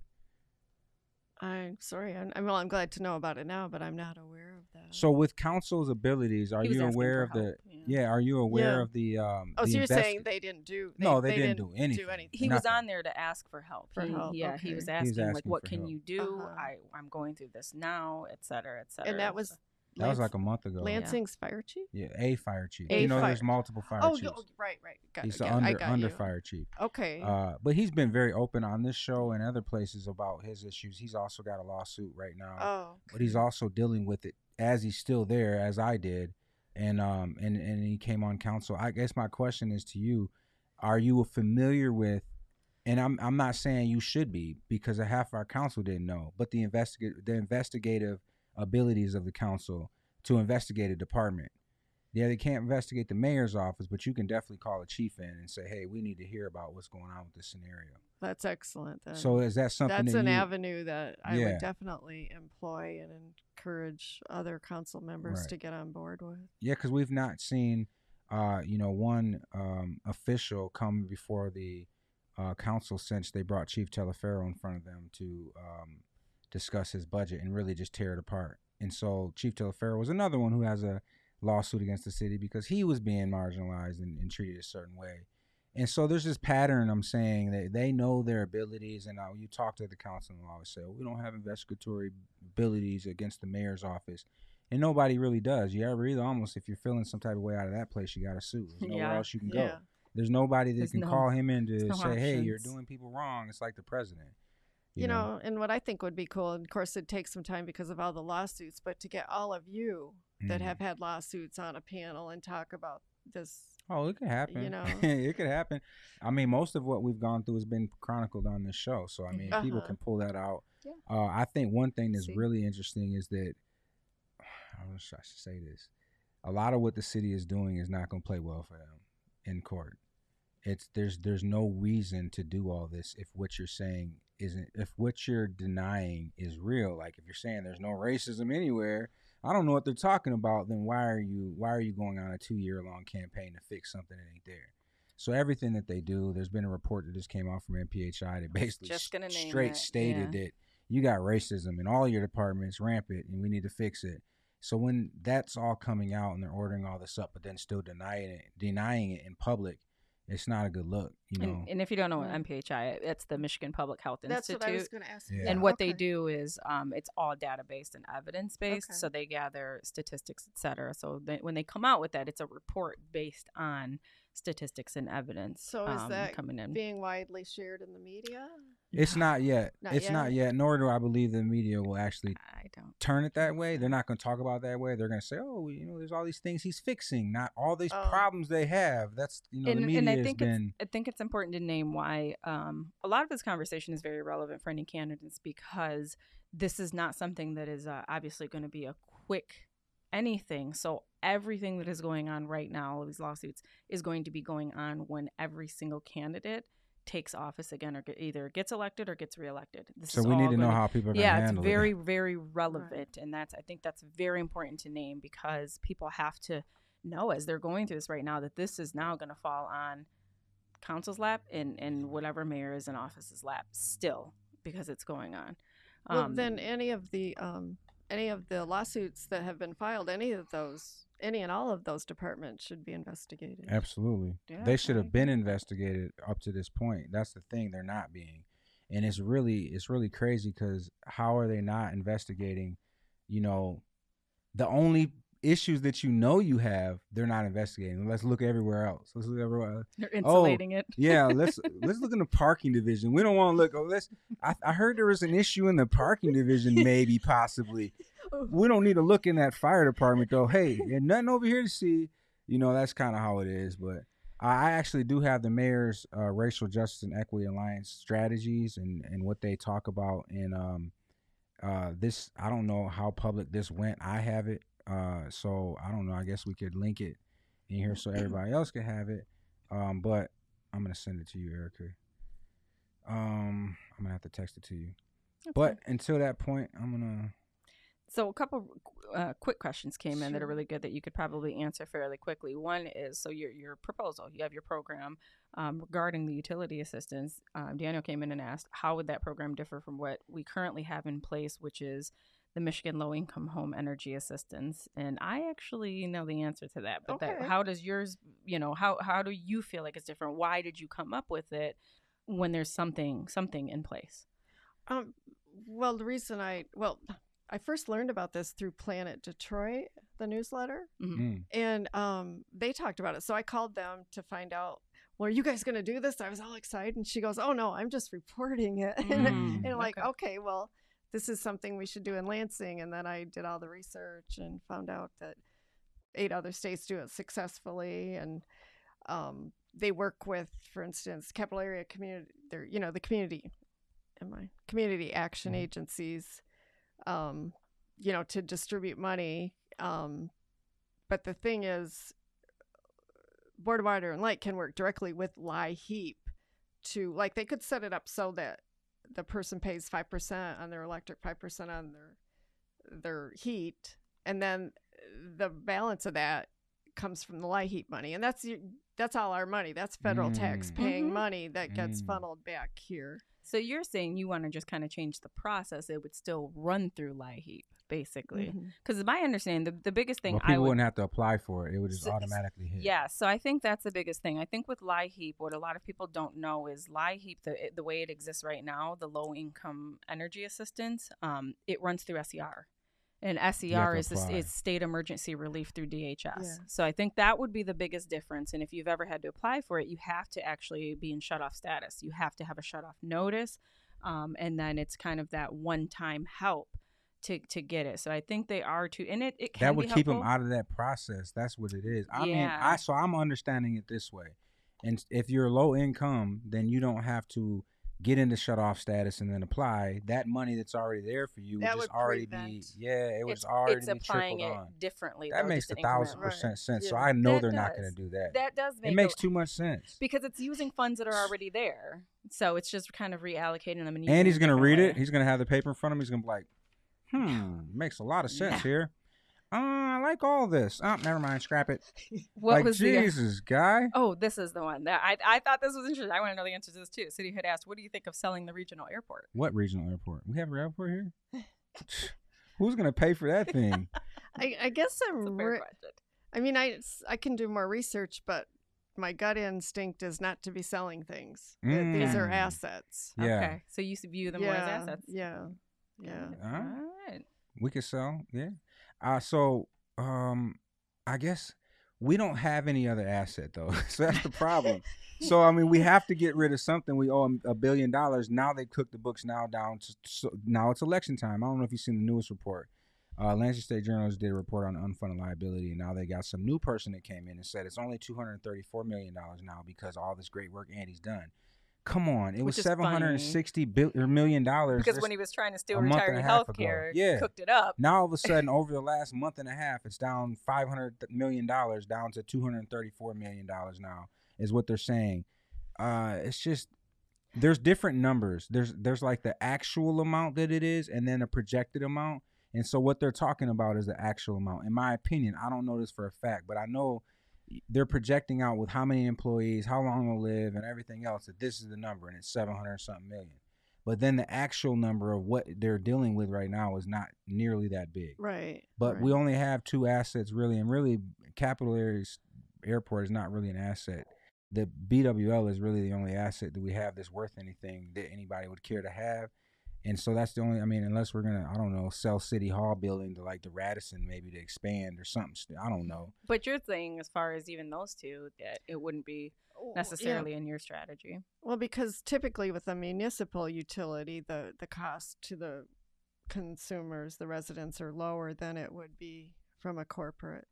I'm sorry. I'm, I'm well. I'm glad to know about it now, but I'm not aware of that. So, with council's abilities, are you aware for of the? help, Yeah. are you aware Yeah. of the? Um, oh, the so you're investi- saying they didn't do? No, they didn't do anything. he was on there to ask for help. For He- help, Yeah, he was okay. He was asking like, what can help. you do? Uh-huh. I I'm going through this now, et cetera, et cetera. And that was That was like a month ago. Lansing's fire chief. Yeah, a fire chief. A you know, fire- there's multiple fire oh, chiefs. oh, right, right. Got, He's got, the I under under you. fire chief. Okay. Uh, but he's been very open on this show and other places about his issues. He's also got a lawsuit right now, oh, but he's also dealing with it as he's still there, as I did, and um and and he came on council. I guess my question is to you: Are you familiar with? And I'm I'm not saying you should be because a half our council didn't know, but the investigate the investigative abilities of the council to investigate a department. Yeah, they can't investigate the mayor's office, but you can definitely call a chief in and say, "Hey, we need to hear about what's going on with this scenario." that's excellent. Then. So is that something that's that an you, avenue that I Yeah. would definitely employ and encourage other council members Right. to get on board with. Yeah, because we've not seen, uh, you know, one um, official come before the uh, council since they brought Chief Talifarro in front of them to um, discuss his budget and really just tear it apart. And so Chief Talifarro was another one who has a lawsuit against the city because he was being marginalized and, and treated a certain way. And so there's this pattern. I'm saying that they know their abilities, and uh, you talk to the council and always say, "We don't have investigatory abilities against the mayor's office." and nobody really does. You ever either almost if you're feeling some type of way out of that place, you got to sue. There's nowhere Yeah. else you can go. Yeah. There's nobody that There's can no- call him in to no say, "Hey, you're doing people wrong." It's like the president. You know, and what I think would be cool, and of course, it takes some time because of all the lawsuits, but to get all of you that Mhm. have had lawsuits on a panel and talk about this. Oh, it could happen. You know. it could happen. I mean, most of what we've gone through has been chronicled on this show, so I mean, people Uh-huh. can pull that out. Yeah. Uh, I think one thing that's See. really interesting is that I don't know if I should say this. A lot of what the city is doing is not going to play well for them in court. It's there's there's no reason to do all this if what you're saying isn't if what you're denying is real. Like if you're saying there's no racism anywhere, I don't know what they're talking about. Then why are you why are you going on a two year long campaign to fix something that ain't there? So everything that they do, there's been a report that just came out from MPHI that basically just gonna name straight that, stated yeah. that you got racism in all your departments, rampant, and we need to fix it. So when that's all coming out and they're ordering all this up, but then still denying it, denying it in public, it's not a good look. You know, And, and if you don't know what MPHI, it's the Michigan Public Health That's Institute. what I was going to ask. Yeah. and what they do is um, it's all data based and evidence based Okay. so they gather statistics et cetera so they, when they come out with that it's a report based on statistics and evidence So is um, that coming in being widely shared in the media? it's not yet. Not it's not yet? yet. Nor do I believe the media will actually i don't turn it that way. They're not going to talk about it that way. They're going to say, "Oh, you know, there's all these things he's fixing, not all these Oh. problems they have." That's you know, and, the media and I has think been. it's I think it's important to name why um, a lot of this conversation is very relevant for any candidates because this is not something that is uh, obviously going to be a quick anything. So everything that is going on right now, all these lawsuits, is going to be going on when every single candidate takes office again, or get, either gets elected or gets reelected. This So is we need to know gonna- how people are yeah it's very it. very relevant and that's i think that's very important to name because people have to know as they're going through this right now that this is now going to fall on council's lap and and whatever mayor is in office's lap still because it's going on Well, Um, then any of the um, any of the lawsuits that have been filed, any of those, any and all of those departments should be investigated. Absolutely. Yeah, they should have been investigated up to this point. That's the thing. They're not being. And it's really it's really crazy cuz how are they not investigating, you know, the only issues that you know you have, they're not investigating. Let's look everywhere else. Let's look everywhere. else. they're insulating it Yeah, let's let's look in the parking division. We don't want to look. Oh, let's. I, I heard there was an issue in the parking division, maybe, possibly. We don't need to look in that fire department though. Hey, there's nothing over here to see. You know, that's kind of how it is. But I I actually do have the mayor's uh, racial justice and equity alliance strategies and and what they talk about in um uh this. I don't know how public this went. I have it. Uh, so I don't know. I guess we could link it in here so everybody else can have it. Um, but I'm gonna send it to you, Erica. Um, I'm gonna have to text it to you. But until that point, I'm gonna. So a couple uh, quick questions came in that are really good that you could probably answer fairly quickly. One is so your your proposal, you have your program um, regarding the utility assistance. Um, Daniel came in and asked, how would that program differ from what we currently have in place, which is the Michigan Low Income Home Energy Assistance? And I actually know the answer to that. But that, Okay. how does yours? You know, how how do you feel like it's different? Why did you come up with it when there's something something in place? Um, well, the reason I well, I first learned about this through Planet Detroit, the newsletter, Mm. and um, they talked about it. So I called them to find out. Well, are you guys going to do this? I was all excited, and she goes, "Oh no, I'm just reporting it." Mm, and I'm like, okay. okay, well, this is something we should do in Lansing. And then I did all the research and found out that eight other states do it successfully, and um, they work with, for instance, capital area community. They're you know the community, am I community action Mhm. agencies, um, you know, to distribute money. Um, but the thing is, Board of Water and Light can work directly with LIHEAP to like they could set it up so that the person pays five percent on their electric, five percent on their their heat, and then the balance of that comes from the LIHEAP money, and that's your, that's all our money. That's federal tax Mm. paying Mhm. money that gets Mm. funneled back here. So you're saying you want to just kind of change the process? It would still run through LIHEAP, basically. Because my understanding, the, the biggest thing Well, I people would, wouldn't have to apply for it; it would just So- automatically hit. yeah. So I think that's the biggest thing. I think with LIHEAP, what a lot of people don't know is LIHEAP, the the way it exists right now, the low income energy assistance, um, it runs through SER. And SER is the, apply. is state emergency relief through DHS. Yeah. So I think that would be the biggest difference. And if you've ever had to apply for it, you have to actually be in shut off status. You have to have a shut off notice. Um, and then it's kind of that one time help to, to get it. So I think they are too, and it, it can that would be keep them out of that process. That's what it is. I mean, I so I'm understanding it this way, and if you're low income, then you don't have to get into shut off status and then apply. That money that's already there for you That would just would already be prevent- yeah, it was it's, already it's applying it on. differently. That though, makes a thousand incremental. Right. percent sense. So I know That they're not going to do that. That does make It makes a- too much sense. because it's using funds that are already there. So it's just kind of reallocating them. And, And he's going to read way. it. He's going to have the paper in front of him. He's going to be like, hmm, makes a lot of sense here. Uh, I like all this. Oh, never mind. Scrap it. What like, was the? Jesus, guy. Oh, this is the one that I I thought this was interesting. I want to know the answer to this too. City had asked, "What do you think of selling the regional airport?" What regional airport? We have an airport here? Who's going to pay for that thing? I, I guess It's a I'm. re- I mean, I I can do more research, but my gut instinct is not to be selling things. That These are Mm. assets. Yeah. Okay. So you view them more as assets. yeah, yeah. All right. All right. We could sell, yeah. Uh so um I guess we don't have any other asset though. so that's the problem. so I mean we have to get rid of something. We owe a billion dollars. Now they cook the books now down to so now it's election time. I don't know if you've seen the newest report. Uh, Lansing State Journals did a report on unfunded liability, and now they got some new person that came in and said it's only two hundred thirty-four million dollars now because all this great work Andy's done. Come on, it was Which is seven hundred and sixty million dollars. Because when he was trying to steal retiree health care, Yeah. cooked it up. now all of a sudden over the last month and a half it's down 500 million dollars down to 234 million dollars now is what they're saying uh it's just there's different numbers there's there's like the actual amount that it is and then a projected amount and so what they're talking about is the actual amount in my opinion i don't know this for a fact but i know they're projecting out with how many employees how long they'll live and everything else that this is the number and it's 700 something million but then the actual number of what they're dealing with right now is not nearly that big. Right. But right. we only have two assets really, and really, Capital Areas Airport is not really an asset. The BWL is really the only asset that we have that's worth anything that anybody would care to have. And so that's the only. I mean, unless we're gonna, I don't know, sell City Hall building to like the Radisson maybe to expand or something. I don't know. But you're saying, as far as even those two, that it wouldn't be Oh, yeah. necessarily in your strategy. Well, because typically with a municipal utility, the the cost to the consumers, the residents, are lower than it would be from a corporate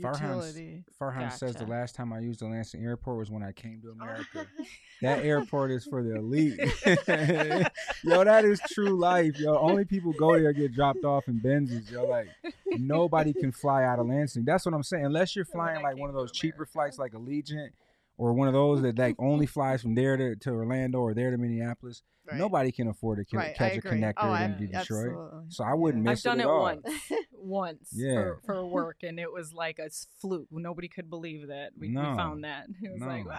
Farhan. Farhan says the last time I used the Lansing Airport was when I came to America. Oh. That airport is for the elite. yo, that is true life. Yo, only people go there get dropped off in Benzes. Yo, like nobody can fly out of Lansing. That's what I'm saying. Unless you're flying like one of those cheaper flights like Allegiant or one of those that like only flies from there to, to Orlando or there to Minneapolis. Right. Nobody can afford to ca- Right, catch a connector Oh, I- into Detroit. absolutely. So I wouldn't Yeah. miss I've done it it, all. once, once Yeah. for, for work, and it was like a fluke. Nobody could believe that we, we found that. It was like, what?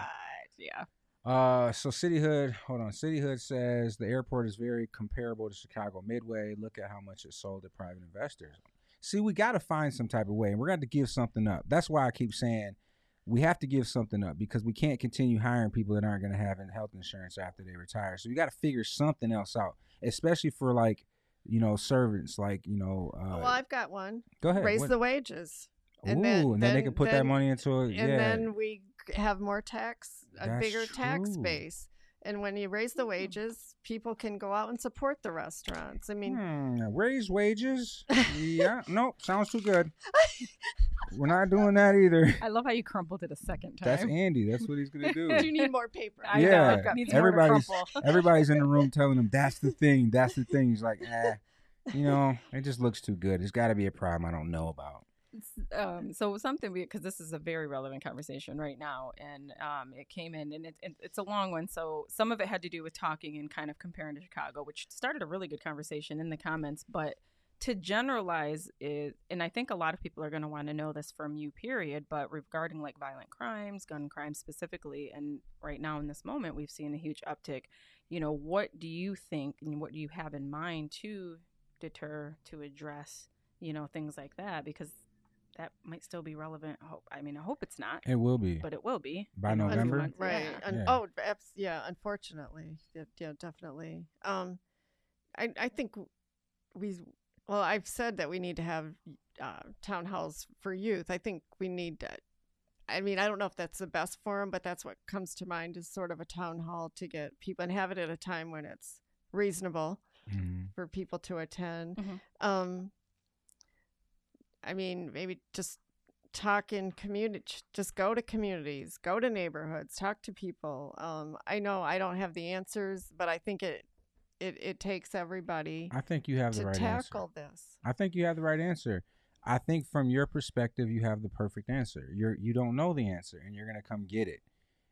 Yeah. Uh, so City Hood, hold on. City Hood says the airport is very comparable to Chicago Midway. Look at how much it sold to private investors. See, we got to find some type of way, and we're going to give something up. That's why I keep saying we have to give something up because we can't continue hiring people that aren't going to have health insurance after they retire. So we got to figure something else out, especially for like, you know, servants. Like, you know, uh, well, I've got one. go ahead. Raise what- the wages. Ooh, and then- and then, they can put that money into it. and yeah. then we have more tax, a That's bigger tax base. And when you raise the wages, people can go out and support the restaurants. I mean, Hmm, raise wages? yeah. Nope. Sounds too good. We're not doing that either. I love how you crumpled it a second time. That's Andy. That's what he's gonna do do. you need more paper? I know, Yeah, I've got- needs more to everybody's- Everybody's in the room telling him that's the thing. That's the thing. He's like, ah, you know, it just looks too good. There's got to be a problem I don't know about. Um, so something because this is a very relevant conversation right now, and um, it came in, and it, it, it's a long one. So some of it had to do with talking and kind of comparing to Chicago, which started a really good conversation in the comments. But to generalize is, and I think a lot of people are going to want to know this from you, period. But regarding like violent crimes, gun crimes specifically, and right now in this moment, we've seen a huge uptick. You know, what do you think, and what do you have in mind to deter, to address, you know, things like that? Because that might still be relevant. I hope. I mean, I hope it's not, It will be. but it will be By you know, in a few November? months. right Yeah. Un- Yeah. oh yeah unfortunately yeah, yeah definitely um i i think we well i've said that we need to have uh, town halls for youth i think we need to i mean i don't know if that's the best forum but that's what comes to mind is sort of a town hall to get people and have it at a time when it's reasonable Mhm. for people to attend. Mhm. Um, I mean, maybe just talk in community, just go to communities, go to neighborhoods, talk to people. Um, I know I don't have the answers, but I think it it, it takes everybody I think you have the to right tackle answer. this. I think you have the right answer. I think from your perspective, you have the perfect answer. You're you don't know the answer, and you're gonna come get it,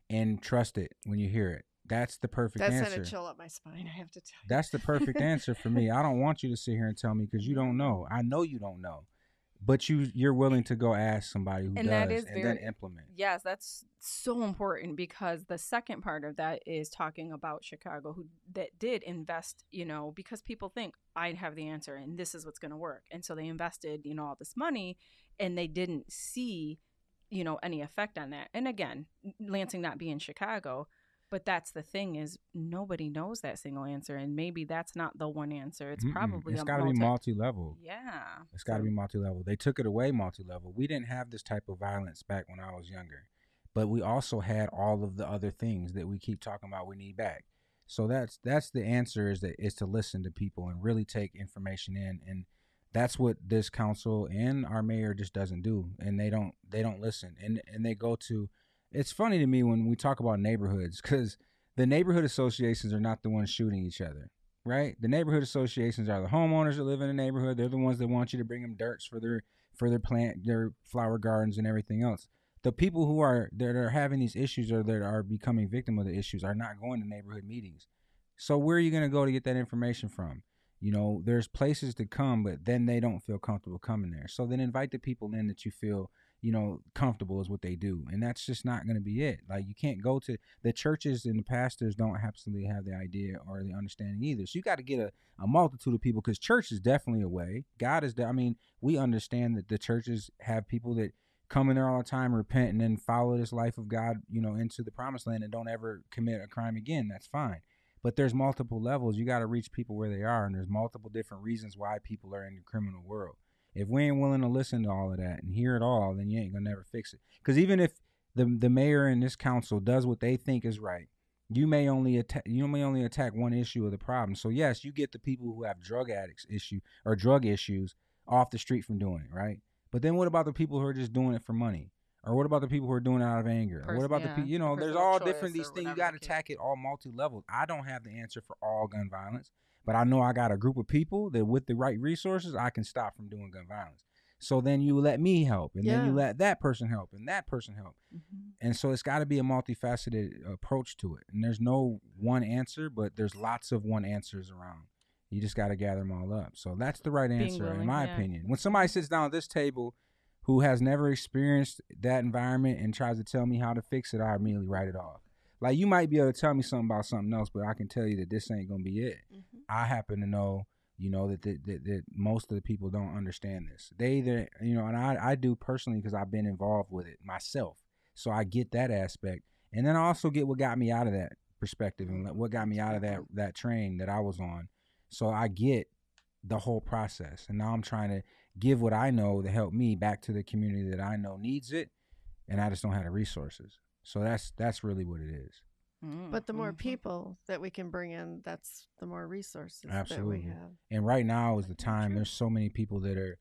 and trust it when you hear it. That's the perfect That answer. a chill up my spine. I have to tell you. That's the perfect answer for me. I don't want you to sit here and tell me because you don't know. I know you don't know, but you you're willing to go ask somebody who And does that is and then implement. Yes, that's so important because the second part of that is talking about Chicago, who that did invest, you know, because people think I have the answer and this is what's going to work, and so they invested, you know, all this money, and they didn't see you know, any effect on that. And again, Lansing not being Chicago, but that's the thing is nobody knows that single answer, and maybe that's not the one answer. It's Mm-mm. probably it's got to multi- be multi-level. Yeah, It's got to be multi-level. They took it away multi-level. We didn't have this type of violence back when I was younger, but we also had all of the other things that we keep talking about we need back. So that's that's the answer is that is to listen to people and really take information in, and that's what this council and our mayor just doesn't do, and they don't they don't listen, and and they go to. It's funny to me when we talk about neighborhoods because the neighborhood associations are not the ones shooting each other right? The neighborhood associations are the homeowners that live in the neighborhood. They're the ones that want you to bring them dirts for their for their plant, their flower gardens, and everything else. The people who are that are having these issues or that are becoming victim of the issues are not going to neighborhood meetings. So where are you going to go to get that information from? You know, there's places to come, but then they don't feel comfortable coming there. So then invite the people in that you feel you know comfortable is what they do and that's just not going to be it like you can't go to the churches and the pastors don't absolutely have the idea or the understanding either so you got to get a, a multitude of people because church is definitely a way god is i mean we understand that the churches have people that come in there all the time repent and then follow this life of god you know into the promised land and don't ever commit a crime again that's fine but there's multiple levels you got to reach people where they are and there's multiple different reasons why people are in the criminal world if we ain't willing to listen to all of that and hear it all, then you ain't gonna never fix it. Because even if the the mayor and this council does what they think is right, you may only attack you may only attack one issue of the problem. So yes, you get the people who have drug addicts issue or drug issues off the street from doing it, right? But then what about the people who are just doing it for money? Or what about the people who are doing it out of anger? or what about yeah, the people? You know, there's all different these things. You got to attack it all multi levels. I don't have the answer for all gun violence, but I know I got a group of people that with the right resources, I can stop from doing gun violence. So then you let me help, and then you let that person help, and that person help, Mhm. and so it's got to be a multifaceted approach to it. And there's no one answer, but there's lots of one answers around. You just got to gather them all up. So that's the right answer, in my yeah. opinion. When somebody sits down at this table who has never experienced that environment and tries to tell me how to fix it, I immediately write it off. Like you might be able to tell me something about something else, but I can tell you that this ain't gonna be it. Mhm. I happen to know, you know, that that, that, that most of the people don't understand this. They either, you know, and I, I do personally because I've been involved with it myself. So I get that aspect. And then I also get what got me out of that perspective and what got me out of that that train that I was on. So I get the whole process. And now I'm trying to give what I know to help me back to the community that I know needs it. And I just don't have the resources. So that's that's really what it is. Mm, But the more mhm. people that we can bring in, that's the more resources Absolutely. that we have. And right now is the time. true. There's so many people that are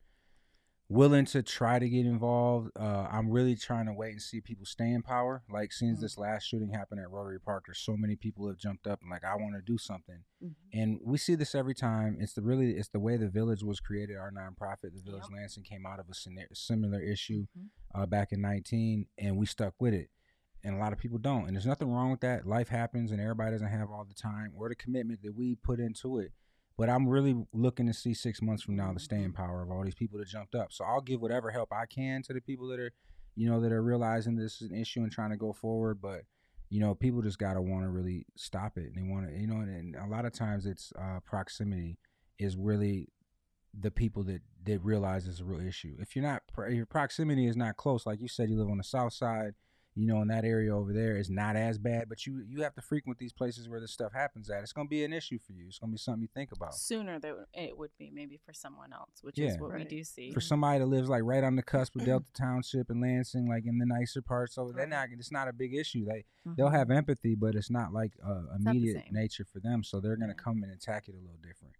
willing to try to get involved. Uh, I'm really trying to wait and see people stay in power. Like since Mhm. this last shooting happened at Rotary Park, there's so many people have jumped up and like I want to do something. Mhm. And we see this every time. It's the really it's the way the village was created. Our nonprofit, the Village Yep. Lansing, came out of a similar issue Mhm. uh, back in 19, and we stuck with it. And a lot of people don't. And there's nothing wrong with that. Life happens, and everybody doesn't have all the time or the commitment that we put into it. But I'm really looking to see six months from now the staying power of all these people that jumped up. So I'll give whatever help I can to the people that are, you know, that are realizing this is an issue and trying to go forward. But you know, people just gotta want to really stop it. And they want to, you know, and, and a lot of times it's uh, proximity is really the people that that realize it's a real issue. If you're not, if your proximity is not close, like you said, you live on the south side, you know, in that area over there is not as bad, but you you have to frequent these places where this stuff happens at. It's gonna be an issue for you. It's gonna be something you think about. sooner that it would be maybe for someone else, which Yeah. is what we do see. For somebody that lives like right on the cusp of Delta Township and Lansing, like in the nicer parts, so they're not. It's not a big issue. They they'll Mhm. have empathy, but it's not like uh, the immediate nature for them. So they're gonna Yeah. come and attack it a little different.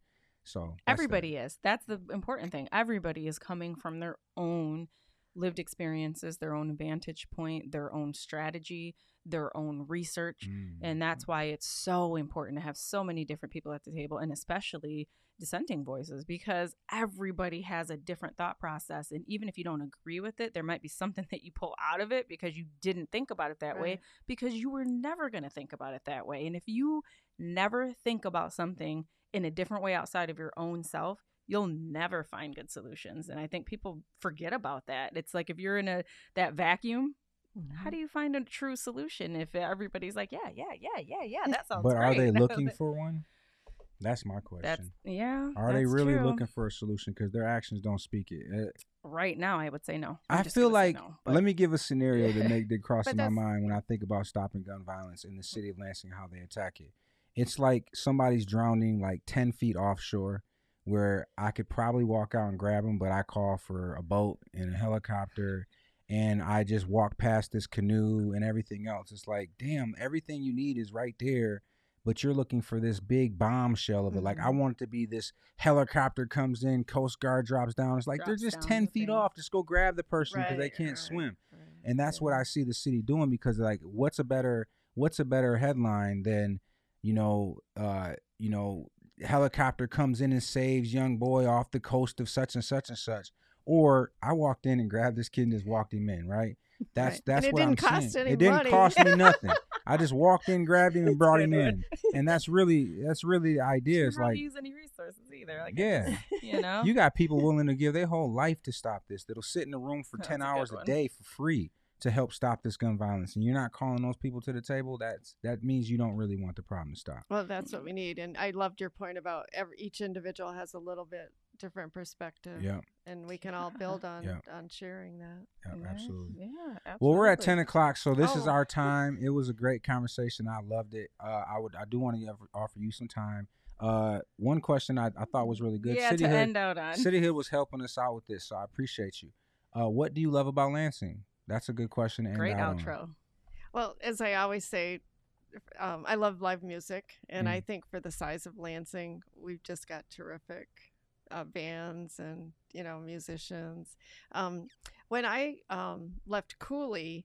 So that's the- everybody is. That's the important thing. Everybody is coming from their own lived experiences, their own vantage point, their own strategy, their own research. Mm. And that's why it's so important to have so many different people at the table and especially dissenting voices because everybody has a different thought process. And even if you don't agree with it, there might be something that you pull out of it because you didn't think about it that way because you were never going to think about it that way. And if you never think about something in a different way outside of your own self, you'll never find good solutions. And I think people forget about that. It's like if you're in a that vacuum, how do you find a true solution if everybody's like, yeah, yeah, yeah, yeah, yeah, that sounds But are they looking for one? That's my That's question. yeah. Are they really true. looking for a solution? Because their actions don't speak it. Uh, right now? I would say no. I'm I feel like no, let me give a scenario that make that crosses my mind when I think about stopping gun violence in the city of Lansing, how they attack it. It's like somebody's drowning like ten feet offshore, where I could probably walk out and grab them, but I call for a boat and a helicopter, and I just walk past this canoe and everything else. It's like, damn, everything you need is right there. But you're looking for this big bombshell of it. Like I Mhm. want it to be this helicopter comes in, Coast Guard drops down. It's like Drops they're just ten the feet thing. off. Just go grab the person because they can't right, swim. right. And that's what I see the city doing because like what's a better what's a better headline than, you know, uh, you know, helicopter comes in and saves young boy off the coast of such and such and such. Or I walked in and grabbed this kid and just walked him in, right? That's Right. that's what didn't I'm cost saying. it didn't money. cost me nothing. I just walked in, grabbed him, and brought him in. And that's really that's really the idea. It's like use any resources either. Like Yeah. you know. you got people willing to give their whole life to stop this. That'll sit in a room for That's ten hours a day for free to help stop this gun violence. And you're not calling those people to the table. That's that means you don't really want the problem to stop. Well, that's what we need. And I loved your point about every, each individual has a little bit different perspective. Yeah, And we can all build on Yeah. on sharing that. yeah, Yeah, absolutely. Yeah, absolutely. Well, we're at ten o'clock, so this is Oh. our time. It was a great conversation. I loved it. Uh, I would, I do want to offer you some time. Uh, one question I, I thought was really good. Yeah, City to Hood, end out on. City Hood was helping us out with this, so I appreciate you. Uh, what do you love about Lansing? That's a good question. Great out on. outro. Well, as I always say, um, I love live music, and Mm. I think for the size of Lansing, we've just got terrific uh, bands and you know musicians. Um, when I um, left Cooley,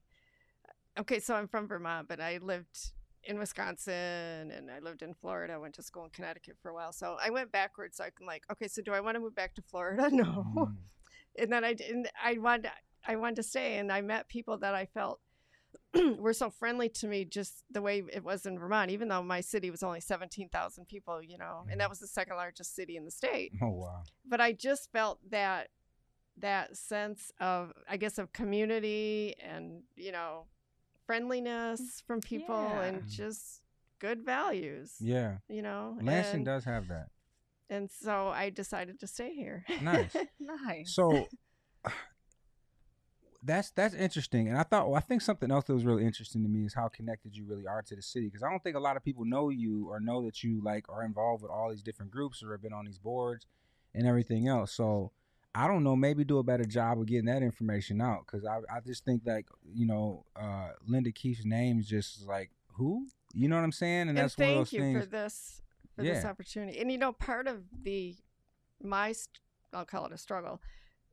okay, so I'm from Vermont, but I lived in Wisconsin and I lived in Florida. I went to school in Connecticut for a while, so I went backwards. So I can like, okay, so do I want to move back to Florida? No Mm. and then I didn't. I wanted I wanted to stay, and I met people that I felt were so friendly to me, just the way it was in Vermont. Even though my city was only seventeen thousand people, you know, and that mm. was the second largest city in the state. Oh wow. But I just felt that that sense of, I guess, of community and you know, friendliness from people, Yeah. and just good values. Yeah, You know, Lansing and, does have that. and so I decided to stay here. Nice. Nice. So that's that's interesting, and I thought well, I think something else that was really interesting to me is how connected you really are to the city because I don't think a lot of people know you or know that you like are involved with all these different groups or have been on these boards and everything else. So I don't know, maybe do a better job of getting that information out because I I just think like you know uh, Linda Keefe's name is just like who you know what I'm saying, and and that's one thank of those you things. for this for this opportunity and you know part of the my st- i'll call it a struggle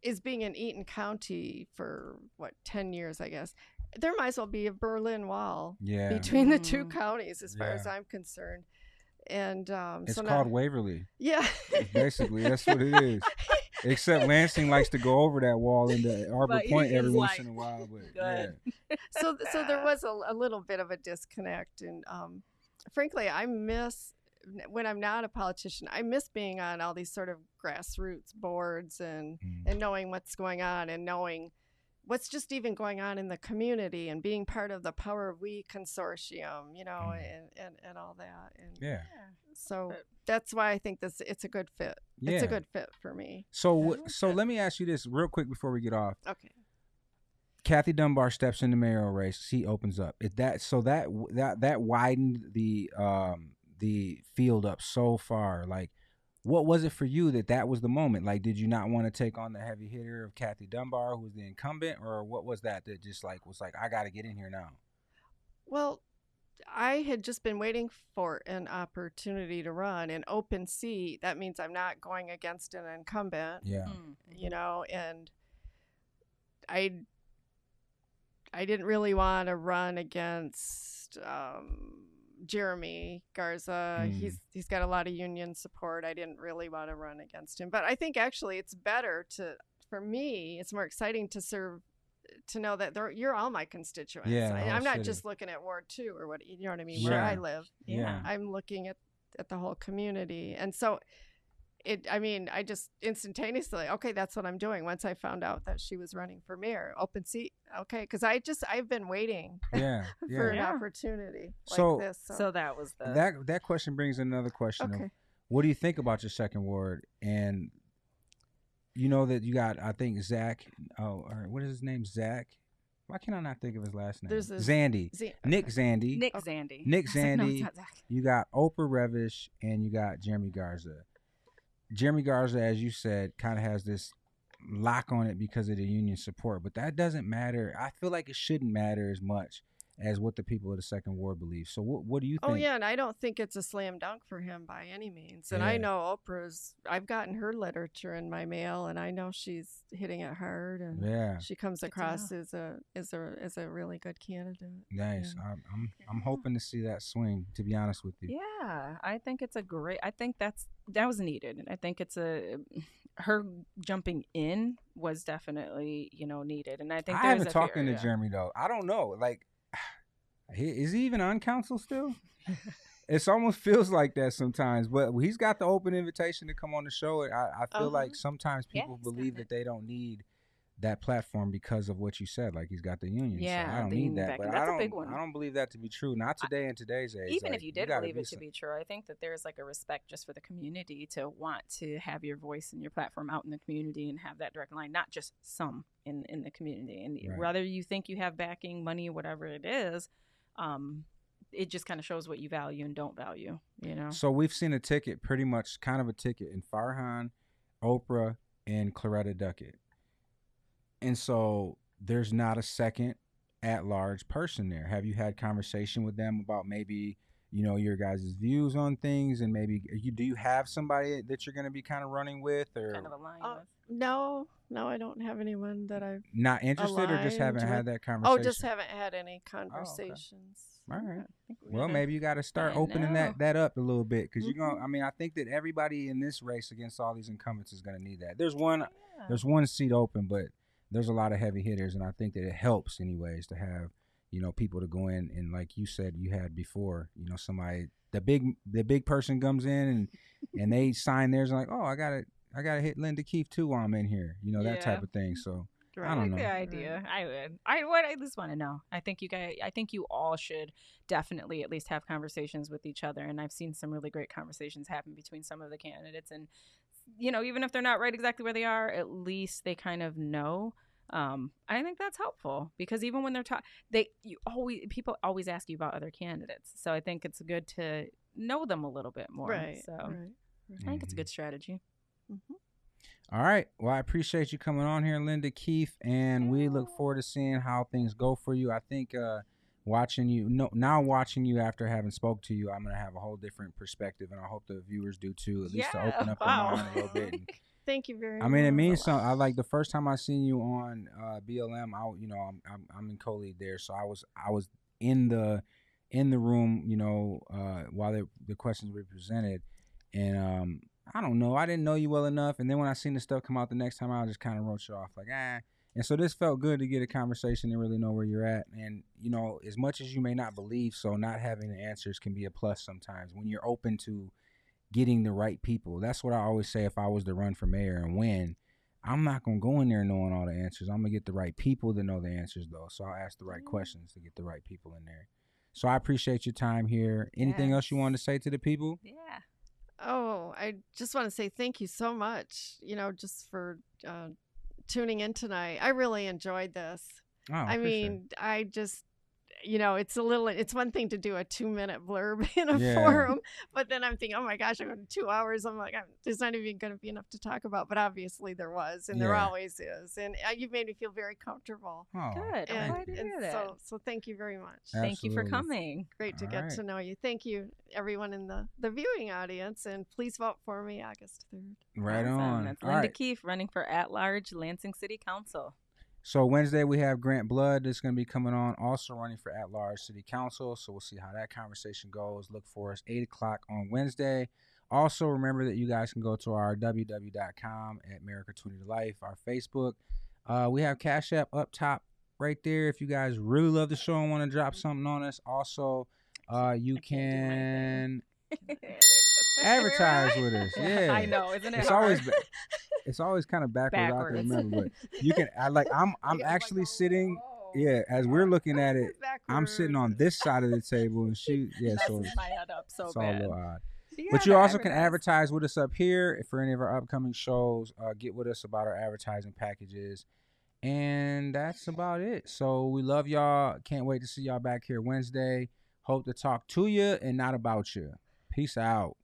is being in eaton county for what 10 years i guess there might as well be a berlin wall yeah, between the two Mm. counties as far as i'm concerned and um it's so called now, Waverly. yeah Basically, that's what it is. Except Lansing likes to go over that wall into Arbor Point every is once in a while. But good. yeah, so so there was a, a little bit of a disconnect and um frankly i miss when i'm not a politician i miss being on all these sort of grassroots boards and Mm. and knowing what's going on and knowing what's just even going on in the community and being part of the power we consortium you know Mm. and, and and all that and yeah, so that's why i think this it's a good fit yeah. it's a good fit for me So, I so let me ask you this real quick before we get off. okay Kathy Dunbar steps in the mayoral race. She opens up. Is that so that that that widened the um the field up so far? Like, what was it for you that that was the moment? Like, did you not want to take on the heavy hitter of Kathy Dunbar, who was the incumbent, or what was that that just like was like I got to get in here now? Well, I had just been waiting for an opportunity to run an open seat. That means I'm not going against an incumbent, Yeah. Mm. you know, and I I didn't really want to run against um, Jeremy Garza. Mm. He's he's got a lot of union support. I didn't really want to run against him, but I think actually it's better to for me. It's more exciting to serve to know that they're, you're all my constituents. Yeah, I, I'm not city. just looking at Ward Two or what you know what I mean, where I live. Yeah. I'm looking at at the whole community, and so it. I mean, I just instantaneously, okay, that's what I'm doing. Once I found out that she was running for mayor, open seat, okay, because I just I've been waiting Yeah. for an Yeah. opportunity like So- this. So, So that was the That that question brings another question. of okay, what do you think about your second ward? And you know that you got, I think Zach. Oh, or what is his name? Zach. Why can I not think of his last name? There's a- Zandy. Z- Nick Zandy. Nick Okay. Zandy. Nick I was like, no, Zandy. You got Oprah Revish and you got Jeremy Garza. Jeremy Garza, as you said, kind of has this lock on it because of the union support, but that doesn't matter. I feel like it shouldn't matter as much as what the people of the second ward believe. So, what what do you oh, think? Oh yeah, and I don't think it's a slam dunk for him by any means. And Yeah. I know Oprah's. I've gotten her literature in my mail, and I know she's hitting it hard, and Yeah, she comes Good across as a as a as a really good candidate. nice. Yeah. I'm I'm, I'm hoping to see that swing. To be honest with you, Yeah, I think it's a great. I think that's that was needed. And I think it's a her jumping in was definitely you know needed, and I think I there's haven't a talked to. Jeremy though. I don't know. Like, he, is he even on council still? It almost feels like that sometimes, but he's got the open invitation to come on the show. I, I feel Uh-huh. like sometimes people he's believe that they don't need that platform because of what you said. Like he's got the union. so Yeah, I don't need that. But That's I a don't. big one. I don't believe that to be true. Not I- today in today's age. Even Like, if you did gotta believe be it to be true, I think that there's like a respect just for the community to want to have your voice and your platform out in the community and have that direct line, not just some in in the community. And Right. whether you think you have backing, money, whatever it is, um, it just kind of shows what you value and don't value. You know. So we've seen a ticket, pretty much kind of a ticket in Farhan, Oprah, and Claretta Duckett. And so there's not a second at large person there. Have you had conversation with them about maybe, you know, your guys' views on things and maybe you do you have somebody that you're gonna be kind of running with or kind of aligned Uh, with. No, no, I don't have anyone that I've. not interested or just haven't had that conversation? Oh, just haven't had any conversations. All right. I think we're Well, maybe you got to start I opening that know. that up a little bit because you're Mhm. gonna. I mean, I think that everybody in this race against all these incumbents is gonna need that. There's one Yeah. there's one seat open, but there's a lot of heavy hitters, and I think that it helps anyways to have you know people to go in and like you said you had before, you know somebody the big the big person comes in and and they sign theirs and like oh I gotta I gotta hit Linda Keefe too while I'm in here, you know that type of thing. So I I don't like know. the idea. I would. I would. I just want to know. I think you guys. I think you all should definitely at least have conversations with each other. And I've seen some really great conversations happen between some of the candidates. And you know, even if they're not right exactly where they are, at least they kind of know. Um, I think that's helpful because even when they're talking, they you always people always ask you about other candidates. So I think it's good to know them a little bit more. Right. So Right. I think it's a good strategy. Hmm All right. Well, I appreciate you coming on here, Linda Keefe, and we look forward to seeing how things go for you. I think uh, watching you, no, now watching you after having spoke to you, I'm gonna have a whole different perspective, and I hope the viewers do too. At least to open up wow. their mind a little bit. And, Thank you very much. I mean, it means something. I like the first time I seen you on uh, BLM. I, you know, I'm, I'm I'm in co-lead there, so I was I was in the in the room, you know, uh, while the the questions were presented, and um, I don't know, I didn't know you well enough, and then when I seen the stuff come out the next time, I just kind of wrote you off like ah. And so this felt good to get a conversation and really know where you're at. And you know, as much as you may not believe, so not having the answers can be a plus sometimes when you're open to getting the right people. That's what I always say if I was to run for mayor and win. I'm not gonna go in there knowing all the answers. I'm gonna get the right people to know the answers though. So I'll ask the right Mm. questions to get the right people in there. So I appreciate your time here. Anything else you want to say to the people? Yeah. Oh, I just want to say thank you so much. You know, just for uh, tuning in tonight. I really enjoyed this. Oh, I sure. mean, I just, you know, it's a little, it's one thing to do a two minute blurb in a Yeah. forum, but then I'm thinking, oh my gosh, I'm going to two hours. I'm like, I'm, there's not even going to be enough to talk about. But obviously there was, and there always is. And uh, you've made me feel very comfortable. oh, Good. I'm glad to hear that. so, so thank you very much. Thank you for coming. Great to All get right. to know you. Thank you, everyone in the, the viewing audience. And please vote for me August 3rd. right Awesome. on. That's All Linda right. Keefe running for at-large Lansing City Council. So Wednesday we have Grant Blood that's going to be coming on, also running for at large city council. So we'll see how that conversation goes. Look for us eight o'clock on Wednesday. Also remember that you guys can go to our www.com at America 20 to Life, our Facebook. Uh, we have Cash App up top right there. If you guys really love the show and want to drop something on us, also uh, you can't can advertise right? with us. Yeah, I know, isn't it? It's hard? always it's always kind of backwards. backwards. I can remember, but you can. I like. I'm I'm actually like, oh, sitting. Oh, yeah, as we're looking at it. I'm sitting on this side of the table, and she yeah. so it's, my head up so it's bad. all a little odd. Yeah, but you also can advertise with us up here for any of our upcoming shows. Uh, get with us about our advertising packages. And that's about it. So we love y'all. Can't wait to see y'all back here Wednesday. Hope to talk to you and not about you. Peace out.